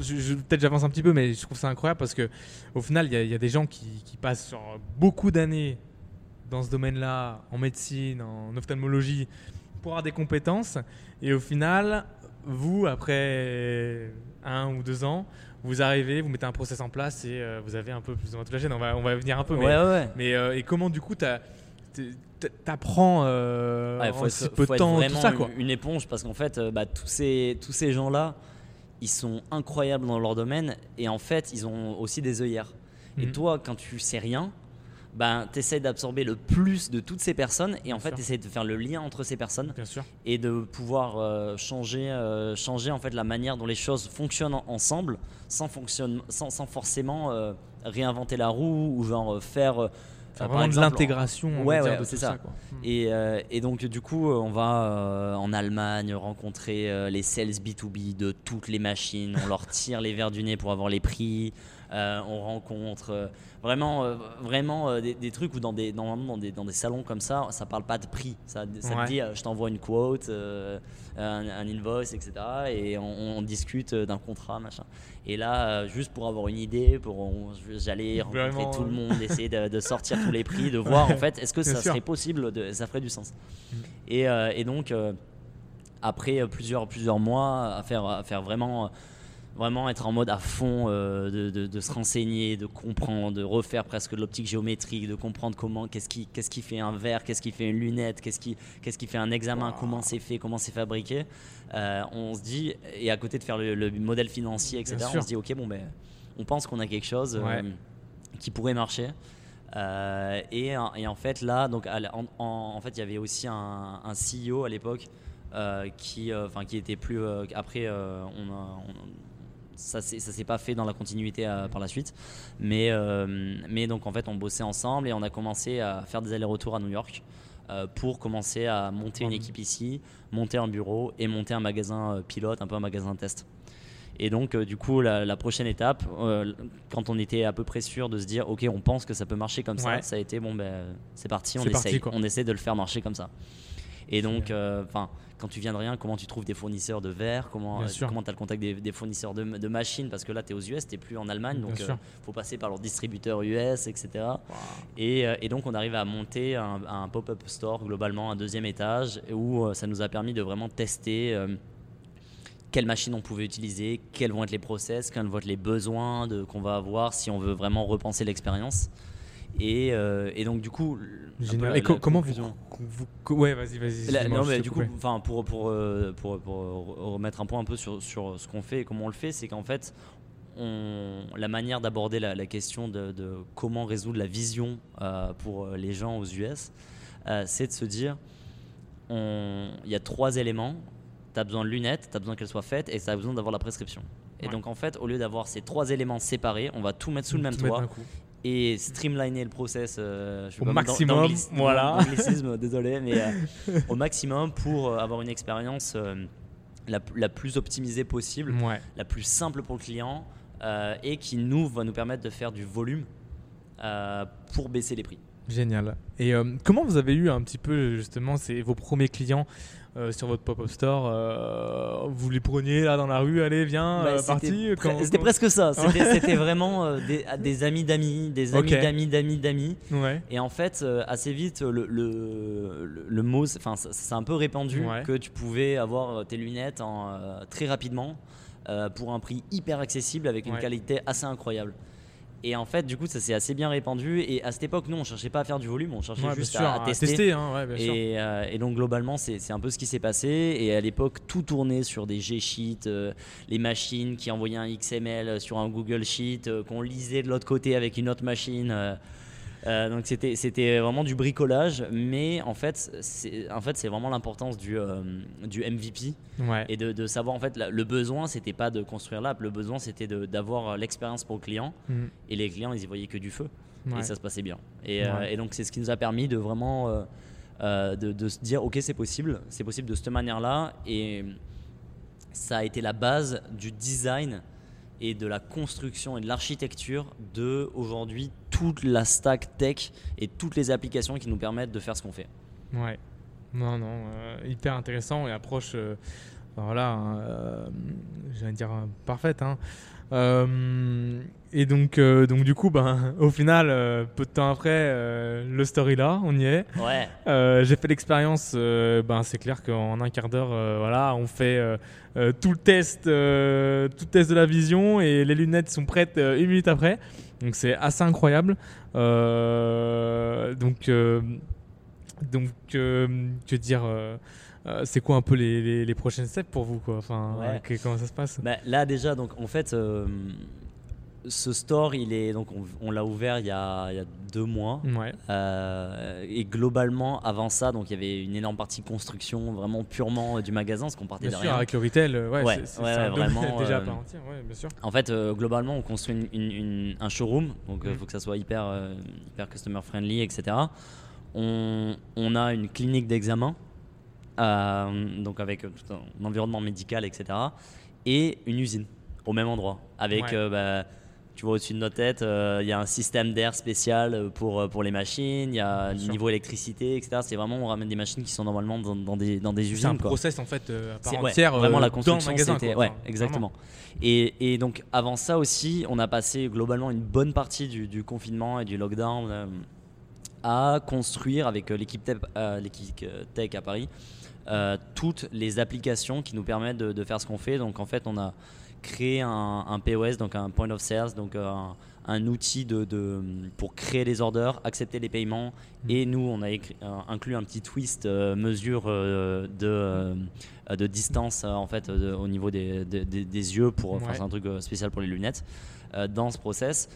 S1: je, je- peut-être j'avance un petit peu, mais je trouve ça incroyable parce que au final, il y, a- il y a des gens qui, qui passent sur beaucoup d'années dans ce domaine-là, en médecine, en ophtalmologie, pour avoir des compétences, et au final, vous, après un ou deux ans, vous arrivez, vous mettez un process en place et euh, vous avez un peu plus ou moins toute la chaîne. On va, on va venir un peu, mais,
S2: Ouais, ouais, ouais.
S1: mais euh, et comment du coup t'es- t'apprends euh,
S2: Ouais,
S1: en si peu de temps tout ça quoi.
S2: une- éponge parce qu'en fait, euh, bah, tous ces, tous ces gens-là, ils sont incroyables dans leur domaine et en fait, ils ont aussi des œillères. Et
S1: Mhm.
S2: toi, quand tu sais rien, ben, tu essaies d'absorber le plus de toutes ces personnes et en fait, tu essaies de faire le lien entre ces personnes
S1: Bien sûr.
S2: et de pouvoir euh, changer, euh, changer en fait la manière dont les choses fonctionnent en- ensemble sans, fonctionne, sans, sans forcément euh, réinventer la roue ou genre faire.
S1: Enfin, vraiment de l'intégration.
S2: Ouais, ouais, c'est ça.
S1: quoi. Mm.
S2: et, euh, et donc du coup, euh, on va euh, en Allemagne rencontrer euh, les sales B2B de toutes les machines. On leur tire les verres du nez pour avoir les prix. Euh, on rencontre euh, vraiment, euh, vraiment des, des trucs où dans des, dans des, dans des salons comme ça, ça parle pas de prix. Ça, ça
S1: Ouais.
S2: te dit, je t'envoie une quote, un, un invoice, etc. Et on, on discute d'un contrat, machin. Et là, juste pour avoir une idée, pour j'allais rencontrer
S1: Vraiment,
S2: tout le monde, essayer de, de sortir tous les prix, de voir en fait, est-ce que
S1: Bien
S2: ça
S1: sûr.
S2: serait possible, de, ça ferait du sens.
S1: Mm.
S2: Et, et donc, après plusieurs, plusieurs mois, à faire, à faire vraiment, vraiment être en mode à fond, euh, de, de- de se renseigner, de comprendre, de refaire presque de l'optique géométrique, de comprendre comment, qu'est-ce qui, qu'est-ce qui fait un verre, qu'est-ce qui fait une lunette, qu'est-ce qui, qu'est-ce qui fait un examen,
S1: Wow.
S2: comment c'est fait, comment c'est fabriqué. Euh, on se dit, et à côté de faire le, le modèle financier, etc., on se dit, ok, bon, ben, on pense qu'on a quelque chose euh, qui pourrait marcher. Et, en- et en fait, là, donc, en, en- en fait, il y avait aussi un, un CEO à l'époque qui, enfin, qui était plus. après, on a- on- ça s'est pas fait dans la continuité euh, par la suite, mais, euh, mais donc en fait, on bossait ensemble et on a commencé à faire des allers-retours à New York. euh, pour commencer à monter une équipe ici, monter un bureau et monter un magasin pilote, un peu un magasin test. Et donc, euh, du coup, la, la prochaine étape, euh, quand on était à peu près sûr de se dire, ok, on pense que ça peut marcher comme ça,
S1: Ouais.
S2: ça a été, bon, ben, c'est parti, on
S1: parti,
S2: essaye,
S1: quoi.
S2: on essaie de le faire marcher comme ça. Et donc, euh, enfin, quand tu viens de rien, comment tu trouves des fournisseurs de verre Comment euh, tu as le contact des, des fournisseurs de, de machines? Parce que là, tu es aux US, tu plus en Allemagne, donc il faut passer par leurs distributeurs US, etc. Et, euh, et donc, on arrive à monter un, un pop-up store, globalement, un deuxième étage, où euh, ça nous a permis de vraiment tester euh, quelles machines on pouvait utiliser, quels vont être les process, quels vont être les besoins qu'on va avoir si on veut vraiment repenser l'expérience. Et, euh, et donc, du coup,
S1: Génial. Et co- comment vous,
S2: conclusion.
S1: vous- Ouais, vas-y, vas-y.
S2: Non, mais du coup, enfin, pour, pour, euh, pour, pour remettre un point un peu sur, sur ce qu'on fait et comment on le fait, c'est qu'en fait, on, la manière d'aborder la, la question de, de comment résoudre la vision euh, pour les gens aux US, euh, c'est de se dire il y a trois éléments. Tu as besoin de lunettes, tu as besoin qu'elles soient faites et tu as besoin d'avoir la prescription. Et
S1: Ouais.
S2: donc, en fait, au lieu d'avoir ces trois éléments séparés, on va tout mettre sous le même
S1: Tout
S2: toit. Et streamliner le process euh, je
S1: Au
S2: pas mal dans-
S1: maximum, voilà.
S2: désolé mais euh, au maximum pour euh, avoir une expérience la, la plus optimisée possible
S1: Ouais.
S2: la plus simple pour le client et qui nous va nous permettre de faire du volume pour baisser les prix
S1: Génial. Et euh, comment vous avez eu un petit peu justement c'est vos premiers clients euh, sur votre pop-up store euh, Vous les preniez là dans la rue, allez viens,
S2: Bah, c'était
S1: parti.
S2: pre-
S1: quand-
S2: C'était presque ça. C'était vraiment euh, des, des amis d'amis, des amis d'amis d'amis d'amis.
S1: Ouais.
S2: Et en fait, assez vite, le, le, le- le mot, enfin, c'est un peu répandu
S1: Ouais.
S2: que tu pouvais avoir tes lunettes en, très rapidement pour un prix hyper accessible avec une
S1: Ouais.
S2: qualité assez incroyable. Et en fait, du coup, ça s'est assez bien répandu. Et à cette époque, nous, on cherchait pas à faire du volume, on cherchait
S1: Ouais,
S2: juste
S1: sûr,
S2: à, à tester.
S1: hein, ouais, bien sûr.
S2: Et, euh, et donc globalement, c'est c'est un peu ce qui s'est passé. Et à l'époque, tout tournait sur des G-Sheets, euh, les machines qui envoyaient un XML sur un Google Sheet, euh, qu'on lisait de l'autre côté avec une autre machine. Euh. Donc c'était c'était vraiment du bricolage, mais en fait c'est en fait c'est vraiment l'importance du euh, du MVP
S1: Ouais.
S2: et de, de savoir en fait la- le besoin c'était pas de construire l'app, le besoin c'était de- d'avoir l'expérience pour le client
S1: Mm.
S2: et les clients ils y voyaient que du feu
S1: Ouais.
S2: et ça se passait bien. Et, euh, et donc c'est ce qui nous a permis de vraiment de, de se dire ok c'est possible, c'est possible de cette manière-là et ça a été la base du design et de la construction et de l'architecture de aujourd'hui toute la stack tech et toutes les applications qui nous permettent de faire ce qu'on fait.
S1: Ouais. Non, non, euh, hyper intéressant et approche, euh, ben voilà, hein, euh, j'allais dire euh, parfaite. Hein. Euh, et donc, euh, donc du coup, ben, au final, euh, peu de temps après, le story là, on y est.
S2: Ouais,
S1: J'ai fait l'expérience, ben, c'est clair qu'en un quart d'heure, voilà, on fait tout le test, tout le test de la vision et les lunettes sont prêtes une minute après. Donc c'est assez incroyable. Donc, donc, que dire, euh, euh, c'est quoi un peu les, les, les prochaines steps pour vous, quoi Enfin,
S2: Ouais.
S1: que- comment ça se passe?
S2: Bah, là déjà, donc en fait, euh, ce store, il est donc on, on l'a ouvert il y, a, il y a deux mois.
S1: Ouais.
S2: Euh, et globalement, avant ça, donc il y avait une énorme partie construction, vraiment purement euh, du magasin, parce qu'on partait
S1: Bien
S2: de
S1: sûr, avec le retail, euh, ouais,
S2: Ouais,
S1: c'est-
S2: vraiment,
S1: déjà à
S2: euh,
S1: part entière, bien sûr.
S2: En fait, euh, globalement, on construit une- une- une- un showroom, donc il
S1: Mm.
S2: faut que ça soit hyper, euh, hyper customer friendly, etc. On, on a une clinique d'examen, euh, donc avec euh, tout un environnement médical, etc. Et une usine au même endroit, avec,
S1: Ouais.
S2: euh, bah, tu vois au-dessus de notre tête, euh, il y a un système d'air spécial pour, pour les machines, il y a
S1: Bien sûr.
S2: niveau électricité, etc. C'est vraiment, on ramène des machines qui sont normalement dans, dans des, dans des
S1: C'est un
S2: usines. quoi.
S1: process en fait euh, à part
S2: C'est- ouais,
S1: entière.
S2: vraiment
S1: euh,
S2: la construction
S1: magasin, quoi.
S2: ouais
S1: Enfin,
S2: exactement et, et donc avant ça aussi on a passé globalement une bonne partie du, du confinement et du lockdown à construire avec l'équipe tech, tech à Paris euh, toutes les applications qui nous permettent de, de faire ce qu'on fait. Donc en fait on a créé un, un POS donc un point of sales donc euh, un, un outil de, de- pour créer les orders, accepter les paiements. Et nous on a écrit- euh, inclus un petit twist euh, mesure euh, de, de distance en fait de- au niveau des, des- yeux pour
S1: Ouais.
S2: c'est un truc spécial pour les lunettes dans ce process.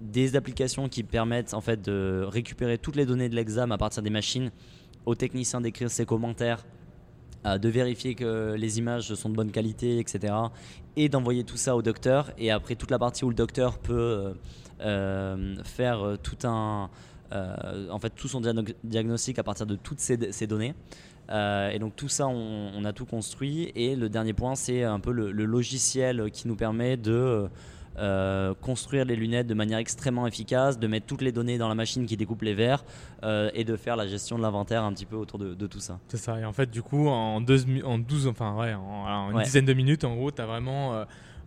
S2: Des applications qui permettent en fait de récupérer toutes les données de l'examen à partir des machines aux techniciens d'écrire ses commentaires de vérifier que les images sont de bonne qualité, etc. Et d'envoyer tout ça au docteur. Et après, toute la partie où le docteur peut euh, euh, faire euh, tout un. en fait, tout son diagno- diagnostic à partir de toutes ces, données. Et donc, tout ça, on, a tout construit. Et le dernier point, c'est un peu le logiciel qui nous permet de. Euh, construire les lunettes de manière extrêmement efficace, de mettre toutes les données dans la machine qui découpe les verres euh, et de faire la gestion de l'inventaire un petit peu autour de, de tout ça.
S1: C'est ça. Et en fait, du coup, en, deux, en 12, enfin, ouais, en, en une
S2: Ouais.
S1: dizaine de minutes, en gros, tu as vraiment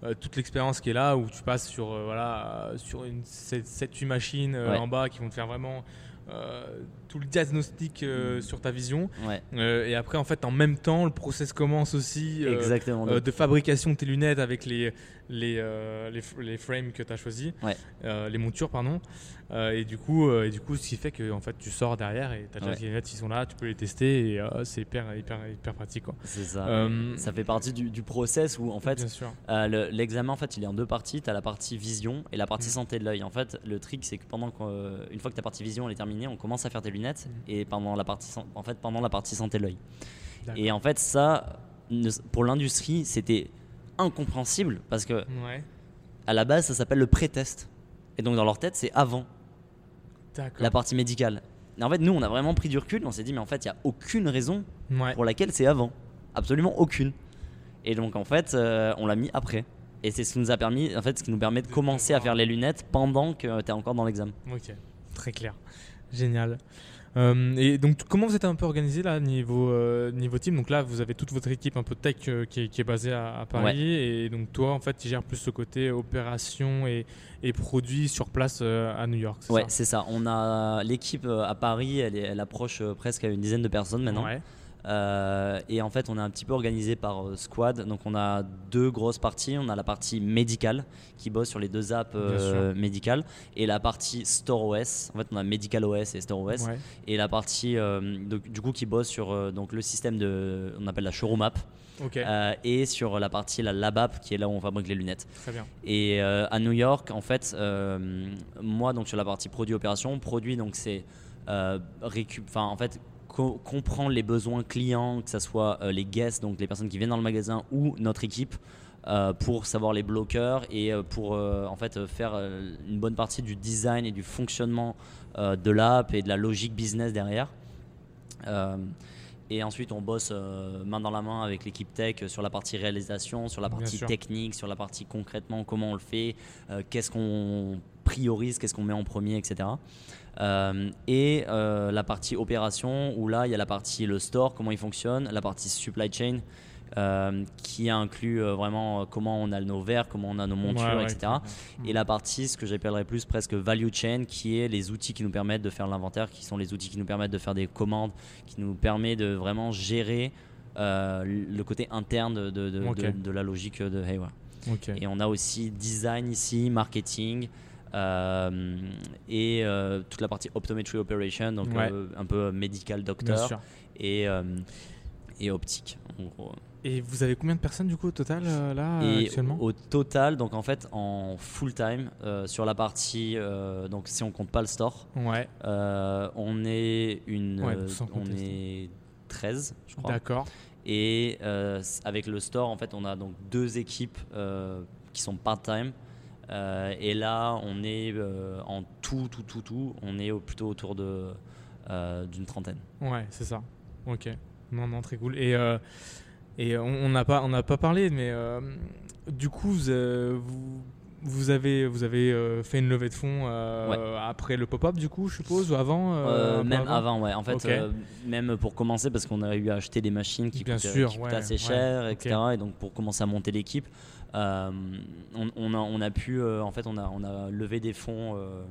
S1: euh, toute l'expérience qui est là où tu passes sur, voilà, sur une 7-8 machines
S2: Ouais.
S1: en bas qui vont te faire vraiment euh, tout le diagnostic euh,
S2: Mm.
S1: sur ta vision.
S2: Ouais,
S1: Euh, et après, en fait, en même temps, le process commence aussi.
S2: exactement.
S1: de fabrication de tes lunettes avec les, les, euh, les, les frames que tu as choisis,
S2: Ouais.
S1: Euh, les montures, pardon. Euh, et, du coup, et du coup, ce qui fait que en fait, tu sors derrière et tu as déjà
S2: Ouais.
S1: tes lunettes qui sont là, tu peux les tester et c'est hyper, hyper, hyper pratique. Quoi.
S2: C'est ça. Ça fait partie du, du process où en fait le- l'examen en fait il est en deux parties. Tu as la partie vision et la partie
S1: Mhm.
S2: santé de l'œil. En fait, le trick c'est que pendant qu'on- euh, une fois que ta partie vision elle est terminée, on commence à faire tes lunettes
S1: Mhm.
S2: et pendant la partie en fait pendant la partie santé de l'œil. Et en fait ça pour l'industrie c'était incompréhensible parce que
S1: Ouais.
S2: à la base ça s'appelle le pré-test. Et donc dans leur tête c'est avant la partie médicale. Et en fait nous on a vraiment pris du recul, on s'est dit mais en fait il y a aucune raison
S1: Ouais.
S2: pour laquelle c'est avant. Absolument aucune. Et donc en fait, euh, on l'a mis après. Et c'est ce qui nous a permis, en fait, ce qui nous permet de
S1: De
S2: commencer à faire les lunettes pendant que tu es encore dans l'examen.
S1: Ok. Très clair. Génial. Euh, et donc, comment vous êtes un peu organisé là niveau euh, niveau team? Donc là, vous avez toute votre équipe un peu tech euh, qui, est, qui, est, basée à, Paris, et donc toi, en fait, tu gères plus ce côté opération et, et produit sur place à New York.
S2: Ouais, c'est ça. On a l'équipe à Paris, elle, elle approche presque à une dizaine de personnes maintenant. Ouais. Euh, et en fait, on est un petit peu organisé par euh, squad. Donc, on a deux grosses parties. On a la partie médicale qui bosse sur les deux apps euh, médicales et la partie Store OS. En fait, on a Medical OS et Store OS. Et la partie du coup qui bosse sur donc le système de, on appelle la showroom app. et sur la partie la lab app qui est là où on fabrique les lunettes.
S1: Très bien.
S2: Et à New York, en fait, moi donc sur la partie produit opération, produit donc c'est récup, enfin en fait comprendre les besoins clients, que ce soit euh, les guests, donc les personnes qui viennent dans le magasin, ou notre équipe, euh, pour savoir les bloqueurs et euh, pour en fait faire une bonne partie du design et du fonctionnement de l'app et de la logique business derrière. et ensuite, on bosse main dans la main avec l'équipe tech sur la partie réalisation, sur la partie technique, sur la partie concrètement comment on le fait, qu'est-ce qu'on priorise, qu'est-ce qu'on met en premier, etc. Euh, et euh, la partie opération, où là, il y a la partie le store, comment il fonctionne, la partie supply chain, euh, qui inclut vraiment comment on a nos verres, comment on a nos montures, etc. Et la partie, ce que j'appellerais plus presque value chain, qui est les outils qui nous permettent de faire l'inventaire, qui sont les outils qui nous permettent de faire des commandes, qui nous permet de vraiment gérer le côté interne de, de, de, la logique de Hayward. Et on a aussi design ici, marketing. Euh, et euh, toute la partie optometry operation, donc euh, un peu medical doctor et, et optique en gros.
S1: Et vous avez combien de personnes du coup au total là
S2: et
S1: actuellement?
S2: Au total, donc en fait en full time sur la partie, donc si on compte pas le store,
S1: ouais.
S2: on est une, on est 13 je crois.
S1: D'accord.
S2: Et avec le store en fait on a donc deux équipes qui sont part time. Euh, et là, on est euh, en tout, tout, tout, tout, on est plutôt autour de euh, d'une trentaine.
S1: Ouais, c'est ça. Ok. Non, non, très cool. Et et on n'a pas, on pas parlé, mais du coup, vous, vous, avez, vous avez fait une levée de fonds après le pop-up, du coup, je suppose, ou avant
S2: Même avant, ouais. En fait, même pour commencer, parce qu'on a eu à acheter des machines qui, coûtaient, assez cher, etc. Et donc, pour commencer à monter l'équipe, euh, on, a, on, a, pu, euh, en fait, on a, on a levé des fonds euh,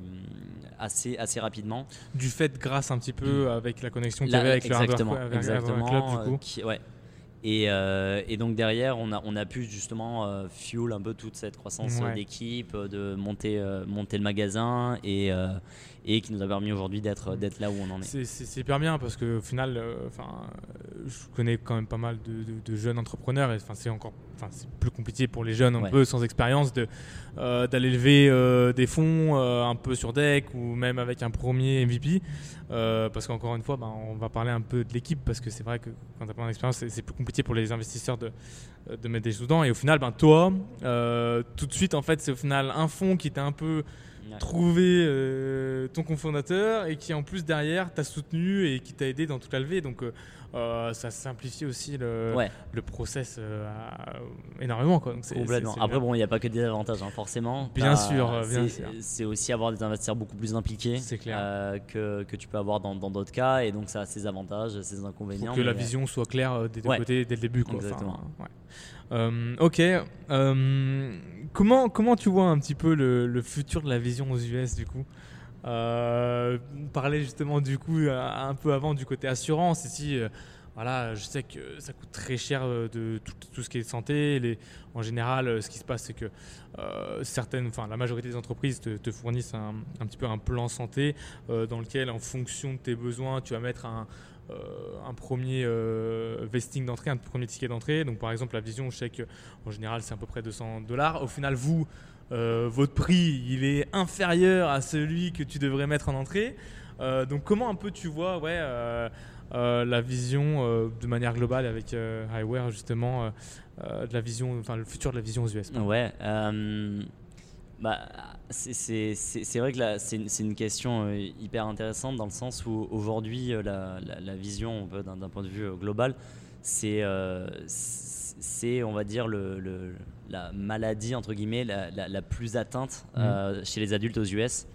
S2: assez, assez rapidement.
S1: Du fait, grâce un petit peu avec la connexion qu'il y avait avec
S2: exactement,
S1: le
S2: exactement,
S1: club, du coup.
S2: Qui, ouais. Et, et, donc derrière, on a, on a pu justement fuel un peu toute cette croissance d'équipe, de monter, monter le magasin et, et qui nous a permis aujourd'hui d'être d'être là où on en est.
S1: C'est hyper bien parce que au final, euh, enfin, je connais quand même pas mal de, jeunes entrepreneurs et enfin c'est encore, enfin c'est plus compliqué pour les jeunes un peu sans expérience de euh, d'aller lever euh, des fonds un peu sur deck ou même avec un premier MVP parce qu'encore une fois, ben, on va parler un peu de l'équipe parce que c'est vrai que quand tu as pas d'expérience, c'est plus compliqué pour les investisseurs de de mettre des sous dedans et au final, ben toi, tout de suite en fait, c'est au final un fonds qui était un peu trouver euh, ton cofondateur et qui en plus derrière t'a soutenu et qui t'a aidé dans toute la levée. Donc euh, euh, ça simplifie aussi le, le process énormément. Quoi.
S2: Complètement. Après, bon, il n'y a pas que des avantages, hein, forcément.
S1: Bien sûr,
S2: C'est aussi avoir des investisseurs beaucoup plus impliqués que, que tu peux avoir dans d'autres cas. Et donc ça a ses avantages, ses inconvénients.
S1: Faut que la vision soit claire des deux côtés dès le début. Quoi. Exactement. ok. Comment, comment tu vois un petit peu le, futur de la vision aux US du coup? Euh, Parler justement du coup un peu avant du côté assurance ici. Euh, voilà, je sais que ça coûte très cher euh, de tout, ce qui est santé. Les, en général, ce qui se passe, c'est que certaines, enfin la majorité des entreprises te, fournissent un, petit peu un plan santé dans lequel, en fonction de tes besoins, tu vas mettre un, euh, un premier euh, vesting d'entrée, un premier ticket d'entrée. Donc par exemple la vision, je sais qu'en général c'est à peu près 200 dollars. Au final, vous, euh, votre prix, il est inférieur à celui que tu devrais mettre en entrée. donc comment un peu tu vois ouais, la vision de manière globale avec Highware justement de la vision, enfin le futur de la vision aux US
S2: Ouais. Bah, c'est vrai que c'est une, question euh, hyper intéressante dans le sens où aujourd'hui, euh, la, la, vision d'un point de vue euh, global, c'est, on va dire, le, la maladie, entre guillemets, la, la plus atteinte mmh. chez les adultes aux US.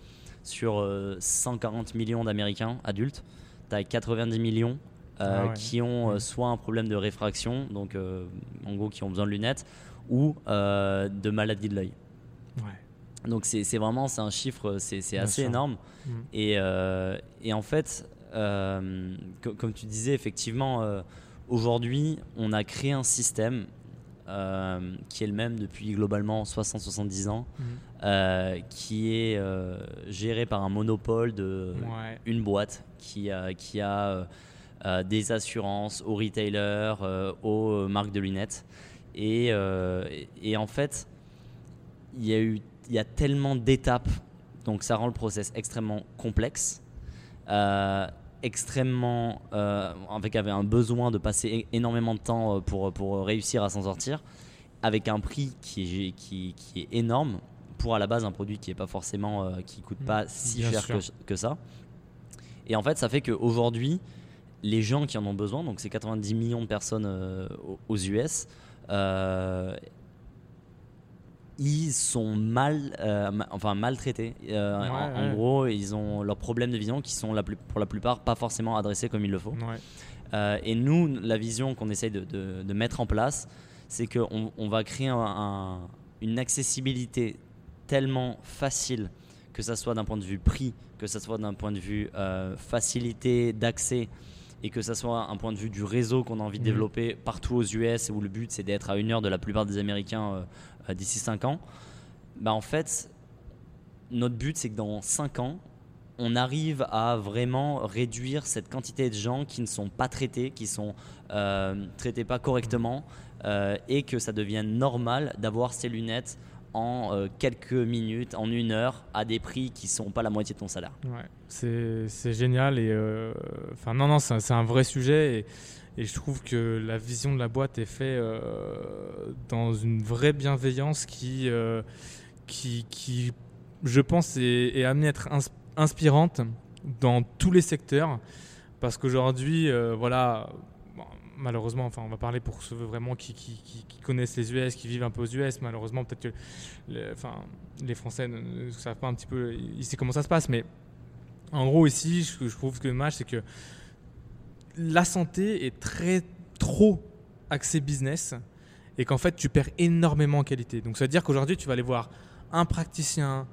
S2: sur 140 millions d'Américains adultes, tu as 90 millions
S1: Ah ouais.
S2: qui ont euh, soit un problème de réfraction, donc euh, en gros qui ont besoin de lunettes, ou euh, de maladie de l'œil.
S1: Ouais.
S2: Donc c'est vraiment c'est un chiffre, c'est assez
S1: sûr.
S2: énorme.
S1: Mm.
S2: Et, euh, et en fait, euh, co- comme tu disais, effectivement, euh, aujourd'hui, on a créé un système euh, qui est le même depuis globalement 60-70 ans,
S1: Mm.
S2: euh, qui est euh, géré par un monopole de
S1: Ouais.
S2: une boîte qui a, qui a des assurances aux retailers, aux marques de lunettes. Et, et- et en fait, il y a eu il y a tellement d'étapes, donc ça rend le process extrêmement complexe, extrêmement euh, avec, avec un besoin de passer énormément de temps euh, pour, pour réussir à s'en sortir, avec un prix qui est, qui, qui est énorme pour à la base un produit qui est pas forcément euh, qui coûte pas si
S1: Bien
S2: cher que, que ça. Et en fait, ça fait qu'aujourd'hui, les gens qui en ont besoin, donc c'est 90 millions de personnes euh, aux- aux US, euh, ils sont mal, euh, ma- enfin maltraités. Euh,
S1: Ouais,
S2: en, gros, ils ont leurs problèmes de vision qui sont la plus- pour la plupart pas forcément adressés comme il le faut.
S1: Ouais.
S2: Euh, et nous, la vision qu'on essaye de, de- de mettre en place, c'est qu'on on va créer un- un- une accessibilité tellement facile, que ça soit d'un point de vue prix, que ça soit d'un point de vue euh, facilité d'accès, et que ça soit un point de vue du réseau qu'on a envie de
S1: Mhm.
S2: développer partout aux US, où le but c'est d'être à une heure de la plupart des Américains d'ici 5 ans. Bah, en fait, notre but c'est que dans 5 ans, on arrive à vraiment réduire cette quantité de gens qui ne sont pas traités, qui sont euh, traités pas correctement, euh, et que ça devienne normal d'avoir ces lunettes en euh, quelques minutes, en une heure, à des prix qui sont pas la moitié de ton salaire.
S1: Ouais, c'est génial et euh, enfin non non c'est un, vrai sujet et, je trouve que la vision de la boîte est faite euh, dans une vraie bienveillance qui qui, qui je pense est, amenée à être ins- inspirante dans tous les secteurs parce qu'aujourd'hui voilà malheureusement enfin on va parler pour ceux vraiment qui, connaissent les US qui vivent un peu aux US malheureusement peut-être que enfin, les Français ne, savent pas un petit peu ici comment ça se passe mais en gros, ici, que je trouve que dommage, c'est que la santé est très trop axée business et qu'en fait, tu perds énormément en qualité. Donc, ça veut dire qu'aujourd'hui, tu vas aller voir un praticien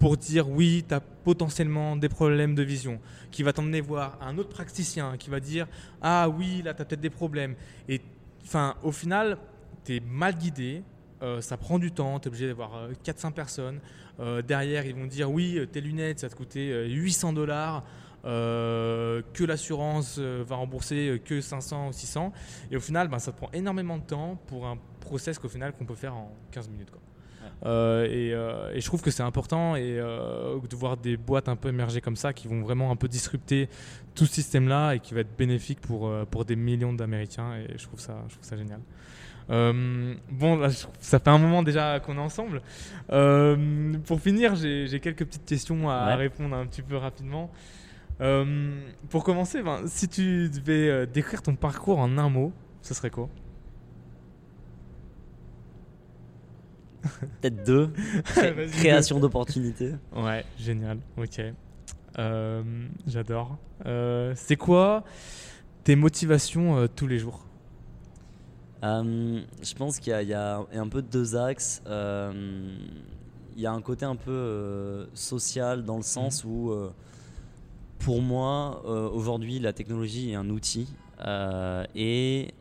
S1: pour dire oui, tu as potentiellement des problèmes de vision, qui va t'emmener voir un autre praticien qui va dire ah oui, là, tu as peut-être des problèmes. Et enfin, au final, tu es mal guidé. euh, ça prend du temps, tu es obligé d'avoir euh, 400 personnes. Euh, derrière, ils vont dire oui, euh, tes lunettes, ça te euh, 800 dollars, euh, que l'assurance euh, va rembourser euh, que 500 ou 600. Et au final, ben, ça te prend énormément de temps pour un process qu'au final qu'on peut faire en 15 minutes. Quoi. Euh, et, euh, et je trouve que c'est important et euh, de voir des boîtes un peu émerger comme ça qui vont vraiment un peu disrupter tout ce système-là et qui va être bénéfique pour, pour des millions d'Américains. Et je trouve ça, je trouve ça génial. Bon, là, je ça fait un moment déjà qu'on est ensemble. Pour finir, j'ai quelques petites questions à
S2: Ouais.
S1: répondre un petit peu rapidement. Pour commencer, ben, si tu devais décrire ton parcours en un mot, ce serait quoi?
S2: Peut-être deux. Cré- création d'opportunités.
S1: Ouais, génial. Ok. Euh, J'adore. Euh, C'est quoi tes motivations euh, tous les jours?
S2: Je pense qu'il y, a- il y a un peu deux axes. Il y a un côté un peu social dans le sens où, euh, pour moi, aujourd'hui, la technologie est un outil et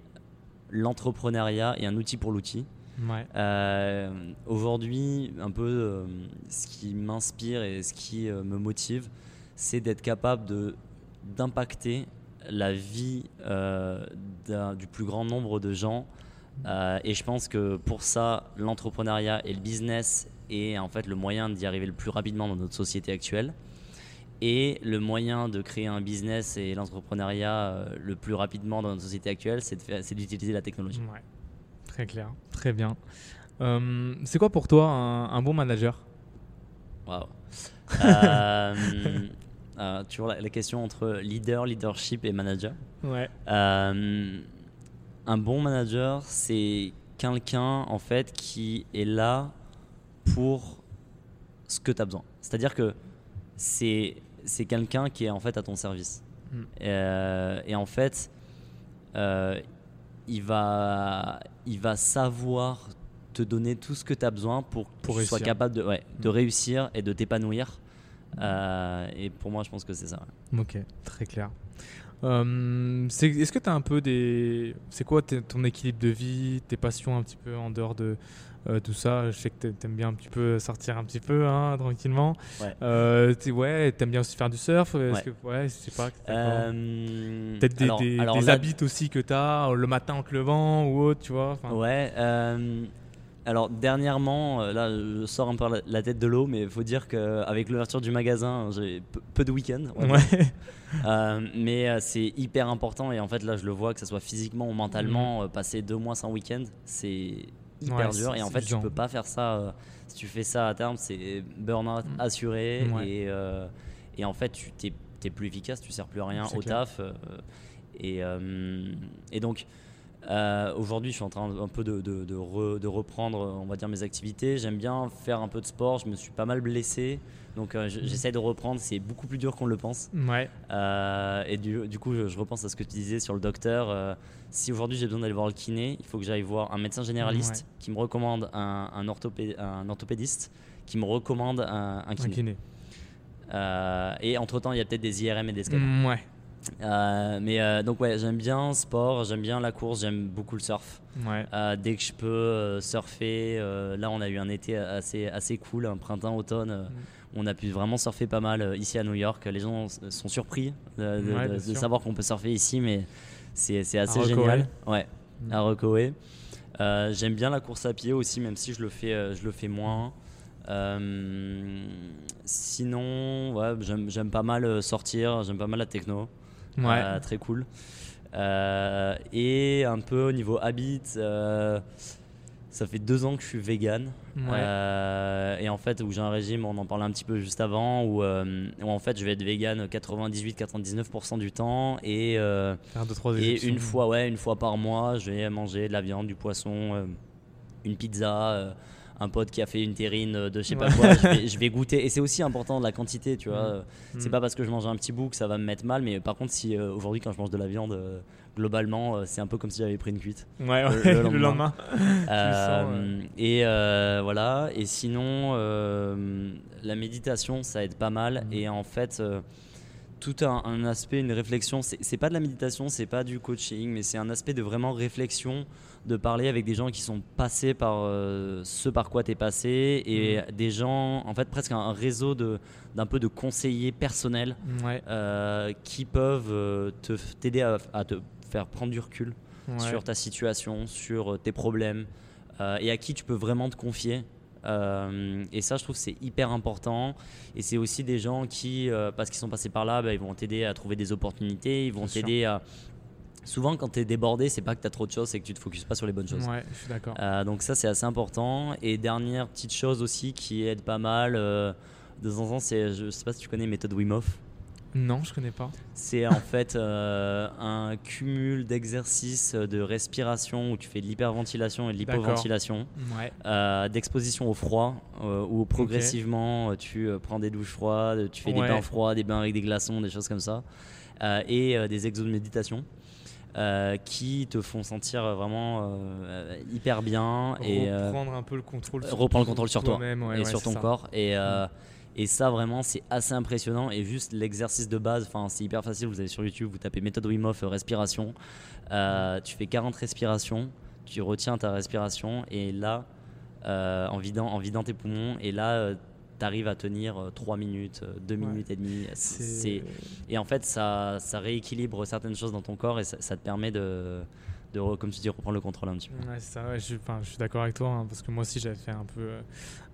S2: l'entrepreneuriat est un outil pour l'outil.
S1: Ouais.
S2: Euh, Aujourd'hui, un peu euh, ce qui m'inspire et ce qui euh, me motive, c'est d'être capable d'impacter la vie du plus grand nombre de gens. Et je pense que pour ça, l'entrepreneuriat et le business est en fait le moyen d'y arriver le plus rapidement dans notre société actuelle. Et le moyen de créer un business et l'entrepreneuriat le plus rapidement dans notre société actuelle, c'est d'utiliser la technologie.
S1: Ouais. Très clair. Très bien. Euh, C'est quoi pour toi un, un bon manager?
S2: Waouh. Euh, euh, toujours la, la question entre leader, leadership et manager.
S1: Ouais.
S2: Euh, un bon manager, c'est quelqu'un en fait qui est là pour ce que tu as besoin. C'est-à-dire que c'est c'est quelqu'un qui est en fait à ton service.
S1: Mm.
S2: Euh, et en fait, euh, il, va, il va savoir te donner tout ce que tu as besoin pour que
S1: Pour
S2: tu sois capable de, ouais, de
S1: Mm.
S2: réussir et de t'épanouir. Euh, et pour moi, je pense que c'est ça.
S1: Ok, très clair. Euh, c'est- Est-ce que tu as un peu des. C'est quoi ton équilibre de vie, tes passions un petit peu en dehors de euh, tout ça? Je sais que tu aimes bien un petit peu sortir un petit peu, hein, tranquillement.
S2: Ouais.
S1: Euh, t'es- ouais, t'aimes bien aussi faire du surf? Est-ce
S2: Ouais.
S1: que, ouais, je sais pas.
S2: Euh,
S1: Peut-être des,
S2: alors-
S1: des,
S2: alors
S1: des
S2: là-
S1: habits aussi que tu as le matin en te levant ou autre, tu vois.
S2: Ouais. Euh, alors dernièrement, euh, là, je sors un peu la, tête de l'eau, mais il faut dire qu'avec l'ouverture du magasin, j'ai peu, de week-ends.
S1: Ouais.
S2: Euh, mais euh, c'est hyper important et en fait là, je le vois que ce soit physiquement ou mentalement, euh, passer deux mois sans week-end, c'est hyper
S1: Ouais,
S2: dur. Et en fait, tu peux pas faire ça. euh, si tu fais ça à terme, c'est burn-out
S1: Mm.
S2: assuré
S1: Ouais.
S2: et, euh, et en fait, tu t'es plus efficace, tu sers plus à rien au
S1: clair.
S2: taf. euh, et, euh, et donc. Euh, Aujourd'hui, je suis en train un peu de, de- de re- de reprendre, on va dire, mes activités. J'aime bien faire un peu de sport. Je me suis pas mal blessé, donc euh, je- j'essaie de reprendre. C'est beaucoup plus dur qu'on le pense.
S1: Ouais.
S2: Euh, et du, du coup, je, je repense à ce que tu disais sur le docteur. Euh, si aujourd'hui j'ai besoin d'aller voir le kiné, il faut que j'aille voir un médecin généraliste
S1: Ouais.
S2: qui me recommande un, un, orthopé- un orthopédiste qui me recommande un, un
S1: Un
S2: kiné.
S1: kiné.
S2: Et entre temps, il y a peut-être des IRM et des scanners.
S1: Mm, ouais.
S2: Euh, mais euh, donc, ouais, j'aime bien le sport, j'aime bien la course, j'aime beaucoup le surf.
S1: Ouais.
S2: Euh, dès que je peux surfer, là on a eu un été assez, assez cool, un printemps-automne. euh,
S1: Mm.
S2: On a pu vraiment surfer pas mal ici à New York. Les gens sont surpris de, de-
S1: Ouais,
S2: de-
S1: bien
S2: de
S1: sûr.
S2: savoir qu'on peut surfer ici, mais c'est assez génial. Ouais,
S1: Mm.
S2: à Rockaway. J'aime bien la course à pied aussi, même si je le fais, je le fais moins. Sinon, ouais, j'aime pas mal sortir, j'aime pas mal la techno.
S1: Ouais.
S2: Euh, très cool. Euh, et un peu au niveau habit, euh, ça fait deux ans que je suis vegan.
S1: Ouais.
S2: Et en fait, où j'ai un régime, on en parlait un petit peu juste avant, où, où en fait je vais être vegan 98-99% du temps. Et,
S1: Faire deux, trois
S2: et une fois, ouais, une fois par mois, je vais manger de la viande, du poisson, une pizza. Un pote qui a fait une terrine de je sais pas quoi, je vais, je vais goûter. Et c'est aussi important de la quantité, tu vois.
S1: Mm.
S2: C'est
S1: Mm.
S2: pas parce que je mange un petit bout que ça va me mettre mal, mais par contre, si euh, aujourd'hui, quand je mange de la viande, euh, globalement, euh, c'est un peu comme si j'avais pris une cuite.
S1: Ouais,
S2: le-
S1: ouais,
S2: le
S1: le
S2: lendemain. Et voilà. Et sinon, la méditation, ça aide pas mal.
S1: Mhm.
S2: Et en fait, tout un, un aspect, une réflexion. C'est pas de la méditation, c'est pas du coaching, mais c'est un aspect de vraiment réflexion, de parler avec des gens qui sont passés par euh, ce par quoi tu es passé et
S1: Mhm.
S2: des gens, en fait, presque un réseau d'un peu de conseillers personnels
S1: Ouais.
S2: euh, qui peuvent euh, t'aider à, à te faire prendre du recul
S1: ouais.
S2: sur ta situation, sur tes problèmes euh, et à qui tu peux vraiment te confier. Euh, et ça, je trouve c'est hyper important. Et c'est aussi des gens qui, euh, parce qu'ils sont passés par là, bah, ils vont t'aider à trouver des opportunités, ils vont t'aider à. Souvent, quand tu es débordé, c'est pas que tu as trop de choses, c'est que tu te focuses pas sur les bonnes choses.
S1: Ouais, je suis d'accord.
S2: Euh, donc ça c'est assez important. Et dernière petite chose aussi qui aide pas mal, euh, de temps en temps, c'est, je sais pas si tu connais méthode Wim Hof.
S1: Non, je connais pas.
S2: C'est en fait euh, un cumul d'exercices de respiration où tu fais de l'hyperventilation et de l'hypoventilation,
S1: Ouais.
S2: euh, d'exposition au froid euh, où progressivement tu prends des douches froides, tu fais
S1: Ouais.
S2: des bains froids, des bains avec des glaçons, des choses comme ça, et des exos de méditation. Euh, qui te font sentir vraiment euh, hyper bien et euh,
S1: reprendre un peu le contrôle sur
S2: reprendre le contrôle sur toi
S1: toi-même, ouais,
S2: et
S1: ouais,
S2: sur ton
S1: ça.
S2: corps. Et euh, et ça vraiment c'est assez impressionnant. Et juste l'exercice de base enfin c'est hyper facile. Vous allez sur YouTube vous tapez méthode Wim Hof respiration. Euh, tu fais 40 respirations tu retiens ta respiration et là euh, en vidant en vidant tes poumons. Et là tu arrives à tenir 3 minutes 2
S1: Ouais.
S2: minutes et demie
S1: C'est
S2: c'est et en fait ça ça rééquilibre certaines choses dans ton corps et ça, ça te permet de de comme tu dis reprendre le contrôle un petit peu
S1: Ouais, c'est ça, ouais, je, enfin, je suis d'accord avec toi, hein, parce que moi aussi j'avais fait un peu. euh,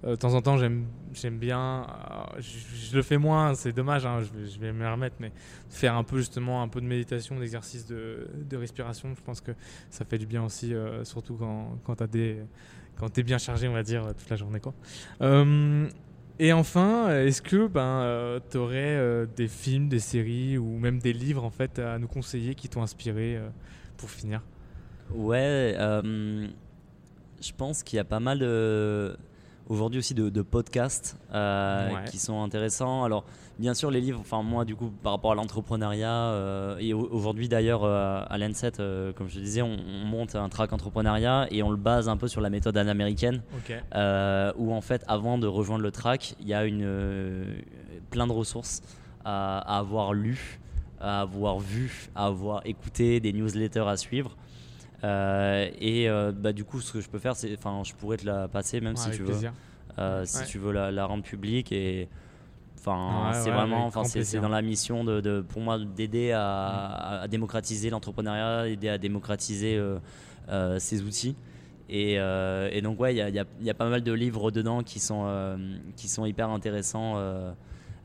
S1: euh, de temps en temps, j'aime, j'aime bien. euh, je, je le fais moins, c'est dommage, hein, je, vais, je vais me remettre, mais faire un peu justement un peu de méditation, d'exercice de, de respiration, je pense que ça fait du bien aussi, euh, surtout quand, quand t'as des, quand t'es bien chargé, on va dire, toute la journée, quoi. Euh, et enfin, est-ce que ben, tu aurais des films, des séries ou même des livres en fait à nous conseiller qui t'ont inspiré euh, pour finir?
S2: Ouais, euh, je pense qu'il y a pas mal de. aujourd'hui aussi de, podcasts qui sont intéressants. Alors, bien sûr, les livres, enfin, moi, du coup, par rapport à l'entrepreneuriat, et aujourd'hui d'ailleurs, à l'ENSET, comme je te disais, on, monte un track entrepreneuriat et on le base un peu sur la méthode américaine, où en fait, avant de rejoindre le track, il y a une, plein de ressources à, avoir lu, à avoir vu, à avoir écouté, des newsletters à suivre. Euh, et euh, bah, du coup, ce que je peux faire, c'est, enfin, je pourrais te la passer même si tu veux, euh, si tu veux la, rendre publique et Enfin, c'est vraiment, enfin, c'est dans la mission de, pour moi d'aider à, démocratiser l'entrepreneuriat, aider à démocratiser ces outils. Et, donc ouais, il y a, y a, pas mal de livres dedans qui sont qui sont hyper intéressants.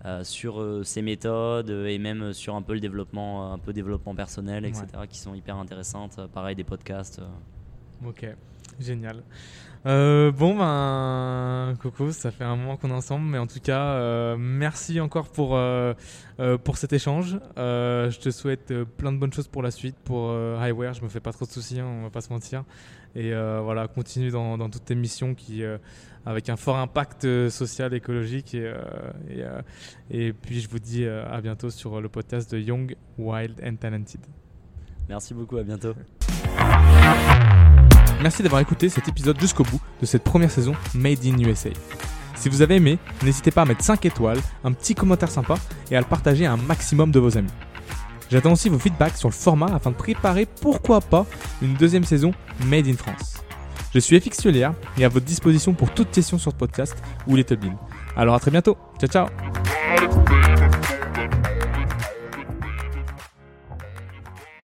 S2: Euh, sur euh, ces méthodes euh, et même sur un peu le développement, un peu développement personnel, etc., qui sont hyper intéressantes. Pareil, des podcasts.
S1: Ok, génial. Bon ben Coco, ça fait un moment qu'on est ensemble, mais en tout cas merci encore pour pour cet échange. je te souhaite plein de bonnes choses pour la suite, pour Highware. Je me fais pas trop de soucis, hein, on va pas se mentir. Et voilà, continue dans, dans toutes tes missions qui avec un fort impact euh, social, écologique. Et, euh, euh, et, puis je vous dis à bientôt sur le podcast de Young, Wild and Talented.
S2: Merci beaucoup, à bientôt.
S1: Merci d'avoir écouté cet épisode jusqu'au bout de cette première saison Made in USA. Si vous avez aimé, n'hésitez pas à mettre 5 étoiles, un petit commentaire sympa et à le partager à un maximum de vos amis. J'attends aussi vos feedbacks sur le format afin de préparer pourquoi pas une deuxième saison Made in France. Je suis FX et à votre disposition pour toute question sur ce podcast ou Little Bean. Alors à très bientôt. Ciao ciao